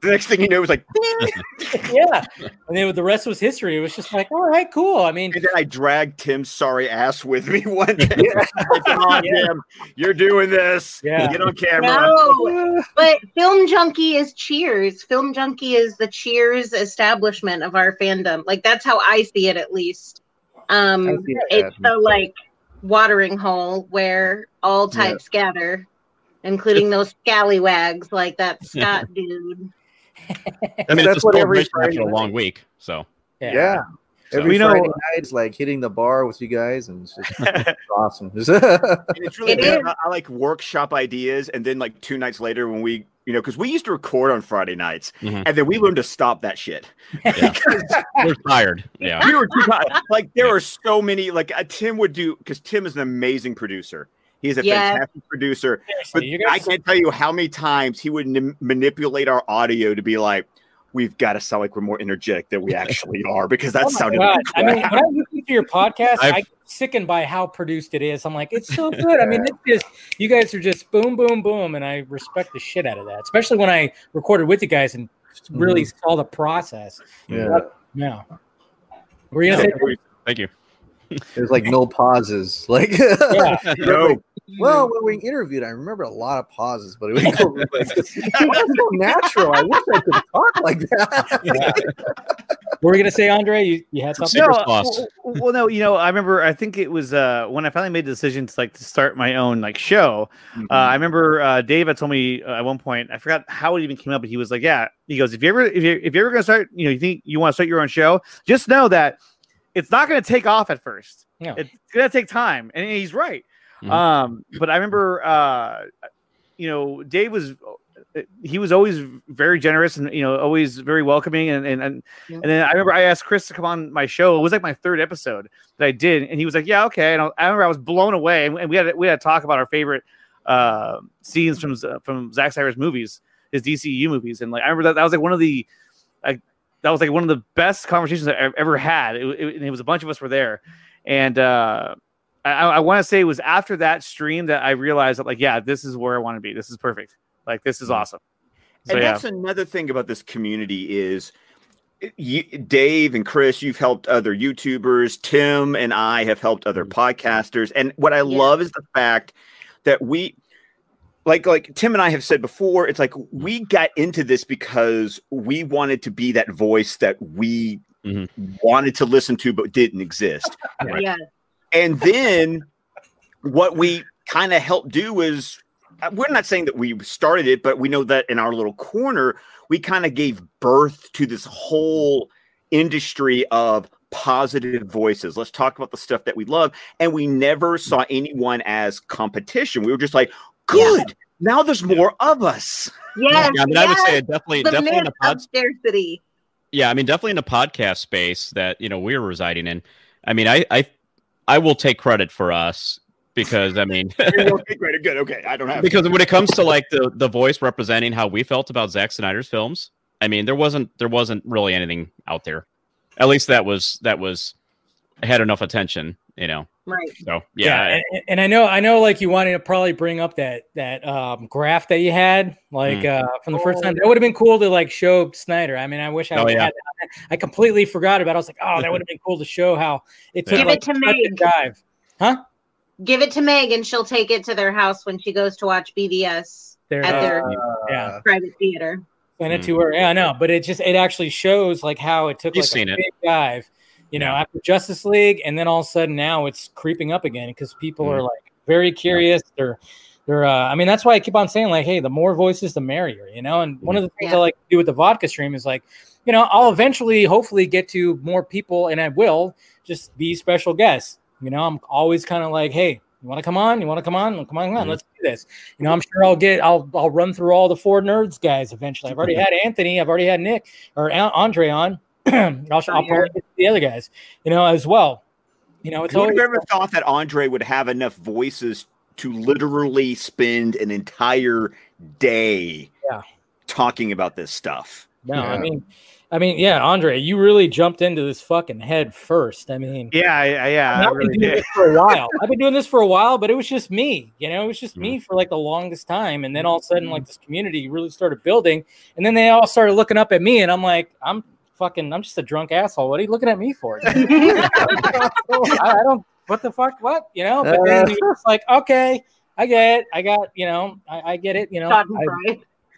The next thing you know, it was like, yeah and then the rest was history it was just like all right cool i mean and then I dragged Tim's sorry ass with me one day. Like, Come on, Tim, you're doing this. Yeah. Get on camera. No, but Film Junkee is Cheers. Film Junkee is the Cheers establishment of our fandom. Like that's how I see it, at least. I Um, see it's that. the like watering hole where all Yeah. types gather, including those scallywags like that Scott dude. I mean, That's it's a what every celebration after a long week. So Yeah. So- Every We know- Friday night, like hitting the bar with you guys, and it's just it's awesome. It's really It good. I, I like workshop ideas, and then like two nights later, when we, you know, because we used to record on Friday nights, Mhm. and then we learned to stop that shit. Yeah. we're tired. Yeah. we were too tired. Like there are so many. Like uh, Tim would do because Tim is an amazing producer. He's a Yes. fantastic producer. Seriously, But I can't tell you how many times he would nim- manipulate our audio to be like, "We've got to sound like we're more energetic than we actually are," because that Oh sounded. Like I mean, when I listen to your podcast, I I've- get sickened by how produced it is. I'm like, it's so good. I mean, it's just you guys are just boom, boom, boom, and I respect the shit out of that. Especially when I recorded with you guys and really mm-hmm. saw the process. Yeah. Yeah. Were you gonna say? Thank you. There's like no pauses. Like Yeah. No. Well, when we interviewed, I remember a lot of pauses, but it was so, like, it was so natural. I wish I could talk like that. What were we gonna say, Andre? You, you had something? No, well, well, no, you know, I remember. I think it was uh, when I finally made the decision to like to start my own like show. Uh, I remember uh, Dave had told me uh, at one point. I forgot how it even came up, but he was like, "Yeah." He goes, "If you ever, if you if you're ever gonna start, you know, you think you want to start your own show, just know that it's not gonna take off at first. No. It's gonna take time." And he's right. Mhm. Um, but I remember, uh, you know, Dave was he was always very generous and you know always very welcoming and and and, and then I remember I asked Chris to come on my show. It was like my third episode that I did, and he was like, "Yeah, okay." And I, I remember I was blown away, and we had we had to talk about our favorite uh, scenes from from Zack Snyder's movies, his DCU movies, and like I remember that that was like one of the like that was like one of the best conversations I've ever had. It, it, and it was a bunch of us were there, and uh, I, I want to say it was after that stream that I realized that like, yeah, this is where I want to be. This is perfect. Like, this is awesome. So, and yeah. that's another thing about this community is you, Dave and Chris, you've helped other YouTubers. Tim and I have helped other Mm-hmm. podcasters. And what I love is the fact that we, like, like Tim and I have said before, it's like mm-hmm. we got into this because we wanted to be that voice that we mm-hmm. wanted to listen to but didn't exist. Yeah. And then what we kind of helped do is uh, we're not saying that we started it, but we know that in our little corner, we kind of gave birth to this whole industry of positive voices. Let's talk about the stuff that we love. And we never mm-hmm. saw anyone as competition. We were just like, good. Now there's more of us. Yes. Yeah, I mean, I would say definitely, The definitely in myth the pod, of scarcity. yeah, I mean, definitely in the podcast space that you know we're residing in. I mean, I, I, I will take credit for us because I mean, okay, great, good. Okay, I don't have because when it comes to like the the voice representing how we felt about Zack Snyder's films, I mean, there wasn't there wasn't really anything out there. At least that was that was had enough attention, you know. Right. So yeah, and, and I know I know like you wanted to probably bring up that that um graph that you had like Mm. uh from the first time. That would have been cool to like show Snyder. I mean, I wish I Oh, would yeah. had. I completely forgot about. it. I was like, oh, that would have been cool to show how it took Give like it to Meg. dive. Huh? Give it to Meg, and she'll take it to their house when she goes to watch BVS There- at their uh, yeah. private theater. Send it to her. Yeah, I know, but it just it actually shows like how it took You've like seen a it. big dive, you know, after Justice League, and then all of a sudden now it's creeping up again because people are Mhm. like very curious. They're they're uh, I mean that's why I keep on saying like, hey, the more voices, the merrier, you know. And one of the things I like to do with the vodka stream is like, you know, I'll eventually hopefully get to more people, and I will just be special guests. You know, I'm always kind of like, hey, you want to come on? You want to come on? Come on, come on, let's do this. You know, I'm sure I'll get, I'll, I'll run through all the four nerds guys eventually. I've already had Anthony, I've already had Nick or An- Andre on. I'll, I'll probably get the other guys, you know, as well. You know, it's Who always have ever thought that Andre would have enough voices to literally spend an entire day Yeah. talking about this stuff? no. I mean, I mean, yeah, Andre, you really jumped into this fucking head first. I mean, Yeah, I, I- yeah, I I've been really doing did. this for a while. I've been doing this for a while, but it was just me. You know, it was just mm-hmm. me for like the longest time, and then all of a sudden, like this community really started building, and then they all started looking up at me, and I'm like, I'm fucking, I'm just a drunk asshole. What are you looking at me for? I, I don't. What the fuck? What? You know? But then it's uh. like, okay, I get it. I got, you know, I, I get it. You know, I-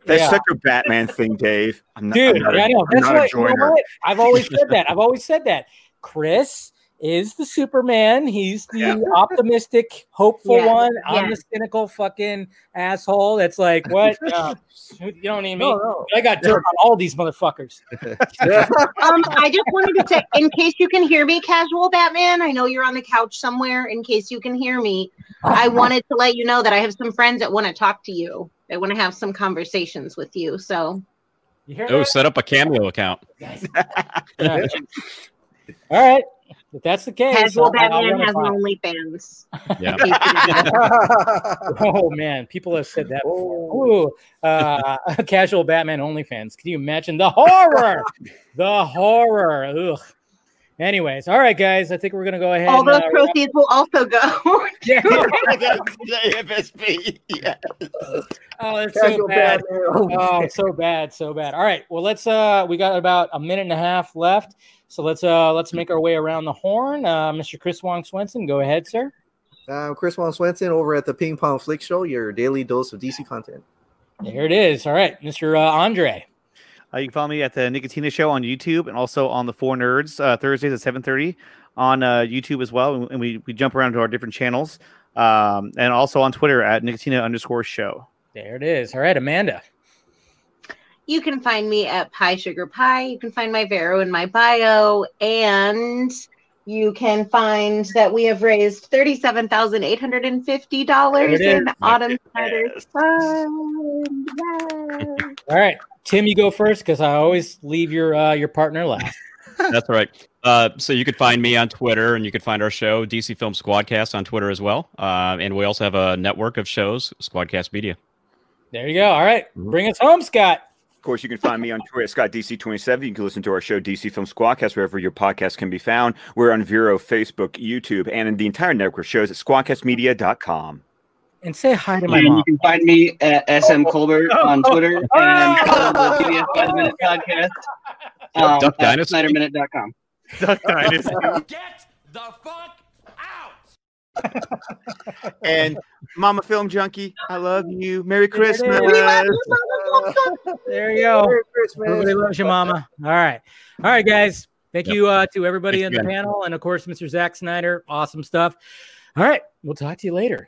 That's yeah. such a Batman thing, Dave. I'm not, Dude, I'm not a- I know. I'm That's not what, a you know what? I've always said that. I've always said that. Chris is the Superman. He's the optimistic, hopeful Yeah, one. I'm yeah. the cynical fucking asshole. That's like, what? No, you don't need me. No, no. I got dirt on all these motherfuckers. um, I just wanted to say, in case you can hear me, casual Batman, I know you're on the couch somewhere. In case you can hear me, I wanted to let you know that I have some friends that want to talk to you. They want to have some conversations with you. So, You hear oh, that? set up a cameo account. Yeah. all right. If that's the case, casual I'll- I'll Batman has pod. an OnlyFans. Yeah. oh man, people have said that. Before. Ooh, uh, casual Batman OnlyFans. Can you imagine the horror? the horror. Ugh. Anyways, all right, guys. I think we're gonna go ahead. All those uh, proceeds will also go. and, All those uh, proceeds will also go. Yeah. FSB. Yeah. Oh, it's so bad. bad. Oh, so bad, so bad. All right. Well, let's uh we got about a minute and a half left. So let's uh let's make our way around the horn. Uh Mr. Chris Wong Swenson, go ahead, sir. I'm Chris Wong Swenson over at the Ping Pong Flix Show, your daily dose of DC content. There it is. All right, Mr. Uh, Andre. Uh, you can follow me at the Nicotina Show on YouTube and also on the Four Nerds uh, Thursdays at seven thirty on uh, YouTube as well, and we we jump around to our different channels, um, and also on Twitter at Nicotina underscore Show. There it is. All right, Amanda. You can find me at Pie Sugar Pie. You can find my Vero in my bio, and you can find that we have raised thirty-seven thousand eight hundred and fifty dollars in. Autumn Snyder's Fund. Yay. All right, Tim, you go first because I always leave your uh, your partner last. That's right. Uh, so you could find me on Twitter, and you could find our show, DC Film Squadcast, on Twitter as well. Uh, and we also have a network of shows, Squadcast Media. There you go. All right, bring us home, Scott. Of course, you can find me on Twitter at ScottDC27. You can listen to our show, DC Film Squadcast, wherever your podcast can be found. We're on Vero, Facebook, YouTube, and in the entire network of shows at squadcastmedia.com. And say hi to my And mom. you can find me at SM Colbert on Twitter and follow the PBS by Minute podcast um, Duck at Dynasty. SnyderMinute.com. Duck Dynasty. Get the fuck And Mama Film Junkee, I love you. Merry Christmas. There you go. Merry Christmas. Everybody loves you, Mama. All right, all right, guys. Thank you uh, to everybody Thanks in the again. panel, and of course, Mr. Zack Snyder. Awesome stuff. All right, we'll talk to you later.